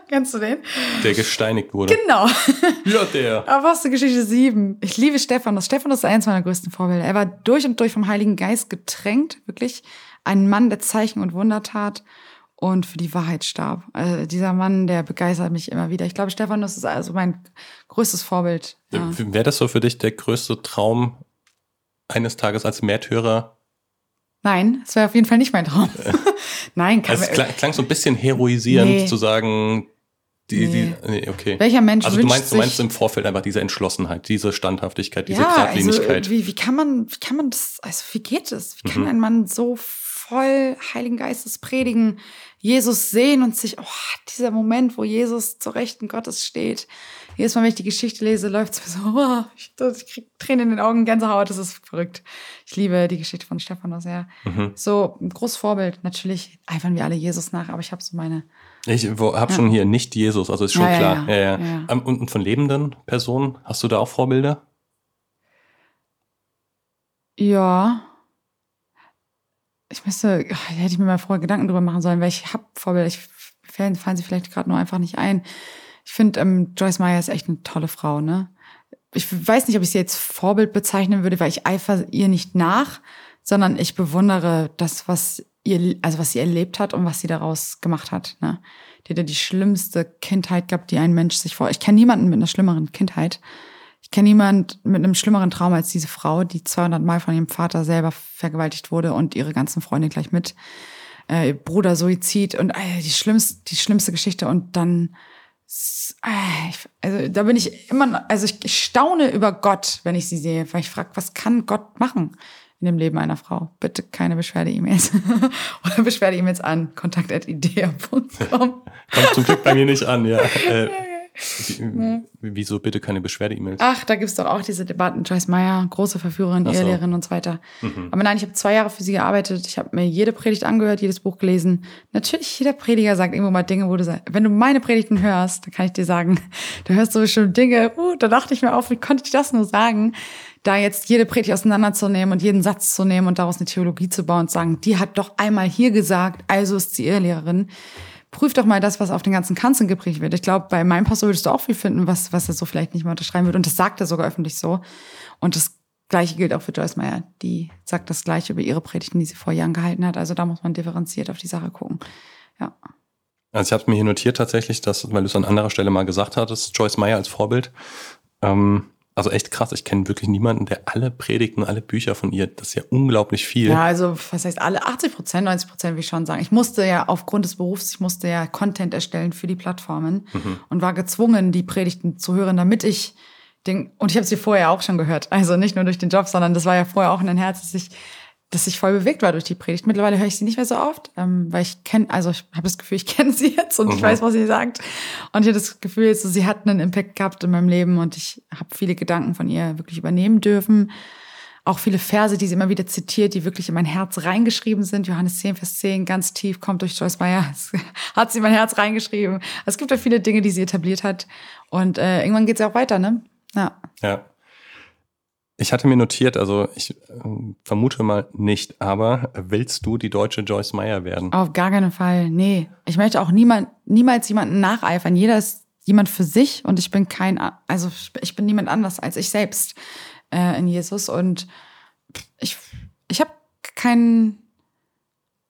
Kennst du den? Der gesteinigt wurde. Genau. [laughs] Ja, der. Apostelgeschichte 7. Ich liebe Stephanus. Stephanus ist eins meiner größten Vorbilder. Er war durch und durch vom Heiligen Geist getränkt. Wirklich ein Mann, der Zeichen und Wunder tat und für die Wahrheit starb. Also dieser Mann, der begeistert mich immer wieder. Ich glaube, Stephanus ist also mein größtes Vorbild. Ja. Wäre das so für dich der größte Traum, eines Tages als Märtyrer Nein, das wäre auf jeden Fall nicht mein Traum. [laughs] Nein, kann also es klang, klang, so ein bisschen heroisierend nee. zu sagen, die, nee. die, nee, okay. Welcher Mensch Also du meinst, du meinst im Vorfeld einfach diese Entschlossenheit, diese Standhaftigkeit, diese ja, Gradlinigkeit. Also, wie, wie kann man, wie kann man das, also wie geht es? Wie kann mhm. ein Mann so voll Heiligen Geistes predigen, Jesus sehen und sich, oh, dieser Moment, wo Jesus zur Rechten Gottes steht, jedes Mal, wenn ich die Geschichte lese, läuft es mir so, oh, ich, ich kriege Tränen in den Augen, Gänsehaut, das ist verrückt. Ich liebe die Geschichte von Stephanus sehr. Mhm. So ein großes Vorbild. Natürlich eifern wir alle Jesus nach, aber ich habe so meine. Ich habe ja. schon hier nicht Jesus, also ist schon ja, klar. Ja, ähm, und von lebenden Personen, hast du da auch Vorbilder? Ja. Ich müsste, hätte ich mir mal vorher Gedanken drüber machen sollen, weil ich habe Vorbilder. Ich fallen, fallen sie vielleicht gerade nur einfach nicht ein. Ich finde, ähm, Joyce Meyer ist echt eine tolle Frau, ne? Ich weiß nicht, ob ich sie jetzt Vorbild bezeichnen würde, weil ich eifer ihr nicht nach, sondern ich bewundere das, was ihr, also was sie erlebt hat und was sie daraus gemacht hat. Ne? Die hat ja die schlimmste Kindheit gehabt, die ein Mensch sich vor. Ich kenne niemanden mit einer schlimmeren Kindheit. Ich kenne niemanden mit einem schlimmeren Trauma als diese Frau, die 200 Mal von ihrem Vater selber vergewaltigt wurde und ihre ganzen Freunde gleich mit. Äh, Bruder Suizid und äh, die schlimmste, die schlimmste Geschichte und dann also da bin ich immer, also ich staune über Gott, wenn ich sie sehe, weil ich frage, was kann Gott machen in dem Leben einer Frau? Bitte keine Beschwerde-E-Mails [laughs] oder Beschwerde-E-Mails an kontakt.idea.com. [laughs] Kommt zum Glück bei mir nicht an, ja. [laughs] Äh, wie, wieso bitte keine Beschwerde-E-Mails? Ach, da gibt's doch auch diese Debatten. Joyce Meyer, große Verführerin, so. Ehelehrerin und so weiter. Mhm. Aber nein, ich habe zwei Jahre für sie gearbeitet. Ich habe mir jede Predigt angehört, jedes Buch gelesen. Natürlich, jeder Prediger sagt irgendwo mal Dinge, wo du sagst, wenn du meine Predigten hörst, dann kann ich dir sagen, [laughs] du hörst so bestimmt Dinge, uh, da dachte ich mir auf, wie konnte ich das nur sagen? Da jetzt jede Predigt auseinanderzunehmen und jeden Satz zu nehmen und daraus eine Theologie zu bauen und zu sagen, die hat doch einmal hier gesagt, also ist sie Ehelehrerin prüf doch mal das, was auf den ganzen Kanzeln geprägt wird. Ich glaube, bei meinem Pastor würdest du auch viel finden, was, was er so vielleicht nicht mehr unterschreiben würde. Und das sagt er sogar öffentlich so. Und das Gleiche gilt auch für Joyce Meyer. Die sagt das Gleiche über ihre Predigten, die sie vor Jahren gehalten hat. Also da muss man differenziert auf die Sache gucken. Ja. Also ich habe mir hier notiert tatsächlich, dass, weil du es an anderer Stelle mal gesagt hattest, Joyce Meyer als Vorbild. Ähm, also echt krass. Ich kenne wirklich niemanden, der alle Predigten, alle Bücher von ihr, das ist ja unglaublich viel. Ja, also was heißt alle? 80 Prozent, 90 Prozent will ich schon sagen. Ich musste ja aufgrund des Berufs, ich musste ja Content erstellen für die Plattformen mhm. und war gezwungen, die Predigten zu hören, damit ich den, und ich habe sie vorher auch schon gehört. Also nicht nur durch den Job, sondern das war ja vorher auch in ein Herz, dass ich dass ich voll bewegt war durch die Predigt. Mittlerweile höre ich sie nicht mehr so oft, ähm, weil ich kenne, also ich habe das Gefühl, ich [laughs] kenne sie jetzt und mhm. ich weiß, was sie sagt. Und ich habe das Gefühl, so, sie hat einen Impact gehabt in meinem Leben und ich habe viele Gedanken von ihr wirklich übernehmen dürfen. Auch viele Verse, die sie immer wieder zitiert, die wirklich in mein Herz reingeschrieben sind. Johannes 10, Vers 10, ganz tief, kommt durch Joyce Meyer, [laughs] hat sie in mein Herz reingeschrieben. Es gibt ja viele Dinge, die sie etabliert hat. Und äh, irgendwann geht es ja auch weiter, ne? Ja. Ja. Ich hatte mir notiert, also ich äh, vermute mal nicht, aber willst du die deutsche Joyce Meyer werden? Auf gar keinen Fall. Nee. Ich möchte auch niemand, niemals jemanden nacheifern. Jeder ist jemand für sich und ich bin kein, also ich bin niemand anders als ich selbst äh, in Jesus und ich, ich habe keinen,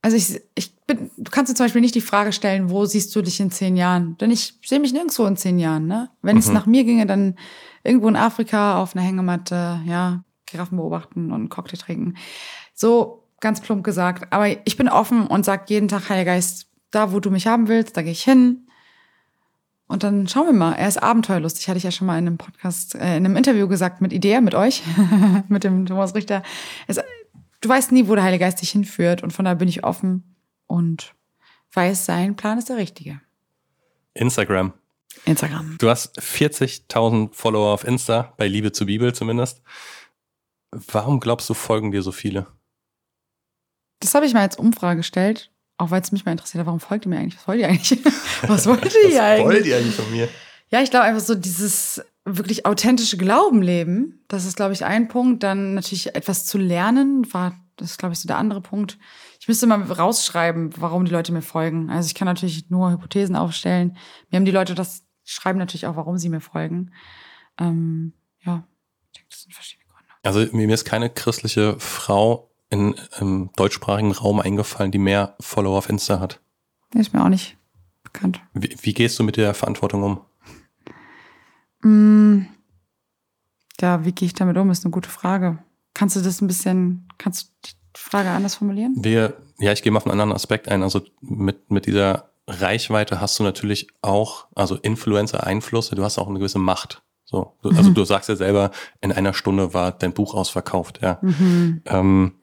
also ich, ich bin, du kannst dir zum Beispiel nicht die Frage stellen, wo siehst du dich in zehn Jahren? Denn ich sehe mich nirgendwo in zehn Jahren, ne? Wenn mhm. es nach mir ginge, dann irgendwo in Afrika auf einer Hängematte, ja, Giraffen beobachten und einen Cocktail trinken. So ganz plump gesagt. Aber ich bin offen und sag jeden Tag, Heiliger Geist, da wo du mich haben willst, da gehe ich hin. Und dann schauen wir mal. Er ist abenteuerlustig, hatte ich ja schon mal in einem Podcast, äh, in einem Interview gesagt mit Idee, mit euch, [laughs] mit dem Thomas Richter. Es, du weißt nie, wo der Heilige Geist dich hinführt. Und von daher bin ich offen und weiß, sein Plan ist der richtige. Instagram. Instagram. Du hast 40.000 Follower auf Insta, bei Liebe zur Bibel zumindest. Warum glaubst du, folgen dir so viele? Das habe ich mal als Umfrage gestellt, auch weil es mich mal interessiert hat, warum folgt ihr mir eigentlich? Was wollt ihr eigentlich? [laughs] Was wollt ihr eigentlich? Was wollt ihr eigentlich von mir? Ja, ich glaube einfach so dieses wirklich authentische Glauben leben, das ist, glaube ich, ein Punkt. Dann natürlich etwas zu lernen, war, das ist, glaube ich, so der andere Punkt. Ich müsste mal rausschreiben, warum die Leute mir folgen. Also ich kann natürlich nur Hypothesen aufstellen. Mir haben die Leute das schreiben natürlich auch, warum sie mir folgen. Ähm, ja, ich denke, das sind verschiedene Gründe. Also mir ist keine christliche Frau in, im deutschsprachigen Raum eingefallen, die mehr Follower auf Insta hat. Ist mir auch nicht bekannt. Wie, wie gehst du mit der Verantwortung um? Mm, ja, wie gehe ich damit um, ist eine gute Frage. Kannst du das ein bisschen, kannst du Frage anders formulieren? Wir, ja, ich gehe mal auf einen anderen Aspekt ein. Also mit, mit dieser Reichweite hast du natürlich auch, also Influencer-Einflüsse, du hast auch eine gewisse Macht. So, du, also mhm. du sagst ja selber, in einer Stunde war dein Buch ausverkauft, ja. Mhm. Ähm,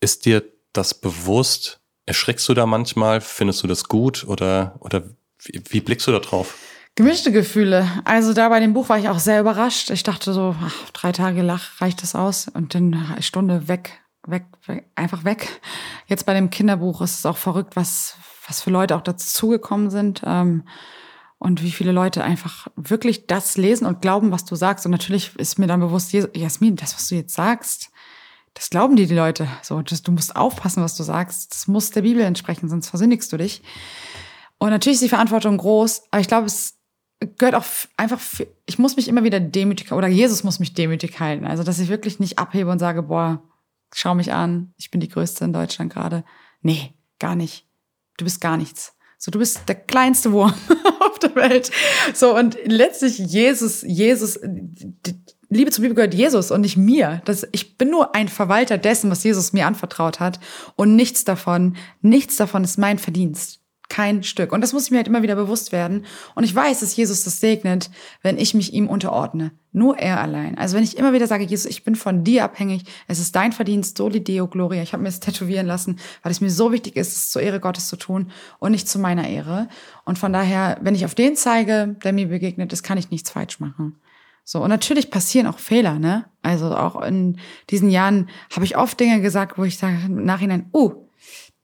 ist dir das bewusst? Erschreckst du da manchmal? Findest du das gut oder, oder wie, wie blickst du da drauf? Gemischte Gefühle. Also da bei dem Buch war ich auch sehr überrascht. Ich dachte so, ach, drei Tage lach, reicht das aus? Und dann eine Stunde weg, weg, weg, einfach weg. Jetzt bei dem Kinderbuch ist es auch verrückt, was, was für Leute auch dazugekommen sind ähm, und wie viele Leute einfach wirklich das lesen und glauben, was du sagst. Und natürlich ist mir dann bewusst, Jasmin, das, was du jetzt sagst, das glauben dir die Leute. So, das, du musst aufpassen, was du sagst. Das muss der Bibel entsprechen, sonst versündigst du dich. Und natürlich ist die Verantwortung groß, aber ich glaube, es gehört auch einfach, für, ich muss mich immer wieder demütig, oder Jesus muss mich demütig halten. Also, dass ich wirklich nicht abhebe und sage, boah, schau mich an, ich bin die Größte in Deutschland gerade. Nee, gar nicht du bist gar nichts. So, du bist der kleinste Wurm [laughs] auf der Welt. So, und letztlich Jesus, Jesus, Liebe zur Bibel gehört Jesus und nicht mir. Das, ich bin nur ein Verwalter dessen, was Jesus mir anvertraut hat. Und nichts davon, nichts davon ist mein Verdienst kein Stück. Und das muss ich mir halt immer wieder bewusst werden. Und ich weiß, dass Jesus das segnet, wenn ich mich ihm unterordne. Nur er allein. Also wenn ich immer wieder sage, Jesus, ich bin von dir abhängig, es ist dein Verdienst, soli Deo Gloria. Ich habe mir das tätowieren lassen, weil es mir so wichtig ist, es zur Ehre Gottes zu tun und nicht zu meiner Ehre. Und von daher, wenn ich auf den zeige, der mir begegnet ist, kann ich nichts falsch machen. So, und natürlich passieren auch Fehler, ne? Also auch in diesen Jahren habe ich oft Dinge gesagt, wo ich sage im Nachhinein, uh,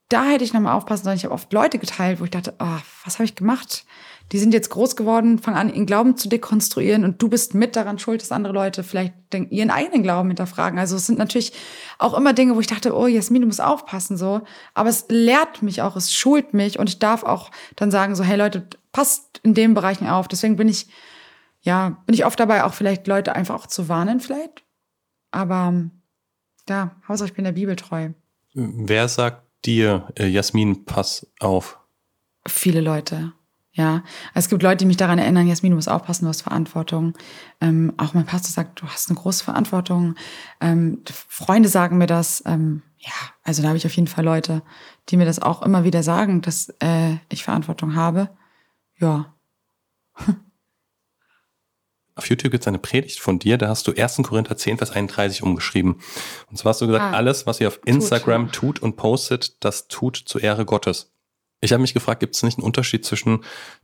da hätte ich nochmal aufpassen sollen. Ich habe oft Leute geteilt, wo ich dachte, oh, was habe ich gemacht? Die sind jetzt groß geworden, fangen an, ihren Glauben zu dekonstruieren und du bist mit daran schuld, dass andere Leute vielleicht ihren eigenen Glauben hinterfragen. Also es sind natürlich auch immer Dinge, wo ich dachte, oh Jasmin, du musst aufpassen so. Aber es lehrt mich auch, es schult mich und ich darf auch dann sagen so, hey Leute, passt in den Bereichen auf. Deswegen bin ich, ja, bin ich oft dabei, auch vielleicht Leute einfach auch zu warnen vielleicht. Aber ja, Hauptsache ich bin der Bibel treu. Wer sagt dir, äh, Jasmin, pass auf? Viele Leute. Ja, es gibt Leute, die mich daran erinnern, Jasmin, du musst aufpassen, du hast Verantwortung. Ähm, auch mein Pastor sagt, du hast eine große Verantwortung. Ähm, Freunde sagen mir das. Ähm, ja, also da habe ich auf jeden Fall Leute, die mir das auch immer wieder sagen, dass äh, ich Verantwortung habe. Ja. [laughs] auf YouTube gibt es eine Predigt von dir, da hast du 1. Korinther 10, Vers 31 umgeschrieben. Und zwar hast du gesagt, ah, alles, was ihr auf Instagram tut, tut und postet, das tut zur Ehre Gottes. Ich habe mich gefragt, gibt es nicht einen Unterschied zwischen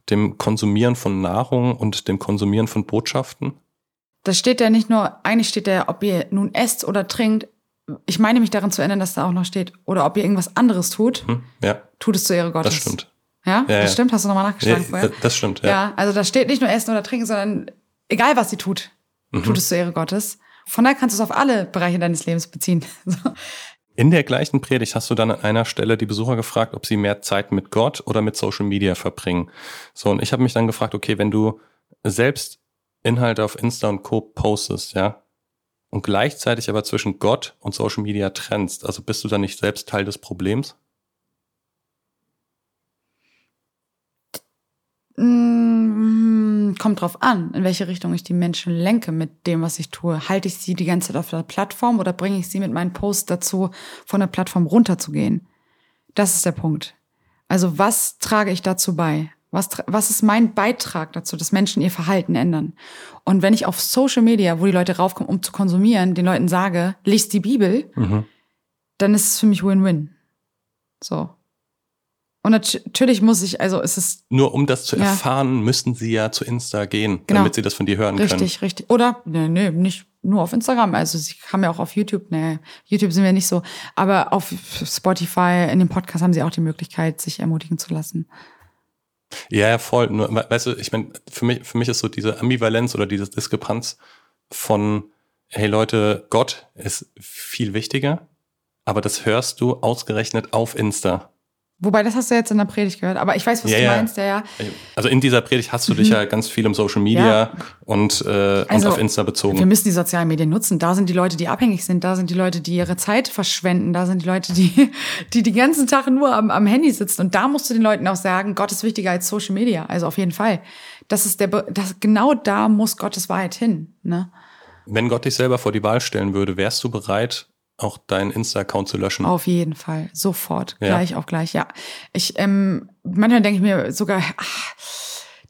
dem Konsumieren von Nahrung und dem Konsumieren von Botschaften? Das steht ja nicht nur, eigentlich steht ja, ob ihr nun esst oder trinkt. Ich meine mich daran zu erinnern, dass da auch noch steht, oder ob ihr irgendwas anderes tut, hm, ja. tut es zur Ehre Gottes. Das stimmt. Ja, ja das ja. stimmt. Hast du nochmal nachgeschlagen ja, vorher? Das stimmt, ja. Ja, also da steht nicht nur essen oder trinken, sondern egal was sie tut, mhm. tut es zur Ehre Gottes. Von daher kannst du es auf alle Bereiche deines Lebens beziehen. [laughs] In der gleichen Predigt hast du dann an einer Stelle die Besucher gefragt, ob sie mehr Zeit mit Gott oder mit Social Media verbringen. So, und ich habe mich dann gefragt, okay, wenn du selbst Inhalte auf Insta und Co. postest, ja, und gleichzeitig aber zwischen Gott und Social Media trennst, also bist du dann nicht selbst Teil des Problems? Mm, kommt drauf an, in welche Richtung ich die Menschen lenke mit dem, was ich tue. Halte ich sie die ganze Zeit auf der Plattform oder bringe ich sie mit meinen Posts dazu, von der Plattform runterzugehen? Das ist der Punkt. Also was trage ich dazu bei? Was, was ist mein Beitrag dazu, dass Menschen ihr Verhalten ändern? Und wenn ich auf Social Media, wo die Leute raufkommen, um zu konsumieren, den Leuten sage, liest die Bibel, mhm. dann ist es für mich Win-Win. So. Und natürlich muss ich, also es ist. Nur um das zu ja. erfahren, müssten sie ja zu Insta gehen, genau. damit sie das von dir hören richtig, können. Richtig, richtig. Oder, nee, nee, nicht nur auf Instagram. Also sie haben ja auch auf YouTube, nee, YouTube sind wir nicht so. Aber auf Spotify, in dem Podcast haben sie auch die Möglichkeit, sich ermutigen zu lassen. Ja, ja, voll. Nur, weißt du, ich meine, für mich, für mich ist so diese Ambivalenz oder diese Diskrepanz von, hey Leute, Gott ist viel wichtiger, aber das hörst du ausgerechnet auf Insta. Wobei, das hast du jetzt in der Predigt gehört, aber ich weiß, was ja, du meinst, ja, ja. Also in dieser Predigt hast du dich mhm. ja ganz viel im Social Media ja. und, äh, also, und auf Insta bezogen. Wir müssen die sozialen Medien nutzen. Da sind die Leute, die abhängig sind, da sind die Leute, die ihre Zeit verschwenden, da sind die Leute, die [laughs] die, die ganzen Tag nur am, am Handy sitzen. Und da musst du den Leuten auch sagen, Gott ist wichtiger als Social Media. Also auf jeden Fall. Das ist der, das, genau da muss Gottes Wahrheit hin. Ne? Wenn Gott dich selber vor die Wahl stellen würde, wärst du bereit, auch deinen Insta-Account zu löschen. Auf jeden Fall, sofort, ja. gleich auf gleich, ja. Ich, ähm, manchmal denke ich mir sogar, ach,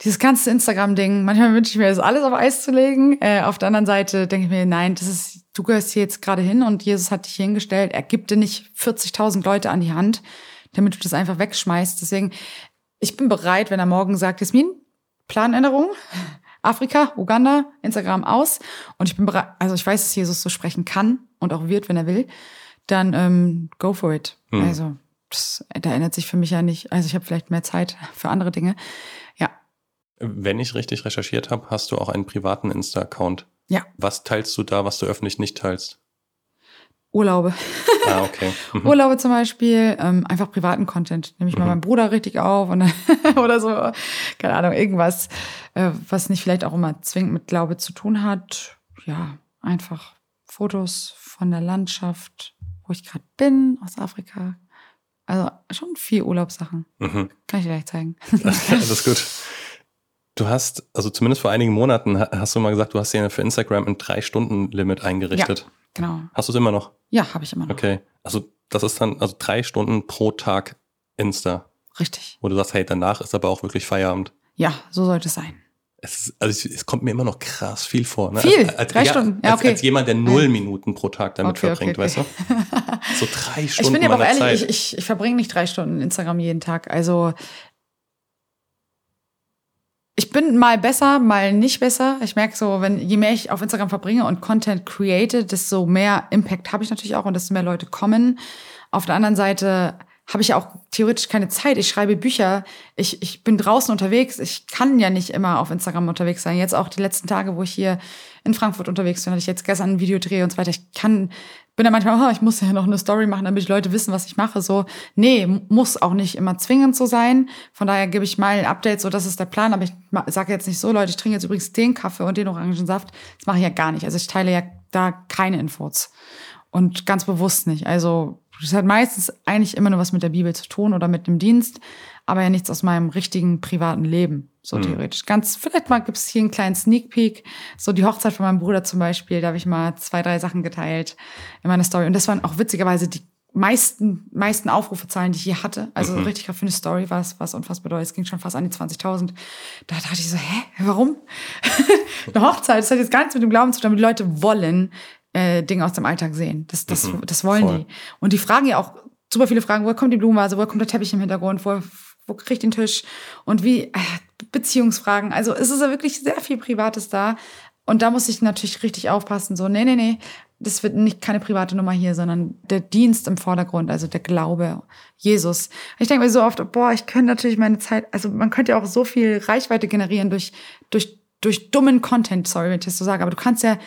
dieses ganze Instagram-Ding, manchmal wünsche ich mir, das alles auf Eis zu legen. Äh, auf der anderen Seite denke ich mir, nein, das ist, du gehörst hier jetzt gerade hin und Jesus hat dich hier hingestellt. Er gibt dir nicht 40.000 Leute an die Hand, damit du das einfach wegschmeißt. Deswegen, ich bin bereit, wenn er morgen sagt, Jasmin, Planänderung, Afrika, Uganda, Instagram aus. Und ich bin bereit, also ich weiß, dass Jesus so sprechen kann und auch wird, wenn er will, dann ähm, go for it. Hm. Also das, da ändert sich für mich ja nicht. Also ich habe vielleicht mehr Zeit [laughs] für andere Dinge. Ja. Wenn ich richtig recherchiert habe, hast du auch einen privaten Insta-Account. Ja. Was teilst du da, was du öffentlich nicht teilst? Urlaube. Ah, okay. [laughs] Mhm. Urlaube zum Beispiel, ähm, einfach privaten Content. Nehme ich mhm. mal meinen Bruder richtig auf und, [laughs] oder so, keine Ahnung, irgendwas, äh, was nicht vielleicht auch immer zwingend mit Glaube zu tun hat. Ja, einfach Fotos von der Landschaft, wo ich gerade bin, aus Afrika. Also schon viel Urlaubssachen. Mhm. Kann ich dir gleich zeigen. [laughs] Alles gut. Du hast, also zumindest vor einigen Monaten hast du mal gesagt, du hast dir für Instagram ein Drei-Stunden-Limit eingerichtet. Ja, genau. Hast du es immer noch? Ja, habe ich immer noch. Okay. Also das ist dann also drei Stunden pro Tag Insta. Richtig. Wo du sagst, hey, danach ist aber auch wirklich Feierabend. Ja, so sollte es sein es, ist, also es kommt mir immer noch krass viel vor. Ne? Viel? Als, als, drei ja, Stunden? Ja, okay. Als, als, jemand, der null Minuten pro Tag damit okay, verbringt, okay, weißt du? [laughs] So drei Stunden. Ich bin ja auch ehrlich, Zeit. ich, ich, ich verbringe nicht drei Stunden Instagram jeden Tag. Also ich bin mal besser, mal nicht besser. Ich merke so, wenn je mehr ich auf Instagram verbringe und Content create, desto mehr Impact habe ich natürlich auch und desto mehr Leute kommen. Auf der anderen Seite habe ich ja auch theoretisch keine Zeit. Ich schreibe Bücher, ich, ich bin draußen unterwegs. Ich kann ja nicht immer auf Instagram unterwegs sein. Jetzt auch die letzten Tage, wo ich hier in Frankfurt unterwegs bin, hatte ich jetzt gestern ein Video drehe und so weiter. Ich kann, bin da manchmal, oh, ich muss ja noch eine Story machen, damit die Leute wissen, was ich mache. So, nee, muss auch nicht immer zwingend so sein. Von daher gebe ich mal ein Update, so das ist der Plan. Aber ich sage jetzt nicht so, Leute, ich trinke jetzt übrigens den Kaffee und den Orangensaft. Das mache ich ja gar nicht. Also ich teile ja da keine Infos. Und ganz bewusst nicht. Also das hat meistens eigentlich immer nur was mit der Bibel zu tun oder mit dem Dienst, aber ja nichts aus meinem richtigen privaten Leben, so mhm. theoretisch. Ganz, vielleicht mal gibt es hier einen kleinen Sneak Peek. So die Hochzeit von meinem Bruder zum Beispiel, da habe ich mal zwei, drei Sachen geteilt in meiner Story. Und das waren auch witzigerweise die meisten, meisten Aufrufezahlen, die ich je hatte. Also mhm. richtig für eine Story war es was unfassbar bedeutet. Es ging schon fast an die 20.000. Da dachte ich so, hä, warum? [laughs] eine Hochzeit, das hat jetzt gar nichts mit dem Glauben zu tun, aber die Leute wollen äh, Dinge aus dem Alltag sehen. Das, das, mhm. das wollen Voll. die. Und die fragen ja auch super viele Fragen, woher kommt die Blumenvase, woher kommt der Teppich im Hintergrund, wo, wo kriegt ich den Tisch und wie, äh, Beziehungsfragen. Also es ist ja wirklich sehr viel Privates da. Und da muss ich natürlich richtig aufpassen, so, nee, nee, nee, das wird nicht keine private Nummer hier, sondern der Dienst im Vordergrund, also der Glaube, Jesus. Ich denke mir so oft, boah, ich könnte natürlich meine Zeit, also man könnte ja auch so viel Reichweite generieren durch, durch, durch dummen Content, sorry, wenn ich das so sage, aber du kannst ja,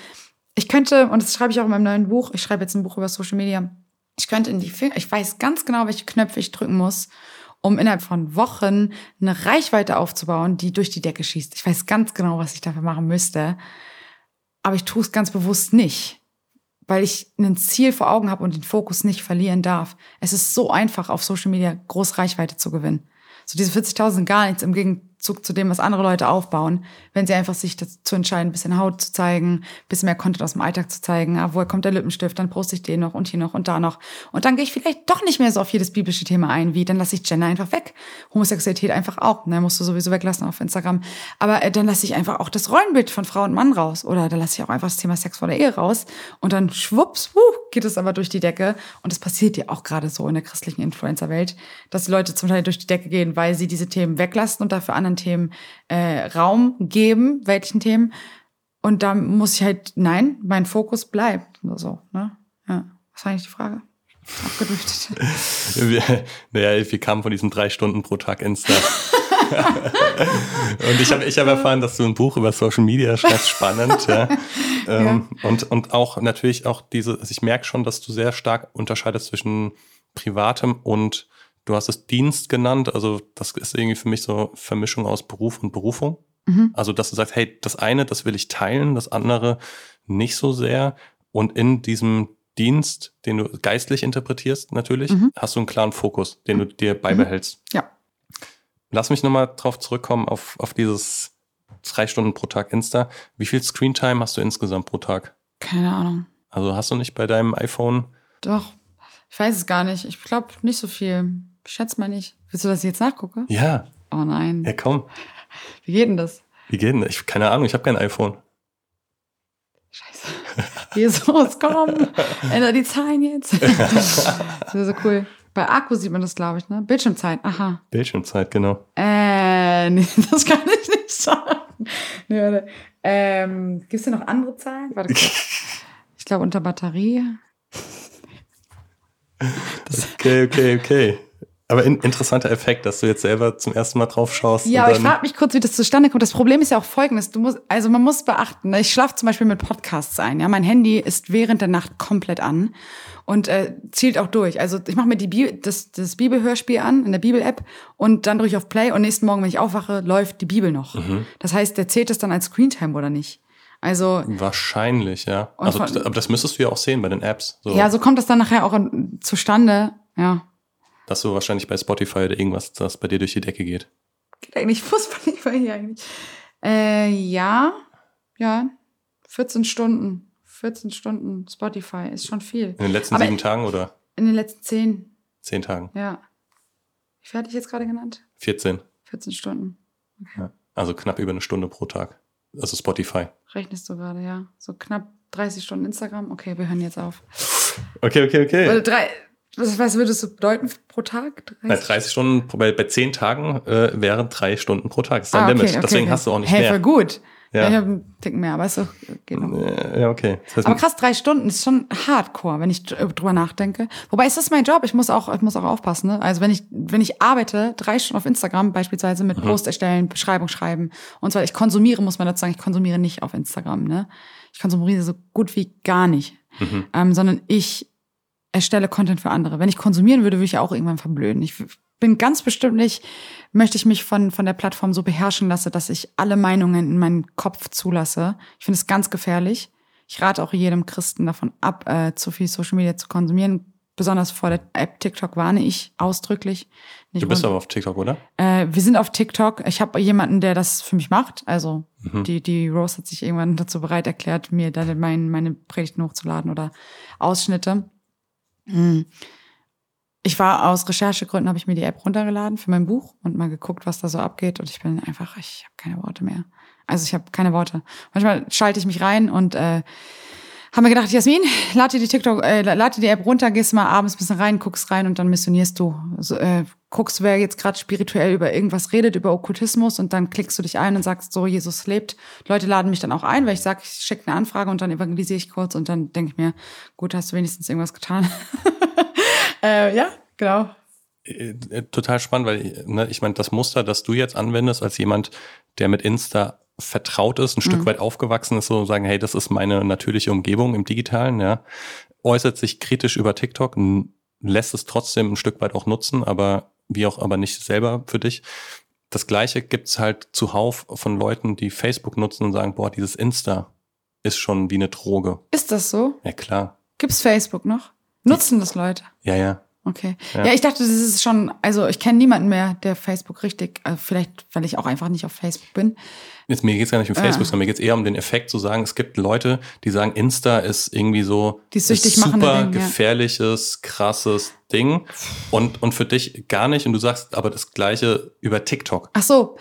ich könnte, und das schreibe ich auch in meinem neuen Buch, ich schreibe jetzt ein Buch über Social Media, ich könnte in die Finger, ich weiß ganz genau, welche Knöpfe ich drücken muss, um innerhalb von Wochen eine Reichweite aufzubauen, die durch die Decke schießt. Ich weiß ganz genau, was ich dafür machen müsste, aber ich tue es ganz bewusst nicht weil ich ein Ziel vor Augen habe und den Fokus nicht verlieren darf. Es ist so einfach, auf Social Media groß Reichweite zu gewinnen. So diese 40.000 sind gar nichts im Gegensatz Gegenzug zu dem, was andere Leute aufbauen, wenn sie einfach sich dazu entscheiden, ein bisschen Haut zu zeigen, ein bisschen mehr Content aus dem Alltag zu zeigen. Ah, woher kommt der Lippenstift? Dann poste ich den noch und hier noch und da noch. Und dann gehe ich vielleicht doch nicht mehr so auf jedes biblische Thema ein, wie dann lasse ich Gender einfach weg. Homosexualität einfach auch. Ne, musst du sowieso weglassen auf Instagram. Aber äh, dann lasse ich einfach auch das Rollenbild von Frau und Mann raus. Oder dann lasse ich auch einfach das Thema Sex vor der Ehe raus. Und dann schwupps, wuh, geht es aber durch die Decke. Und das passiert ja auch gerade so in der christlichen Influencer-Welt, dass die Leute zum Teil durch die Decke gehen, weil sie diese Themen weglassen und dafür anderen Themen äh, Raum geben, welchen Themen. Und da muss ich halt, nein, mein Fokus bleibt. So, ne? Ja. Was war eigentlich die Frage? Abgedriftet. [laughs] naja, wir kamen von diesen drei Stunden pro Tag Insta. [laughs] und ich habe ich hab erfahren, dass du ein Buch über Social Media schreibst, spannend, ja. [laughs] Ähm, ja. Und, und auch natürlich auch diese, also ich merke schon, dass du sehr stark unterscheidest zwischen privatem und Du hast es Dienst genannt, also das ist irgendwie für mich so Vermischung aus Beruf und Berufung. Mhm. Also, dass du sagst, hey, das eine, das will ich teilen, das andere nicht so sehr. Und in diesem Dienst, den du geistlich interpretierst, natürlich, mhm. hast du einen klaren Fokus, den du dir mhm. beibehältst. Ja. Lass mich nochmal drauf zurückkommen auf, auf dieses drei Stunden pro Tag Insta. Wie viel Screentime hast du insgesamt pro Tag? Keine Ahnung. Also hast du nicht bei deinem iPhone? Doch. Ich weiß es gar nicht. Ich glaube nicht so viel. Ich schätze mal nicht. Willst du, dass ich jetzt nachgucke? Ja. Oh nein. Ja, komm. Wie geht denn das? Wie geht denn das? Ich, keine Ahnung, ich habe kein iPhone. Scheiße. [laughs] Jesus, komm. Ändere die Zahlen jetzt. [laughs] das ist so cool. Bei Akku sieht man das, glaube ich, ne? Bildschirmzeit, aha. Bildschirmzeit, genau. Äh, nee, [laughs] das kann ich nicht sagen. Nee, warte. Ähm, Gibt es hier noch andere Zahlen? Warte, ich glaube unter Batterie. okay, okay, okay. Aber in, interessanter Effekt, dass du jetzt selber zum ersten Mal drauf schaust. Ja, aber ich frage mich kurz, wie das zustande kommt. Das Problem ist ja auch folgendes. Du musst, also man muss beachten, ne, ich schlafe zum Beispiel mit Podcasts ein. Ja, mein Handy ist während der Nacht komplett an und äh, zielt auch durch. Also ich mache mir die Bibel, das, das Bibelhörspiel an in der Bibel-App und dann drücke ich auf Play und nächsten Morgen, wenn ich aufwache, läuft die Bibel noch. Mhm. Das heißt, der zählt das dann als Screentime oder nicht? Also wahrscheinlich, ja. Also, von, aber das müsstest du ja auch sehen bei den Apps. So. Ja, so kommt das dann nachher auch zustande. Ja. Dass du wahrscheinlich bei Spotify oder irgendwas, das bei dir durch die Decke geht. Geht eigentlich vor Spotify hier eigentlich. Äh, ja, ja, 14 Stunden. 14 Stunden Spotify ist schon viel. In den letzten aber sieben Tagen oder? In den letzten zehn. Zehn Tagen. Ja. Wie viel hatte ich jetzt gerade genannt? 14. 14 Stunden. Okay. Ja, also knapp über eine Stunde pro Tag. Also Spotify. Rechnest du gerade, ja. So knapp 30 Stunden Instagram. Okay, wir hören jetzt auf. Okay, okay, okay. Oder drei, was, was würdest du bedeuten pro Tag? 30, Na, 30 Stunden, bei, bei 10 Tagen äh, wären drei Stunden pro Tag. Das ist dein ah, okay, Limit. Okay, Deswegen okay. hast du auch nicht hey, mehr. Hey, gut. Ja. ich habe einen Ticken mehr, aber ist doch, geht noch. Ja, okay. Das heißt, aber krass, drei Stunden ist schon hardcore, wenn ich drüber nachdenke. Wobei ist das mein Job, ich muss auch, ich muss auch aufpassen, ne? Also wenn ich, wenn ich arbeite, drei Stunden auf Instagram beispielsweise mit mhm. Post erstellen, Beschreibung schreiben und zwar ich konsumiere, muss man dazu sagen, ich konsumiere nicht auf Instagram, ne? Ich konsumiere so gut wie gar nicht. Mhm. Ähm, sondern ich erstelle Content für andere. Wenn ich konsumieren würde, würde ich ja auch irgendwann verblöden. Ich bin ganz bestimmt nicht, möchte ich mich von, von der Plattform so beherrschen lasse, dass ich alle Meinungen in meinen Kopf zulasse. Ich finde es ganz gefährlich. Ich rate auch jedem Christen davon ab, äh, zu viel Social Media zu konsumieren. Besonders vor der App TikTok warne ich ausdrücklich. Nicht du bist aber auf TikTok, oder? Äh, wir sind auf TikTok. Ich habe jemanden, der das für mich macht. Also mhm. die, die Rose hat sich irgendwann dazu bereit erklärt, mir da mein, meine Predigten hochzuladen oder Ausschnitte. Mhm. ich war aus Recherchegründen, habe ich mir die App runtergeladen für mein Buch und mal geguckt, was da so abgeht. Und ich bin einfach, ich habe keine Worte mehr. Also ich habe keine Worte. Manchmal schalte ich mich rein und äh, haben wir gedacht, Jasmin, lad dir die TikTok, äh, lad die App runter, gehst mal abends ein bisschen rein, guckst rein und dann missionierst du. So, äh, guckst, wer jetzt gerade spirituell über irgendwas redet, über Okkultismus und dann klickst du dich ein und sagst so, Jesus lebt. Leute laden mich dann auch ein, weil ich sage, ich schicke eine Anfrage und dann evangelisiere ich kurz und dann denke ich mir, gut, hast du wenigstens irgendwas getan. [laughs] äh, ja, genau. Äh, äh, total spannend, weil ne, ich meine, das Muster, das du jetzt anwendest als jemand, der mit Insta vertraut ist, ein Stück mhm. weit aufgewachsen ist, so sagen, hey, das ist meine natürliche Umgebung im Digitalen, ja, äußert sich kritisch über TikTok, lässt es trotzdem ein Stück weit auch nutzen, aber wie auch aber nicht selber für dich. Das gleiche gibt's halt zuhauf von Leuten, die Facebook nutzen und sagen, boah, dieses Insta ist schon wie eine Droge. Ist das so? Ja, klar. Gibt's Facebook noch? Nutzen das Leute? Ja, ja. Okay. Ja. ja. ich dachte, das ist schon, also ich kenne niemanden mehr, der Facebook richtig, also vielleicht, weil ich auch einfach nicht auf Facebook bin. Jetzt, mir geht's gar nicht um Facebook, sondern mir geht's eher um den Effekt zu sagen, es gibt Leute, die sagen, Insta ist irgendwie so die süchtig super Ding, gefährliches, ja. krasses Ding und, und für dich gar nicht und du sagst aber das gleiche über TikTok. Ach so,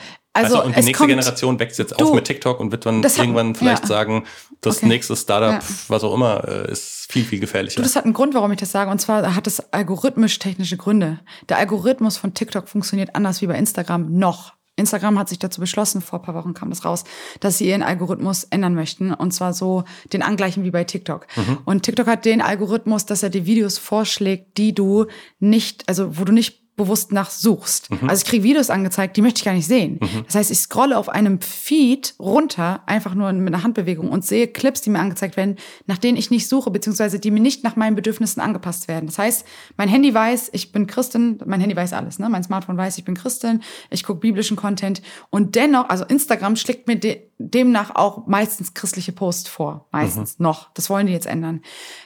also du, und die nächste Generation wächst jetzt du, auf mit TikTok und wird dann irgendwann hat, vielleicht ja. sagen, das okay. nächste Startup, ja. was auch immer, äh, ist viel, viel gefährlicher. Du, das hat einen Grund, warum ich das sage. Und zwar hat es algorithmisch-technische Gründe. Der Algorithmus von TikTok funktioniert anders wie bei Instagram noch. Instagram hat sich dazu beschlossen, vor paar Wochen kam das raus, dass sie ihren Algorithmus ändern möchten. Und zwar so den angleichen wie bei TikTok. Mhm. Und TikTok hat den Algorithmus, dass er die Videos vorschlägt, die du nicht, also wo du nicht bewusst nachsuchst. Mhm. Also ich kriege Videos angezeigt, die möchte ich gar nicht sehen. Mhm. Das heißt, ich scrolle auf einem Feed runter, einfach nur mit einer Handbewegung und sehe Clips, die mir angezeigt werden, nach denen ich nicht suche, beziehungsweise die mir nicht nach meinen Bedürfnissen angepasst werden. Das heißt, mein Handy weiß, ich bin Christin, mein Handy weiß alles, ne? Mein Smartphone weiß, ich bin Christin, ich gucke biblischen Content und dennoch, also Instagram schlägt mir de demnach auch meistens christliche Posts vor. Meistens mhm. noch. Das wollen die jetzt ändern.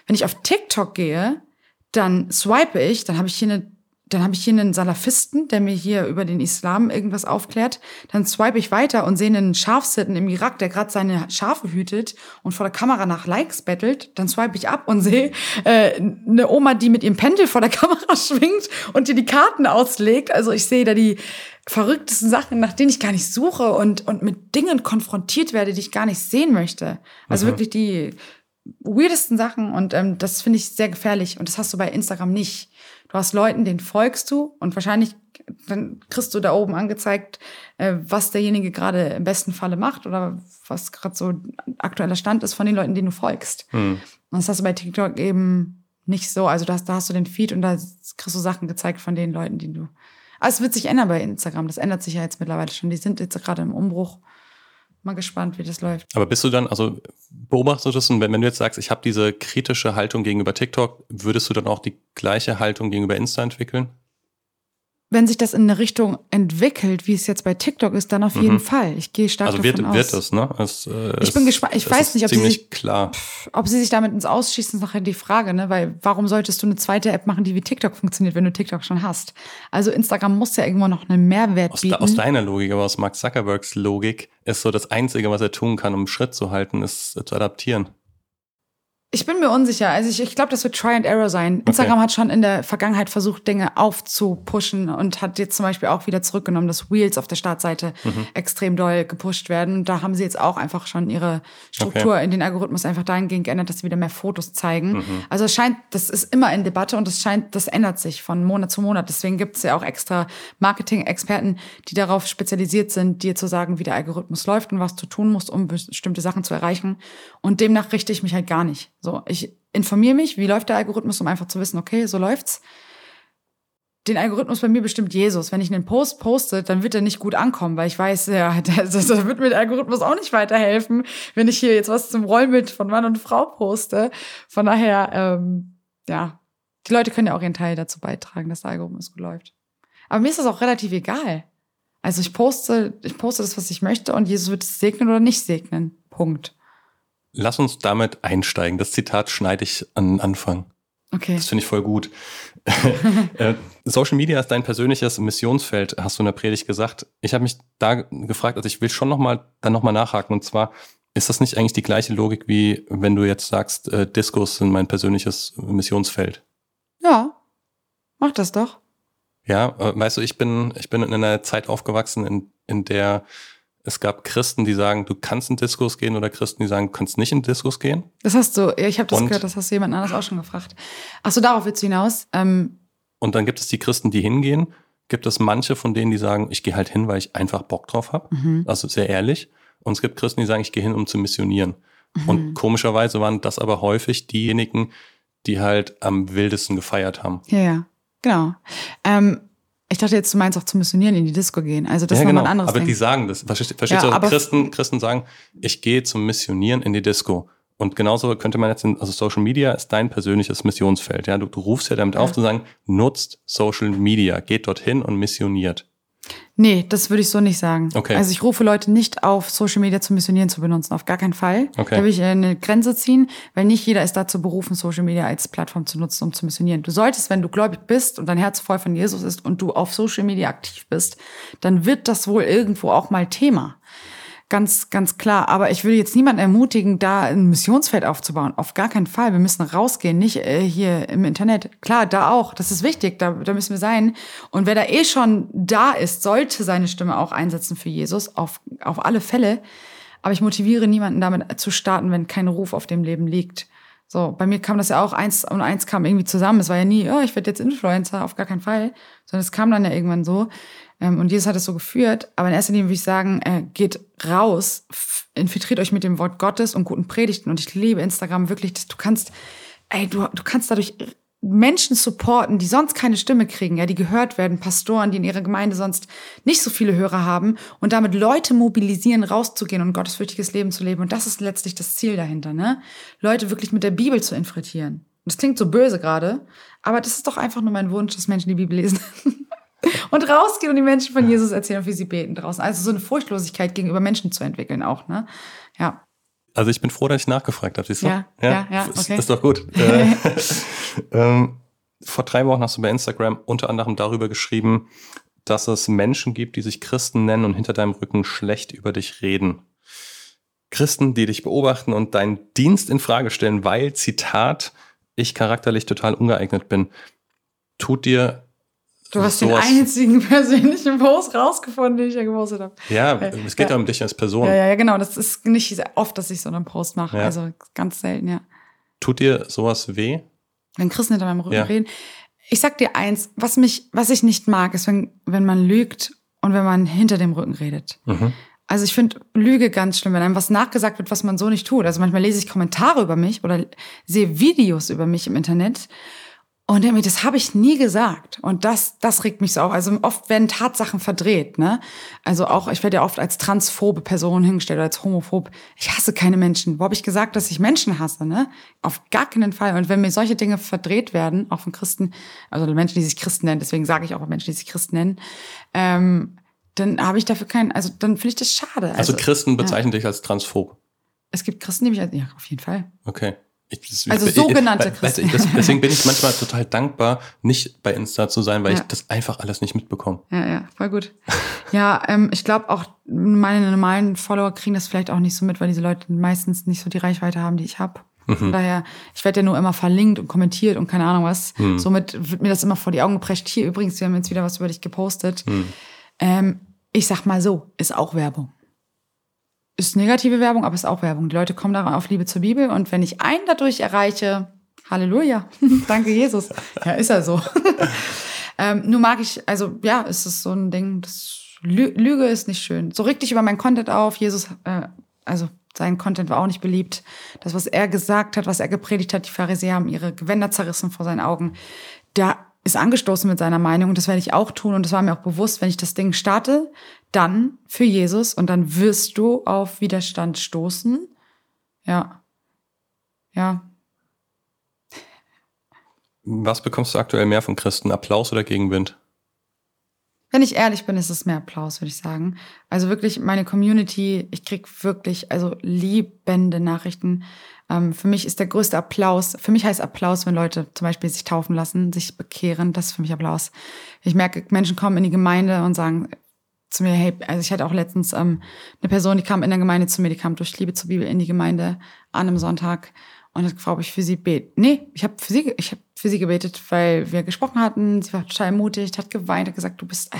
Wenn ich auf TikTok gehe, dann swipe ich, dann habe ich hier eine dann habe ich hier einen Salafisten, der mir hier über den Islam irgendwas aufklärt. Dann swipe ich weiter und sehe einen Schafsitten im Irak, der gerade seine Schafe hütet und vor der Kamera nach Likes bettelt. Dann swipe ich ab und sehe äh, eine Oma, die mit ihrem Pendel vor der [laughs] Kamera schwingt und dir die Karten auslegt. Also ich sehe da die verrücktesten Sachen, nach denen ich gar nicht suche und, und mit Dingen konfrontiert werde, die ich gar nicht sehen möchte. Also mhm. wirklich die weirdesten Sachen und ähm, das finde ich sehr gefährlich und das hast du bei Instagram nicht. Du hast Leuten, denen folgst du und wahrscheinlich dann kriegst du da oben angezeigt, äh, was derjenige gerade im besten Falle macht oder was gerade so aktueller Stand ist von den Leuten, denen du folgst. Hm. Und das hast du bei TikTok eben nicht so. Also da hast, da hast du den Feed und da kriegst du Sachen gezeigt von den Leuten, die du. Aber es wird sich ändern bei Instagram. Das ändert sich ja jetzt mittlerweile schon. Die sind jetzt gerade im Umbruch mal gespannt, wie das läuft. Aber bist du dann, also beobachtest du das und wenn, wenn du jetzt sagst, ich habe diese kritische Haltung gegenüber TikTok, würdest du dann auch die gleiche Haltung gegenüber Insta entwickeln? Wenn sich das in eine Richtung entwickelt, wie es jetzt bei TikTok ist, dann auf jeden mhm. Fall. Ich gehe stark also wird, davon aus. wird es, ne? Es, äh, ich bin gespannt. Ich weiß nicht, ob sie, sich, klar. ob sie sich damit ins Ausschießen, ist nachher die Frage, ne? Weil warum solltest du eine zweite App machen, die wie TikTok funktioniert, wenn du TikTok schon hast? Also Instagram muss ja irgendwo noch einen Mehrwert aus bieten. aus deiner Logik, aber aus Mark Zuckerbergs Logik ist so das Einzige, was er tun kann, um Schritt zu halten, ist zu adaptieren. Ich bin mir unsicher. Also ich, ich glaube, das wird Try and Error sein. Instagram okay. hat schon in der Vergangenheit versucht, Dinge aufzupushen und hat jetzt zum Beispiel auch wieder zurückgenommen, dass Wheels auf der Startseite mhm. extrem doll gepusht werden. Und da haben sie jetzt auch einfach schon ihre Struktur okay. in den Algorithmus einfach dahingehend geändert, dass sie wieder mehr Fotos zeigen. Mhm. Also es scheint, das ist immer in Debatte und es scheint, das ändert sich von Monat zu Monat. Deswegen gibt es ja auch extra Marketing-Experten, die darauf spezialisiert sind, dir zu sagen, wie der Algorithmus läuft und was du tun musst, um bestimmte Sachen zu erreichen. Und demnach richte ich mich halt gar nicht. So, ich informiere mich, wie läuft der Algorithmus, um einfach zu wissen, okay, so läuft's. Den Algorithmus bei mir bestimmt Jesus. Wenn ich einen Post poste, dann wird er nicht gut ankommen, weil ich weiß, ja, [laughs] das, das wird mir der Algorithmus auch nicht weiterhelfen, wenn ich hier jetzt was zum Rollbild von Mann und Frau poste. Von daher, ähm, ja, die Leute können ja auch ihren Teil dazu beitragen, dass der Algorithmus gut läuft. Aber mir ist das auch relativ egal. Also ich poste, ich poste das, was ich möchte und Jesus wird es segnen oder nicht segnen. Punkt. Lass uns damit einsteigen. Das Zitat schneide ich an Anfang. Okay. Das finde ich voll gut. [laughs] Äh, Social Media ist dein persönliches Missionsfeld, hast du in der Predigt gesagt. Ich habe mich da gefragt, also ich will schon nochmal, dann nochmal nachhaken. Und zwar, ist das nicht eigentlich die gleiche Logik, wie wenn du jetzt sagst, äh, Discos sind mein persönliches Missionsfeld? Ja. Mach das doch. Ja, äh, weißt du, ich bin, ich bin in einer Zeit aufgewachsen, in, in der es gab Christen, die sagen, du kannst in Diskos gehen oder Christen, die sagen, du kannst nicht in Diskos gehen. Das hast du, ich habe das und, gehört, das hast du jemand anderes auch schon gefragt. Ach so, darauf willst du hinaus. Ähm, und dann gibt es die Christen, die hingehen. Gibt es manche von denen, die sagen, ich gehe halt hin, weil ich einfach Bock drauf habe. Mhm. Also sehr ehrlich. Und es gibt Christen, die sagen, ich gehe hin, um zu missionieren. Mhm. Und komischerweise waren das aber häufig diejenigen, die halt am wildesten gefeiert haben. Ja, ja, genau. Ähm, ich dachte jetzt, du meinst auch zu missionieren, in die Disco gehen. Also das ja, ist genau. ein anderes Aber Ding. die sagen das. Verstehst, verstehst ja, du? Christen, Christen sagen, ich gehe zum Missionieren in die Disco. Und genauso könnte man jetzt, in, also Social Media ist dein persönliches Missionsfeld. Ja, du, du rufst ja damit ja. auf zu sagen, nutzt Social Media, geht dorthin und missioniert. Nee, das würde ich so nicht sagen. Okay. Also ich rufe Leute nicht auf, Social Media zu missionieren zu benutzen, auf gar keinen Fall. Okay. Da will ich eine Grenze ziehen, weil nicht jeder ist dazu berufen, Social Media als Plattform zu nutzen, um zu missionieren. Du solltest, wenn du gläubig bist und dein Herz voll von Jesus ist und du auf Social Media aktiv bist, dann wird das wohl irgendwo auch mal Thema. Ganz, ganz klar. Aber ich würde jetzt niemanden ermutigen, da ein Missionsfeld aufzubauen. Auf gar keinen Fall. Wir müssen rausgehen, nicht äh, hier im Internet. Klar, da auch. Das ist wichtig. Da, da müssen wir sein. Und wer da eh schon da ist, sollte seine Stimme auch einsetzen für Jesus. Auf, auf alle Fälle. Aber ich motiviere niemanden damit zu starten, wenn kein Ruf auf dem Leben liegt. So, bei mir kam das ja auch eins und eins kam irgendwie zusammen. Es war ja nie, oh, ich werde jetzt Influencer, auf gar keinen Fall. Sondern es kam dann ja irgendwann so. Ähm, und Jesus hat es so geführt. Aber in erster Linie würde ich sagen, äh, geht raus, infiltriert euch mit dem Wort Gottes und guten Predigten. Und ich liebe Instagram wirklich, dass du kannst, ey, du, du kannst dadurch Menschen supporten, die sonst keine Stimme kriegen, ja, die gehört werden, Pastoren, die in ihrer Gemeinde sonst nicht so viele Hörer haben und damit Leute mobilisieren, rauszugehen und gottesfürchtiges Leben zu leben. Und das ist letztlich das Ziel dahinter, ne? Leute wirklich mit der Bibel zu infiltrieren. Das klingt so böse gerade, aber das ist doch einfach nur mein Wunsch, dass Menschen die Bibel lesen. [laughs] und rausgehen und die Menschen von Jesus erzählen, wie sie beten draußen. Also so eine Furchtlosigkeit gegenüber Menschen zu entwickeln auch, ne? Ja. Also ich bin froh, dass ich nachgefragt habe, siehst du? Ja, ja, ja, ja okay. ist, ist doch gut. [laughs] äh, [laughs] ähm, vor drei Wochen hast du bei Instagram unter anderem darüber geschrieben, dass es Menschen gibt, die sich Christen nennen und hinter deinem Rücken schlecht über dich reden. Christen, die dich beobachten und deinen Dienst in Frage stellen, weil, Zitat, ich charakterlich total ungeeignet bin. Tut dir Du hast den einzigen [laughs] persönlichen Post rausgefunden, den ich ja gepostet habe. Ja, es geht ja um dich als Person. Ja, ja, genau. Das ist nicht oft, dass ich so einen Post mache. Ja. Also ganz selten, ja. Tut dir sowas weh? Wenn Christen hinter meinem Rücken ja. reden. Ich sag dir eins, was mich, was ich nicht mag, ist, wenn, wenn man lügt und wenn man hinter dem Rücken redet. Mhm. Also ich finde Lüge ganz schlimm, wenn einem was nachgesagt wird, was man so nicht tut. Also manchmal lese ich Kommentare über mich oder sehe Videos über mich im Internet und irgendwie, das habe ich nie gesagt. Und das, das regt mich so auf. Also oft werden Tatsachen verdreht, ne? Also auch, ich werde ja oft als transphobe Person hingestellt oder als homophob. Ich hasse keine Menschen. Wo habe ich gesagt, dass ich Menschen hasse, ne? Auf gar keinen Fall. Und wenn mir solche Dinge verdreht werden, auch von Christen, also Menschen, die sich Christen nennen, deswegen sage ich auch Menschen, die sich Christen nennen, ähm, dann habe ich dafür keinen, also dann finde ich das schade. Also, also Christen bezeichnen ja. dich als transphob. Es gibt Christen, die mich als, ja, auf jeden Fall. Okay. Ich, das, also ich, sogenannte ich, Christen. Ich, deswegen bin ich [laughs] manchmal total dankbar, nicht bei Insta zu sein, weil ja. ich das einfach alles nicht mitbekomme. Ja, ja, voll gut. ja, ähm, ich glaube auch, meine normalen Follower kriegen das vielleicht auch nicht so mit, weil diese Leute meistens nicht so die Reichweite haben, die ich habe. Mhm. Von daher, ich werde ja nur immer verlinkt und kommentiert und keine Ahnung was. Mhm. Somit wird mir das immer vor die Augen geprescht. Hier übrigens, wir haben jetzt wieder was über dich gepostet. Mhm. Ähm, ich sag mal so, ist auch Werbung ist negative Werbung, aber ist auch Werbung. Die Leute kommen daran auf Liebe zur Bibel und wenn ich einen dadurch erreiche, Halleluja, [laughs] danke Jesus. Ja, ist ja so. [laughs] ähm, nur mag ich, also ja, ist es so ein Ding, das Lüge ist nicht schön. So reg dich über meinen Content auf. Jesus, äh, also sein Content war auch nicht beliebt. Das, was er gesagt hat, was er gepredigt hat, die Pharisäer haben ihre Gewänder zerrissen vor seinen Augen. Da ist angestoßen mit seiner Meinung und das werde ich auch tun und das war mir auch bewusst, wenn ich das Ding starte, dann für Jesus und dann wirst du auf Widerstand stoßen. Ja. Ja. Was bekommst du aktuell mehr von Christen? Applaus oder Gegenwind? Wenn ich ehrlich bin, ist es mehr Applaus, würde ich sagen. Also wirklich meine Community, ich krieg wirklich also liebende Nachrichten. Ähm, für mich ist der größte Applaus, für mich heißt Applaus, wenn Leute zum Beispiel sich taufen lassen, sich bekehren, das ist für mich Applaus. Ich merke, Menschen kommen in die Gemeinde und sagen zu mir, hey, also ich hatte auch letztens ähm, eine Person, die kam in der Gemeinde zu mir, die kam durch Liebe zur Bibel in die Gemeinde an einem Sonntag und hat gefragt, ob ich für sie bete. Nee, ich habe für sie, ich habe für sie gebetet, weil wir gesprochen hatten. Sie war total ermutigt, hat geweint, hat gesagt, du bist, ey,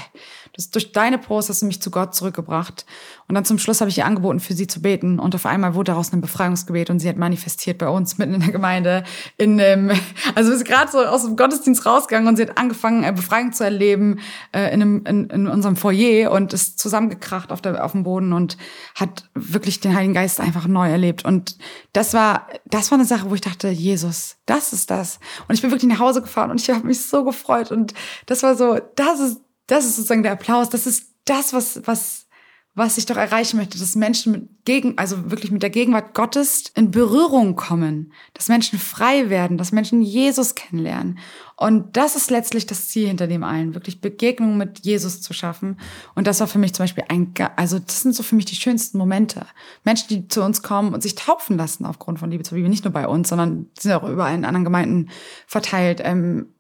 das, durch deine Post hast du mich zu Gott zurückgebracht. Und dann zum Schluss habe ich ihr angeboten, für sie zu beten. Und auf einmal wurde daraus ein Befreiungsgebet und sie hat manifestiert bei uns mitten in der Gemeinde. In dem, [laughs] also ist gerade so aus dem Gottesdienst rausgegangen und sie hat angefangen, äh, Befreiung zu erleben äh, in, einem, in, in unserem Foyer und ist zusammengekracht auf, der, auf dem Boden und hat wirklich den Heiligen Geist einfach neu erlebt. Und das war, das war eine Sache, wo ich dachte, Jesus, das ist das. Und ich bin wirklich nach Hause gefahren und ich habe mich so gefreut. Und das war so, das ist, das ist sozusagen der Applaus. Das ist das, was, was, was ich doch erreichen möchte, dass Menschen mit gegen, also wirklich mit der Gegenwart Gottes in Berührung kommen, dass Menschen frei werden, dass Menschen Jesus kennenlernen. Und das ist letztlich das Ziel hinter dem allen, wirklich Begegnung mit Jesus zu schaffen. Und das war für mich zum Beispiel ein, also das sind so für mich die schönsten Momente. Menschen, die zu uns kommen und sich taufen lassen aufgrund von Liebe zur Bibel, nicht nur bei uns, sondern sind auch überall in anderen Gemeinden verteilt. Ähm,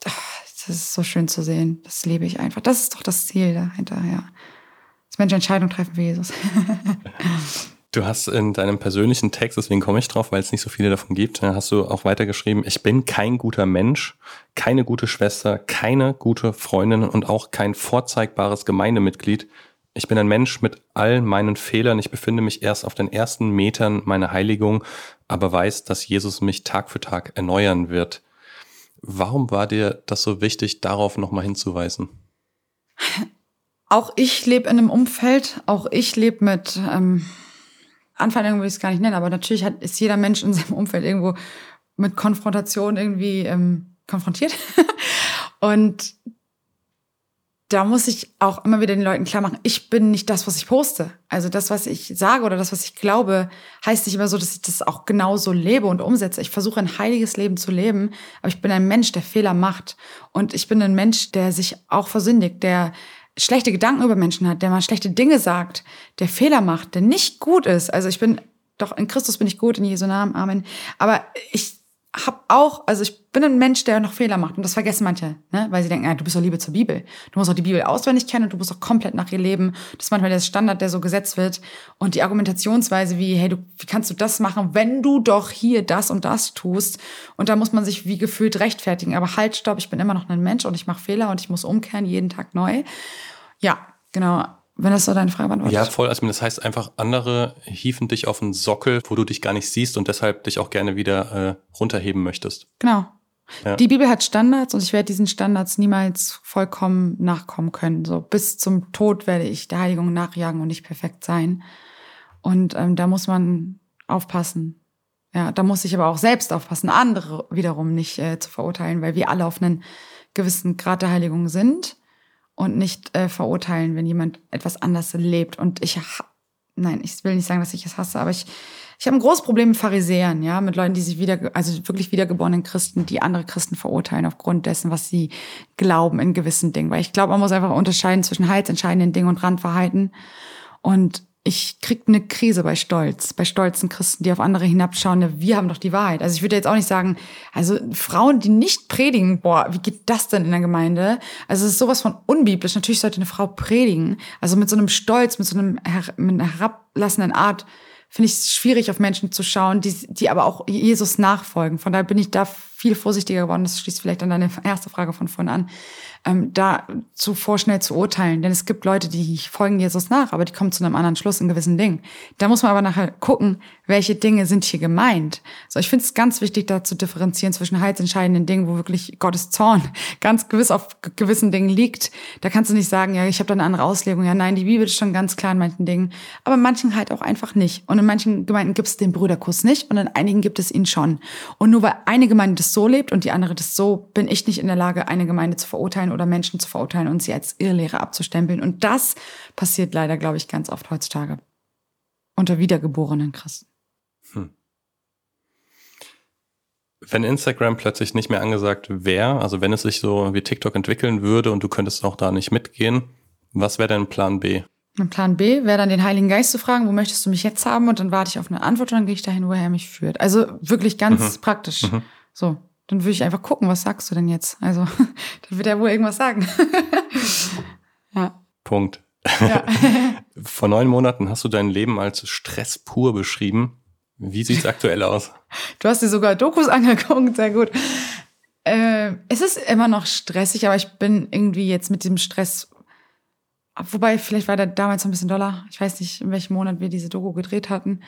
das ist so schön zu sehen. Das liebe ich einfach. Das ist doch das Ziel dahinter, ja dass Menschen Entscheidungen treffen für Jesus. [laughs] Du hast in deinem persönlichen Text, deswegen komme ich drauf, weil es nicht so viele davon gibt, hast du auch weitergeschrieben, ich bin kein guter Mensch, keine gute Schwester, keine gute Freundin und auch kein vorzeigbares Gemeindemitglied. Ich bin ein Mensch mit all meinen Fehlern. Ich befinde mich erst auf den ersten Metern meiner Heiligung, aber weiß, dass Jesus mich Tag für Tag erneuern wird. Warum war dir das so wichtig, darauf nochmal hinzuweisen? [laughs] Auch ich lebe in einem Umfeld, auch ich lebe mit ähm, Anfeindungen will ich es gar nicht nennen, aber natürlich hat, ist jeder Mensch in seinem Umfeld irgendwo mit Konfrontation irgendwie ähm, konfrontiert. [laughs] Und da muss ich auch immer wieder den Leuten klar machen, ich bin nicht das, was ich poste. Also das, was ich sage oder das, was ich glaube, heißt nicht immer so, dass ich das auch genauso lebe und umsetze. Ich versuche ein heiliges Leben zu leben, aber ich bin ein Mensch, der Fehler macht. Und ich bin ein Mensch, der sich auch versündigt, der schlechte Gedanken über Menschen hat, der mal schlechte Dinge sagt, der Fehler macht, der nicht gut ist. Also ich bin, doch in Christus bin ich gut, in Jesu Namen, Amen. Aber ich habe auch, also ich bin ein Mensch, der noch Fehler macht und das vergessen manche, ne? weil sie denken, ja, du bist doch Liebe zur Bibel. Du musst auch die Bibel auswendig kennen und du musst auch komplett nach ihr leben. Das ist manchmal der Standard, der so gesetzt wird und die Argumentationsweise wie, hey, du, wie kannst du das machen, wenn du doch hier das und das tust? Und da muss man sich wie gefühlt rechtfertigen. Aber halt, stopp, ich bin immer noch ein Mensch und ich mache Fehler und ich muss umkehren jeden Tag neu. Ja, genau. Wenn das so deine Frage beantwortet. Ja, voll. Also das heißt einfach, andere hieven dich auf einen Sockel, wo du dich gar nicht siehst und deshalb dich auch gerne wieder äh, runterheben möchtest. Genau. Ja. Die Bibel hat Standards und ich werde diesen Standards niemals vollkommen nachkommen können. So bis zum Tod werde ich der Heiligung nachjagen und nicht perfekt sein. Und ähm, da muss man aufpassen. Ja, da muss ich aber auch selbst aufpassen, andere wiederum nicht äh, zu verurteilen, weil wir alle auf einen gewissen Grad der Heiligung sind und nicht äh, verurteilen, wenn jemand etwas anders lebt. Und ich, nein, ich will nicht sagen, dass ich es hasse, aber ich, ich habe ein großes Problem mit Pharisäern, ja, mit Leuten, die sich wieder, also wirklich wiedergeborenen Christen, die andere Christen verurteilen aufgrund dessen, was sie glauben in gewissen Dingen. Weil ich glaube, man muss einfach unterscheiden zwischen heilsentscheidenden Dingen und Randverhalten. Und ich krieg eine Krise bei Stolz, bei stolzen Christen, die auf andere hinabschauen, wir haben doch die Wahrheit. Also ich würde jetzt auch nicht sagen, also Frauen, die nicht predigen, boah, wie geht das denn in der Gemeinde? Also es ist sowas von unbiblisch. Natürlich sollte eine Frau predigen. Also mit so einem Stolz, mit so einem mit einer herablassenden Art, finde ich es schwierig, auf Menschen zu schauen, die, die aber auch Jesus nachfolgen. Von daher bin ich da viel vorsichtiger geworden. Das schließt vielleicht an deine erste Frage von vorhin an ähm, da zu vorschnell zu urteilen. Denn es gibt Leute, die folgen Jesus nach, aber die kommen zu einem anderen Schluss in gewissen Dingen. Da muss man aber nachher gucken, welche Dinge sind hier gemeint. So, ich finde es ganz wichtig, da zu differenzieren zwischen heilsentscheidenden Dingen, wo wirklich Gottes Zorn [laughs] ganz gewiss auf gewissen Dingen liegt. Da kannst du nicht sagen, ja, ich habe da eine andere Auslegung. Ja, nein, die Bibel ist schon ganz klar in manchen Dingen, aber in manchen halt auch einfach nicht. Und in manchen Gemeinden gibt es den Brüderkuss nicht und in einigen gibt es ihn schon. Und nur weil eine Gemeinde das so lebt und die andere das so, bin ich nicht in der Lage, eine Gemeinde zu verurteilen oder Menschen zu verurteilen und sie als Irrlehrer abzustempeln. Und das passiert leider, glaube ich, ganz oft heutzutage unter wiedergeborenen Christen. Hm. Wenn Instagram plötzlich nicht mehr angesagt wäre, also wenn es sich so wie TikTok entwickeln würde und du könntest auch da nicht mitgehen, was wäre dein Plan B? Mein Plan B wäre dann den Heiligen Geist zu fragen, wo möchtest du mich jetzt haben? Und dann warte ich auf eine Antwort und dann gehe ich dahin, wo er mich führt. Also wirklich ganz mhm. praktisch. Mhm. So dann würde ich einfach gucken, was sagst du denn jetzt? Also, [laughs] dann wird er wohl irgendwas sagen. [laughs] ja. Punkt. Ja. [laughs] Vor neun Monaten hast du dein Leben als Stress pur beschrieben. Wie sieht's aktuell aus? [laughs] Du hast dir sogar Dokus [laughs] angeguckt, sehr gut. Äh, es ist immer noch stressig, aber ich bin irgendwie jetzt mit dem Stress. Wobei, vielleicht war der damals ein bisschen doller. Ich weiß nicht, in welchem Monat wir diese Doku gedreht hatten.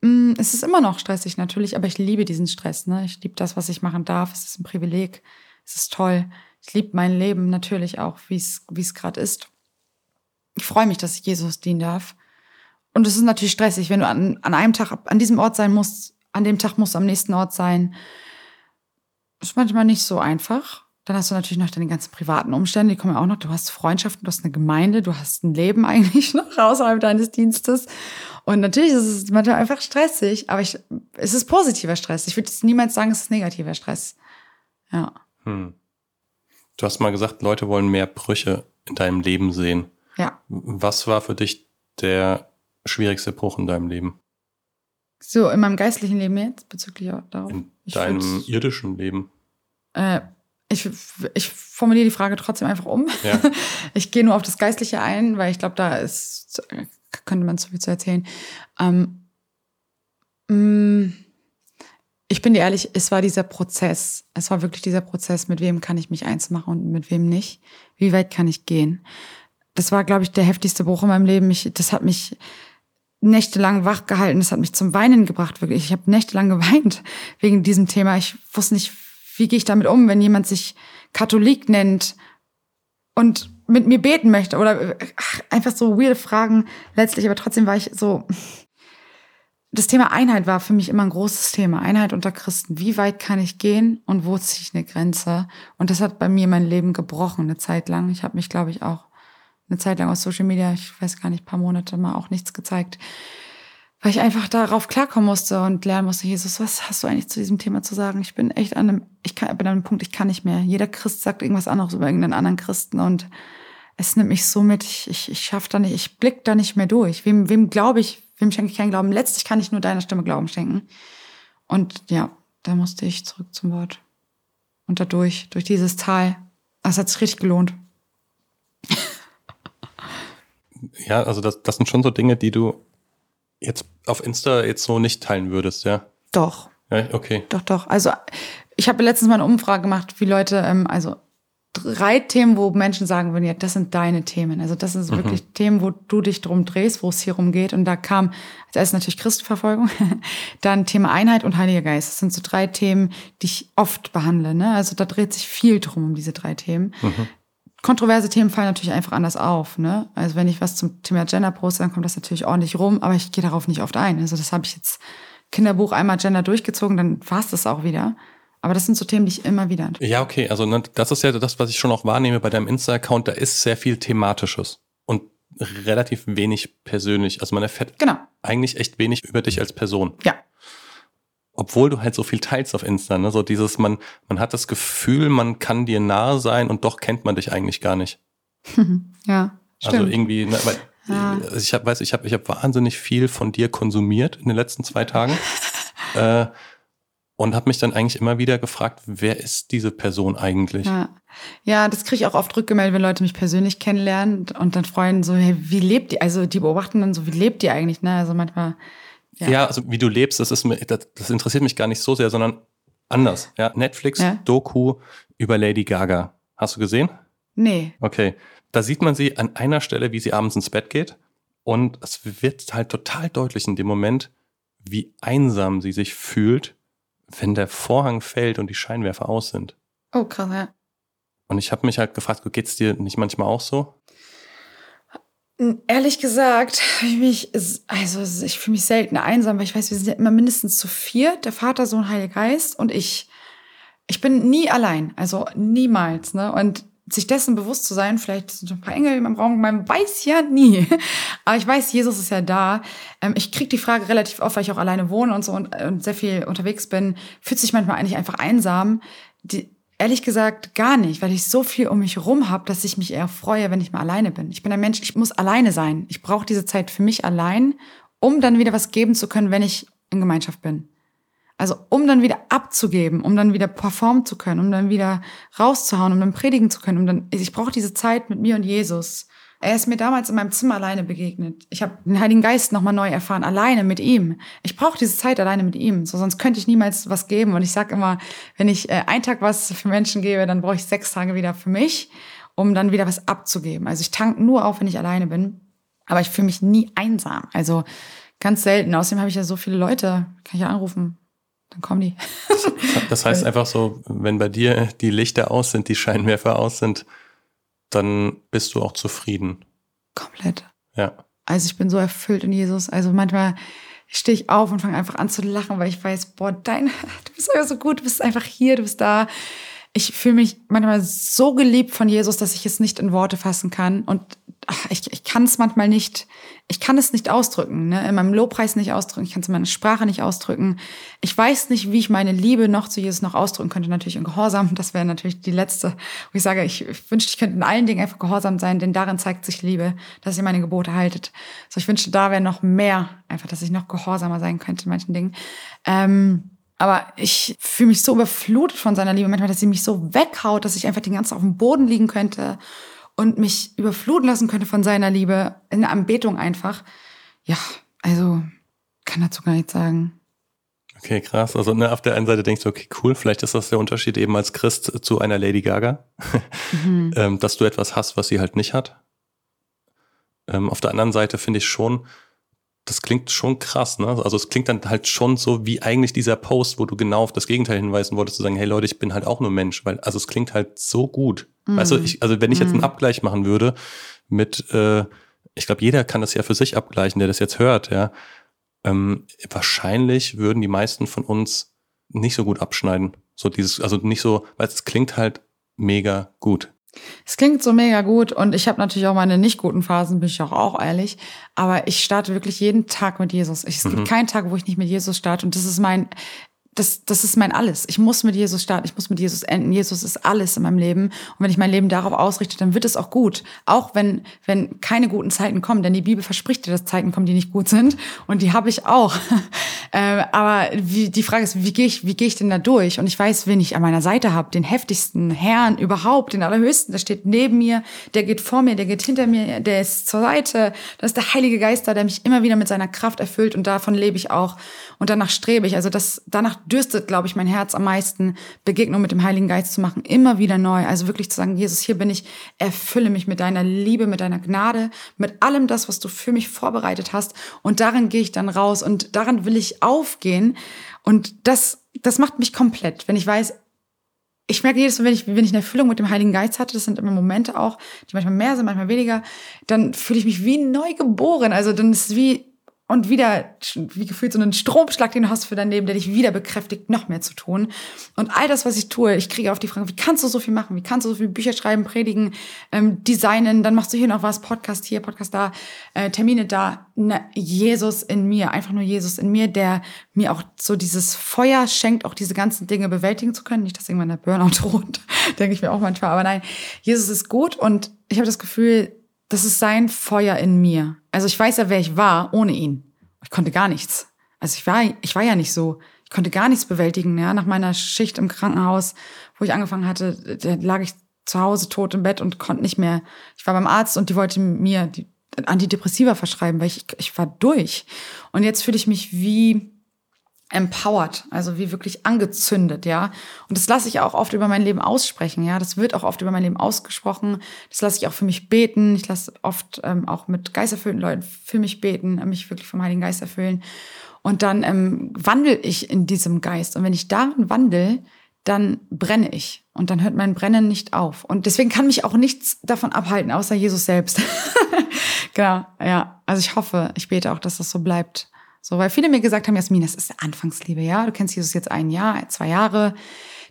Mm, es ist immer noch stressig natürlich, aber ich liebe diesen Stress. Ne? Ich liebe das, was ich machen darf. Es ist ein Privileg. Es ist toll. Ich liebe mein Leben natürlich auch, es wie es gerade ist. Ich freue mich, dass ich Jesus dienen darf. Und es ist natürlich stressig, wenn du an, an einem Tag an diesem Ort sein musst, an dem Tag musst du am nächsten Ort sein. Ist manchmal nicht so einfach. Dann hast du natürlich noch deine ganzen privaten Umstände, die kommen ja auch noch. Du hast Freundschaften, du hast eine Gemeinde, du hast ein Leben [laughs] eigentlich noch außerhalb deines Dienstes. Und natürlich ist es manchmal einfach stressig, aber ich, es ist positiver Stress. Ich würde jetzt niemals sagen, es ist negativer Stress. Ja. Hm. Du hast mal gesagt, Leute wollen mehr Brüche in deinem Leben sehen. Ja. Was war für dich der schwierigste Bruch in deinem Leben? So, in meinem geistlichen Leben jetzt, bezüglich darauf? In ich deinem irdischen Leben? Äh, ich, ich formuliere die Frage trotzdem einfach um. Ja. [laughs] Ich gehe nur auf das Geistliche ein, weil ich glaube, da ist, könnte man zu viel zu erzählen. Ähm, mh, mm, ich bin dir ehrlich, es war dieser Prozess. Es war wirklich dieser Prozess, mit wem kann ich mich eins machen und mit wem nicht. Wie weit kann ich gehen? Das war, glaube ich, der heftigste Bruch in meinem Leben. Ich, das hat mich nächtelang wach gehalten. Das hat mich zum Weinen gebracht, wirklich. Ich habe nächtelang geweint [laughs] wegen diesem Thema. Ich wusste nicht, wie gehe ich damit um, wenn jemand sich Katholik nennt und mit mir beten möchte oder ach, einfach so weirde Fragen letztlich. Aber trotzdem war ich so, [laughs] das Thema Einheit war für mich immer ein großes Thema. Einheit unter Christen. Wie weit kann ich gehen und wo ziehe ich eine Grenze? Und das hat bei mir mein Leben gebrochen, eine Zeit lang. Ich habe mich, glaube ich, auch eine Zeit lang aus Social Media, ich weiß gar nicht, paar Monate mal auch nichts gezeigt. Weil ich einfach darauf klarkommen musste und lernen musste, Jesus, was hast du eigentlich zu diesem Thema zu sagen? Ich bin echt an einem, ich kann, bin an einem Punkt, ich kann nicht mehr. Jeder Christ sagt irgendwas anderes über irgendeinen anderen Christen und es nimmt mich so mit, ich, ich, ich schaffe da nicht, ich blick da nicht mehr durch. Wem, wem glaube ich, Wem schenke ich keinen Glauben? Letztlich kann ich nur deiner Stimme Glauben schenken. Und ja, da musste ich zurück zum Wort. Und dadurch, durch dieses Tal, das hat sich richtig gelohnt. Ja, also das, das sind schon so Dinge, die du jetzt auf Insta jetzt so nicht teilen würdest, ja? Doch. Ja, okay. Doch, doch. Also ich habe letztens mal eine Umfrage gemacht, wie Leute, ähm, also drei Themen, wo Menschen sagen würden, ja, das sind deine Themen. Also das sind mhm. wirklich Themen, wo du dich drum drehst, wo es hier rumgeht. Und da kam als erstes natürlich Christenverfolgung, [laughs] dann Thema Einheit und Heiliger Geist. Das sind so drei Themen, die ich oft behandle. Ne? Also da dreht sich viel drum um diese drei Themen. Mhm. Kontroverse Themen fallen natürlich einfach anders auf. Ne? Also wenn ich was zum Thema Gender poste, dann kommt das natürlich ordentlich rum, aber ich gehe darauf nicht oft ein. Also das habe ich jetzt Kinderbuch einmal Gender durchgezogen, dann war es das auch wieder. Aber das sind so Themen, die ich immer wieder. Ja, okay. Also ne, das ist ja das, was ich schon auch wahrnehme bei deinem Insta-Account. Da ist sehr viel Thematisches und relativ wenig persönlich. Also man erfährt genau. eigentlich echt wenig über dich als Person. Ja. Obwohl du halt so viel teilst auf Insta, ne? So dieses, man, man hat das Gefühl, man kann dir nahe sein und doch kennt man dich eigentlich gar nicht. [laughs] ja. Also stimmt. Also irgendwie, ne, weil ja. ich hab, weiß, ich habe ich hab wahnsinnig viel von dir konsumiert in den letzten zwei Tagen. [laughs] äh, und habe mich dann eigentlich immer wieder gefragt, wer ist diese Person eigentlich? Ja, ja das kriege ich auch oft rückgemeldet, wenn Leute mich persönlich kennenlernen und dann freuen so, hey, wie lebt die? Also die beobachten dann so, wie lebt die eigentlich? Ne? Also manchmal. Ja. ja, also wie du lebst, das ist das, das interessiert mich gar nicht so sehr, sondern anders. Ja, Netflix ja. Doku über Lady Gaga. Hast du gesehen? Nee. Okay. Da sieht man sie an einer Stelle, wie sie abends ins Bett geht. Und es wird halt total deutlich in dem Moment, wie einsam sie sich fühlt wenn der Vorhang fällt und die Scheinwerfer aus sind. Oh, krass, ja. Und ich habe mich halt gefragt, geht's dir nicht manchmal auch so? Ehrlich gesagt, ich mich, also ich fühle mich selten einsam, weil ich weiß, wir sind ja immer mindestens zu viert, der Vater, Sohn, Heiliger Geist und ich. Ich bin nie allein, also niemals, ne? Und sich dessen bewusst zu sein, vielleicht sind ein paar Engel im Raum, man weiß ja nie. [laughs] Aber ich weiß, Jesus ist ja da. Ähm, ich kriege die Frage relativ oft, weil ich auch alleine wohne und so und, und sehr viel unterwegs bin, fühlt sich manchmal eigentlich einfach einsam. Die, ehrlich gesagt gar nicht, weil ich so viel um mich rum habe, dass ich mich eher freue, wenn ich mal alleine bin. Ich bin ein Mensch, ich muss alleine sein. Ich brauche diese Zeit für mich allein, um dann wieder was geben zu können, wenn ich in Gemeinschaft bin. Also um dann wieder abzugeben, um dann wieder performen zu können, um dann wieder rauszuhauen, um dann predigen zu können, um dann, ich brauche diese Zeit mit mir und Jesus. Er ist mir damals in meinem Zimmer alleine begegnet. Ich habe den Heiligen Geist nochmal neu erfahren, alleine mit ihm. Ich brauche diese Zeit alleine mit ihm, so sonst könnte ich niemals was geben. Und ich sage immer, wenn ich äh, einen Tag was für Menschen gebe, dann brauche ich sechs Tage wieder für mich, um dann wieder was abzugeben. Also ich tank nur auf, wenn ich alleine bin, aber ich fühle mich nie einsam. Also ganz selten. Außerdem habe ich ja so viele Leute, kann ich ja anrufen. Dann kommen die. [laughs] das heißt einfach so, wenn bei dir die Lichter aus sind, die Scheinwerfer aus sind, dann bist du auch zufrieden. Komplett. Ja. Also ich bin so erfüllt in Jesus. Also manchmal stehe ich auf und fange einfach an zu lachen, weil ich weiß, boah, dein, [laughs] du bist einfach so gut, du bist einfach hier, du bist da. Ich fühle mich manchmal so geliebt von Jesus, dass ich es nicht in Worte fassen kann. Und ich, ich kann es manchmal nicht, ich kann es nicht ausdrücken, ne? in meinem Lobpreis nicht ausdrücken, ich kann es in meiner Sprache nicht ausdrücken. Ich weiß nicht, wie ich meine Liebe noch zu Jesus noch ausdrücken könnte, natürlich in Gehorsam. Das wäre natürlich die letzte, wo ich sage, ich, ich wünschte, ich könnte in allen Dingen einfach gehorsam sein, denn darin zeigt sich Liebe, dass ihr meine Gebote haltet. So, ich wünschte, da wäre noch mehr, einfach, dass ich noch gehorsamer sein könnte in manchen Dingen. Ähm, aber ich fühle mich so überflutet von seiner Liebe manchmal, dass sie mich so weghaut, dass ich einfach den ganzen auf dem Boden liegen könnte und mich überfluten lassen könnte von seiner Liebe in der Anbetung einfach. Ja, also kann dazu gar nichts sagen. Okay, krass. Also ne, auf der einen Seite denkst du, okay, cool, vielleicht ist das der Unterschied eben als Christ zu einer Lady Gaga, [laughs] mhm. ähm, dass du etwas hast, was sie halt nicht hat. Ähm, auf der anderen Seite finde ich schon, das klingt schon krass, ne? Also es klingt dann halt schon so wie eigentlich dieser Post, wo du genau auf das Gegenteil hinweisen wolltest, zu sagen, hey Leute, ich bin halt auch nur Mensch, weil, also es klingt halt so gut. Mm. Weißt du, ich, also wenn ich jetzt einen mm. Abgleich machen würde mit, äh, ich glaube, jeder kann das ja für sich abgleichen, der das jetzt hört, ja. Ähm, wahrscheinlich würden die meisten von uns nicht so gut abschneiden. So dieses, also nicht so, weil es klingt halt mega gut. Es klingt so mega gut und ich habe natürlich auch meine nicht guten Phasen, bin ich auch, auch ehrlich. Aber ich starte wirklich jeden Tag mit Jesus. Ich, es mhm. gibt keinen Tag, wo ich nicht mit Jesus starte und das ist mein das, das ist mein Alles. Ich muss mit Jesus starten, ich muss mit Jesus enden. Jesus ist alles in meinem Leben. Und wenn ich mein Leben darauf ausrichte, dann wird es auch gut. Auch wenn, wenn keine guten Zeiten kommen, denn die Bibel verspricht dir, dass Zeiten kommen, die nicht gut sind. Und die habe ich auch. [laughs] äh, aber wie, die Frage ist, wie gehe ich, wie gehe ich denn da durch? Und ich weiß, wen ich an meiner Seite habe, den heftigsten Herrn überhaupt, den allerhöchsten. Der steht neben mir, der geht vor mir, der geht hinter mir, der ist zur Seite. Das ist der Heilige Geist da, der mich immer wieder mit seiner Kraft erfüllt. Und davon lebe ich auch. Und danach strebe ich. Also das, danach dürstet, glaube ich, mein Herz am meisten, Begegnung mit dem Heiligen Geist zu machen, immer wieder neu. Also wirklich zu sagen, Jesus, hier bin ich, erfülle mich mit deiner Liebe, mit deiner Gnade, mit allem das, was du für mich vorbereitet hast. Und darin gehe ich dann raus und daran will ich aufgehen. Und das, das macht mich komplett, wenn ich weiß, ich merke jedes Mal, wenn ich, wenn ich eine Erfüllung mit dem Heiligen Geist hatte, das sind immer Momente auch, die manchmal mehr sind, manchmal weniger, dann fühle ich mich wie neu geboren. Also dann ist es wie, und wieder, wie gefühlt, so einen Stromschlag, den du hast für dein Leben, der dich wieder bekräftigt, noch mehr zu tun. Und all das, was ich tue, ich kriege auf die Frage, wie kannst du so viel machen? Wie kannst du so viele Bücher schreiben, predigen, ähm, designen? Dann machst du hier noch was, Podcast hier, Podcast da, äh, Termine da. Na, Jesus in mir, einfach nur Jesus in mir, der mir auch so dieses Feuer schenkt, auch diese ganzen Dinge bewältigen zu können. Nicht, dass irgendwann der Burnout [laughs] droht, denke ich mir auch manchmal. Aber nein, Jesus ist gut und ich habe das Gefühl, das ist sein Feuer in mir. Also ich weiß ja, wer ich war ohne ihn. Ich konnte gar nichts. Also ich war, ich war ja nicht so. Ich konnte gar nichts bewältigen. Ja, nach meiner Schicht im Krankenhaus, wo ich angefangen hatte, da lag ich zu Hause tot im Bett und konnte nicht mehr. Ich war beim Arzt und die wollte mir die Antidepressiva verschreiben, weil ich, ich war durch. Und jetzt fühle ich mich wie empowered, also wie wirklich angezündet, ja. Und das lasse ich auch oft über mein Leben aussprechen, ja. Das wird auch oft über mein Leben ausgesprochen. Das lasse ich auch für mich beten. Ich lasse oft ähm, auch mit geisterfüllten Leuten für mich beten, mich wirklich vom Heiligen Geist erfüllen. Und dann ähm, wandel ich in diesem Geist. Und wenn ich darin wandel, dann brenne ich. Und dann hört mein Brennen nicht auf. Und deswegen kann mich auch nichts davon abhalten, außer Jesus selbst. [laughs] genau, ja. Also ich hoffe, ich bete auch, dass das so bleibt. So, weil viele mir gesagt haben, Jasmin, das ist Anfangsliebe, ja. Du kennst Jesus jetzt ein Jahr, zwei Jahre.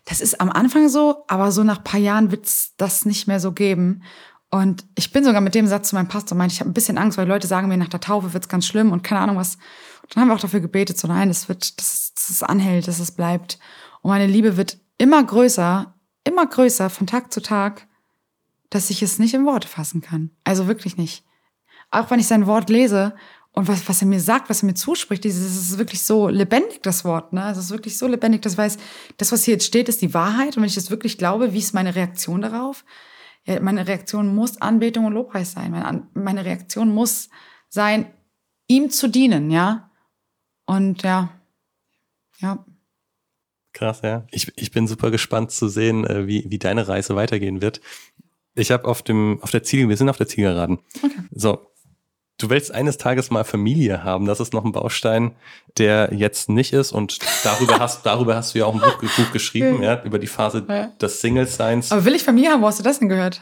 Das ist am Anfang so, aber so nach paar Jahren wird's das nicht mehr so geben. Und ich bin sogar mit dem Satz zu meinem Pastor meinte, ich habe ein bisschen Angst, weil Leute sagen mir, nach der Taufe wird's ganz schlimm und keine Ahnung was. Und dann haben wir auch dafür gebetet, so nein, das wird, dass es anhält, dass es bleibt. Und meine Liebe wird immer größer, immer größer von Tag zu Tag, dass ich es nicht in Worte fassen kann. Also wirklich nicht. Auch wenn ich sein Wort lese und was, was er mir sagt, was er mir zuspricht, das ist wirklich so lebendig, das Wort. Ne? Es ist wirklich so lebendig, das weiß, das, was hier jetzt steht, ist die Wahrheit. Und wenn ich das wirklich glaube, wie ist meine Reaktion darauf? Ja, meine Reaktion muss Anbetung und Lobpreis sein. Meine, meine Reaktion muss sein, ihm zu dienen, ja. Und ja, ja. Krass, ja. Ich, ich bin super gespannt zu sehen, äh, wie, wie deine Reise weitergehen wird. Ich habe auf dem, auf der Ziel, wir sind auf der Zielgeraden. Okay. So. Du willst eines Tages mal Familie haben. Das ist noch ein Baustein, der jetzt nicht ist. Und darüber hast, darüber hast du ja auch ein Buch, Buch geschrieben, ja, über die Phase ja. des Single-Seins. Aber will ich Familie haben? Wo hast du das denn gehört?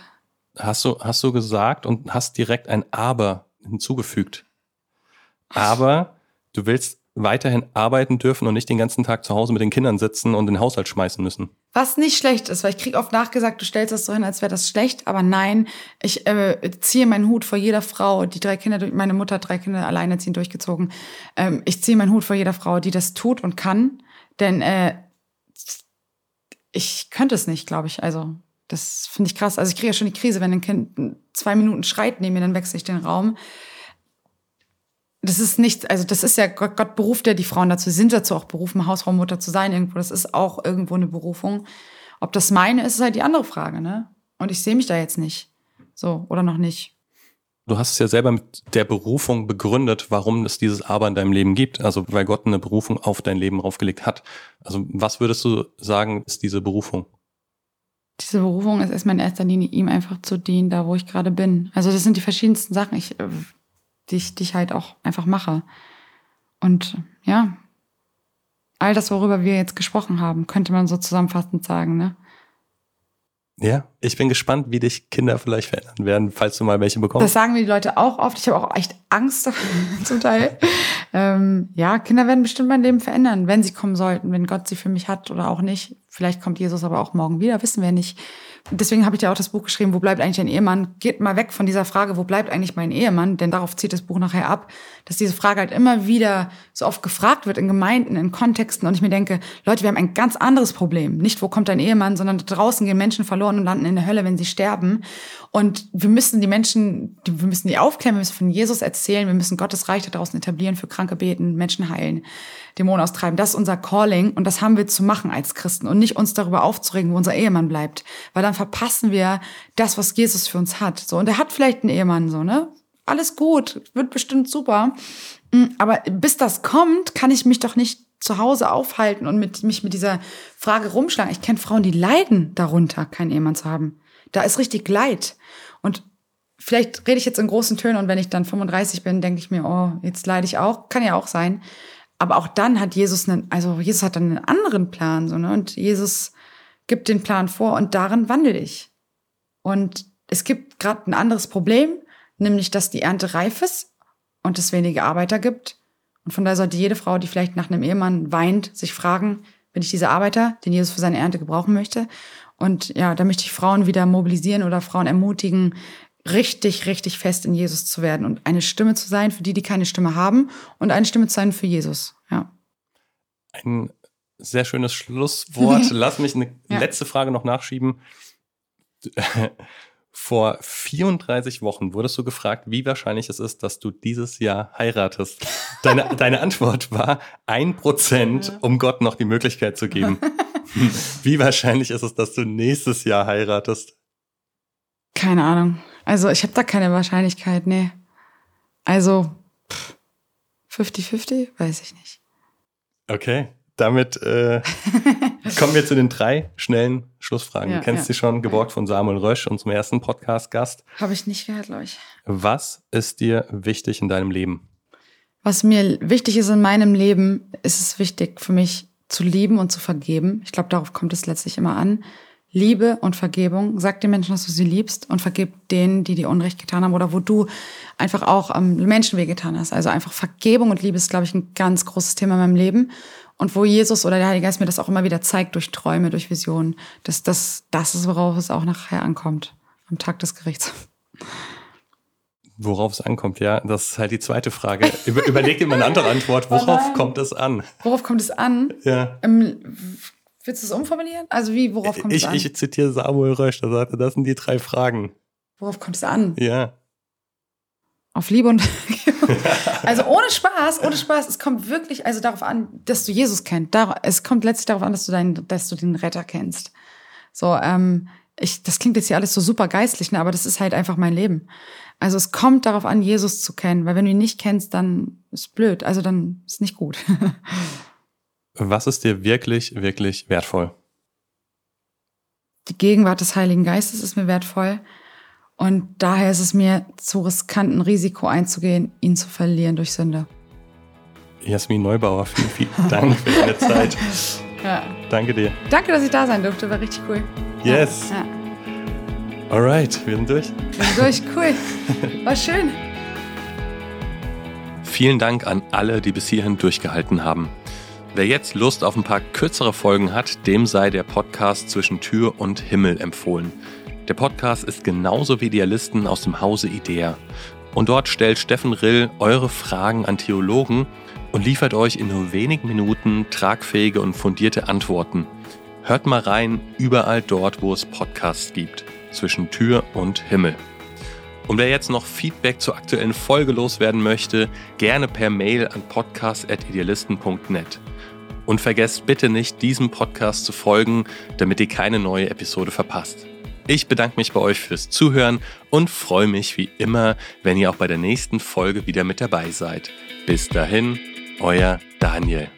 Hast du, hast du gesagt und hast direkt ein Aber hinzugefügt. Aber du willst weiterhin arbeiten dürfen und nicht den ganzen Tag zu Hause mit den Kindern sitzen und den Haushalt schmeißen müssen. Was nicht schlecht ist, weil ich krieg oft nachgesagt, du stellst das so hin, als wäre das schlecht, aber nein, ich äh, ziehe meinen Hut vor jeder Frau, die drei Kinder, meine Mutter hat drei Kinder alleinerziehend durchgezogen. Ähm, ich ziehe meinen Hut vor jeder Frau, die das tut und kann, denn äh, ich könnte es nicht, glaube ich. Also das finde ich krass. Also ich kriege ja schon die Krise, wenn ein Kind zwei Minuten schreit neben mir, dann wechsle ich den Raum das ist nicht, also das ist ja, Gott, Gott beruft ja die Frauen dazu, sind dazu auch berufen, Hausfrau, zu sein irgendwo. Das ist auch irgendwo eine Berufung. Ob das meine ist, ist halt die andere Frage, ne? Und ich sehe mich da jetzt nicht. So, oder noch nicht. Du hast es ja selber mit der Berufung begründet, warum es dieses Aber in deinem Leben gibt. Also weil Gott eine Berufung auf dein Leben aufgelegt hat. Also was würdest du sagen, ist diese Berufung? Diese Berufung ist erstmal in erster Linie ihm einfach zu dienen, da wo ich gerade bin. Also das sind die verschiedensten Sachen. Ich äh, die ich, die ich halt auch einfach mache. Und ja, all das, worüber wir jetzt gesprochen haben, könnte man so zusammenfassend sagen, ne? Ja, ich bin gespannt, wie dich Kinder vielleicht verändern werden, falls du mal welche bekommst. Das sagen mir die Leute auch oft. Ich habe auch echt Angst [laughs] zum Teil. ähm, ja, Kinder werden bestimmt mein Leben verändern, wenn sie kommen sollten, wenn Gott sie für mich hat oder auch nicht. Vielleicht kommt Jesus aber auch morgen wieder, wissen wir nicht deswegen habe ich ja auch das Buch geschrieben, wo bleibt eigentlich ein Ehemann? Geht mal weg von dieser Frage, wo bleibt eigentlich mein Ehemann? Denn darauf zieht das Buch nachher ab, dass diese Frage halt immer wieder so oft gefragt wird in Gemeinden, in Kontexten. Und ich mir denke, Leute, wir haben ein ganz anderes Problem. Nicht, wo kommt dein Ehemann, sondern draußen gehen Menschen verloren und landen in der Hölle, wenn sie sterben. Und wir müssen die Menschen, wir müssen die aufklären, wir müssen von Jesus erzählen, wir müssen Gottes Reich da draußen etablieren, für Kranke beten, Menschen heilen. Dämonen austreiben. Das ist unser Calling und das haben wir zu machen als Christen und nicht uns darüber aufzuregen, wo unser Ehemann bleibt, weil dann verpassen wir das, was Jesus für uns hat. So und er hat vielleicht einen Ehemann so, ne? Alles gut, wird bestimmt super. Mm, aber bis das kommt, kann ich mich doch nicht zu Hause aufhalten und mit, mich mit dieser Frage rumschlagen. Ich kenne Frauen, die leiden darunter, keinen Ehemann zu haben. Da ist richtig Leid. Und vielleicht rede ich jetzt in großen Tönen und wenn ich dann 35 bin, denke ich mir, oh, jetzt leide ich auch. Kann ja auch sein. Aber auch dann hat Jesus einen, also Jesus hat dann einen anderen Plan, so, ne? Und Jesus gibt den Plan vor und darin wandel ich. Und es gibt gerade ein anderes Problem, nämlich, dass die Ernte reif ist und es wenige Arbeiter gibt. Und von daher sollte jede Frau, die vielleicht nach einem Ehemann weint, sich fragen, bin ich dieser Arbeiter, den Jesus für seine Ernte gebrauchen möchte? Und ja, da möchte ich Frauen wieder mobilisieren oder Frauen ermutigen, richtig, richtig fest in Jesus zu werden und eine Stimme zu sein für die, die keine Stimme haben und eine Stimme zu sein für Jesus. Ja. Ein sehr schönes Schlusswort. [laughs] Lass mich eine ja. letzte Frage noch nachschieben. [laughs] Vor 34 Wochen wurdest du gefragt, wie wahrscheinlich es ist, dass du dieses Jahr heiratest. Deine, [laughs] deine Antwort war ein Prozent, um Gott noch die Möglichkeit zu geben. Wie wahrscheinlich ist es, dass du nächstes Jahr heiratest? Keine Ahnung. Also ich habe da keine Wahrscheinlichkeit, nee. Also 50-50, weiß ich nicht. Okay, damit äh, [laughs] kommen wir zu den drei schnellen Schlussfragen. Ja, du kennst ja. sie schon, geborgt von Samuel Rösch, unserem ersten Podcast-Gast. Habe ich nicht gehört, glaube ich. Was ist dir wichtig in deinem Leben? Was mir wichtig ist in meinem Leben, ist es wichtig für mich zu lieben und zu vergeben. Ich glaube, darauf kommt es letztlich immer an. Liebe und Vergebung. Sag den Menschen, dass du sie liebst und vergib denen, die dir Unrecht getan haben oder wo du einfach auch ähm, Menschen wehgetan hast. Also einfach Vergebung und Liebe ist, glaube ich, ein ganz großes Thema in meinem Leben. Und wo Jesus oder der Heilige Geist mir das auch immer wieder zeigt durch Träume, durch Visionen, dass das, das ist, worauf es auch nachher ankommt, am Tag des Gerichts. Worauf es ankommt, ja, das ist halt die zweite Frage. Über, überleg dir mal eine andere Antwort. Worauf oh kommt es an? Worauf kommt es an? Ja. Ähm, Willst du es umformulieren? Also wie, worauf kommt ich, es an? Ich zitiere Samuel Rösch, der sagte, das sind die drei Fragen. Worauf kommt es an? Ja. Auf Liebe und [laughs] Also ohne Spaß, ohne Spaß. Es kommt wirklich also darauf an, dass du Jesus kennst. Es kommt letztlich darauf an, dass du, deinen, dass du den Retter kennst. So, ähm, ich, das klingt jetzt hier alles so super geistlich, ne, aber das ist halt einfach mein Leben. Also es kommt darauf an, Jesus zu kennen, weil wenn du ihn nicht kennst, dann ist blöd, also dann ist nicht gut. [laughs] Was ist dir wirklich, wirklich wertvoll? Die Gegenwart des Heiligen Geistes ist mir wertvoll. Und daher ist es mir zu riskant, ein Risiko einzugehen, ihn zu verlieren durch Sünde. Jasmin Neubauer, vielen, vielen [laughs] Dank für deine Zeit. [laughs] ja. Danke dir. Danke, dass ich da sein durfte, war richtig cool. Yes. Ja. Alright, wir sind durch. Wir sind durch, cool. [laughs] War schön. Vielen Dank an alle, die bis hierhin durchgehalten haben. Wer jetzt Lust auf ein paar kürzere Folgen hat, dem sei der Podcast zwischen Tür und Himmel empfohlen. Der Podcast ist genauso wie Idealisten aus dem Hause Idea. Und dort stellt Steffen Rill eure Fragen an Theologen und liefert euch in nur wenigen Minuten tragfähige und fundierte Antworten. Hört mal rein, überall dort, wo es Podcasts gibt zwischen Tür und Himmel. Und wer jetzt noch Feedback zur aktuellen Folge loswerden möchte, gerne per Mail an podcast.idealisten.net. Und vergesst bitte nicht, diesem Podcast zu folgen, damit ihr keine neue Episode verpasst. Ich bedanke mich bei euch fürs Zuhören und freue mich wie immer, wenn ihr auch bei der nächsten Folge wieder mit dabei seid. Bis dahin, euer Daniel.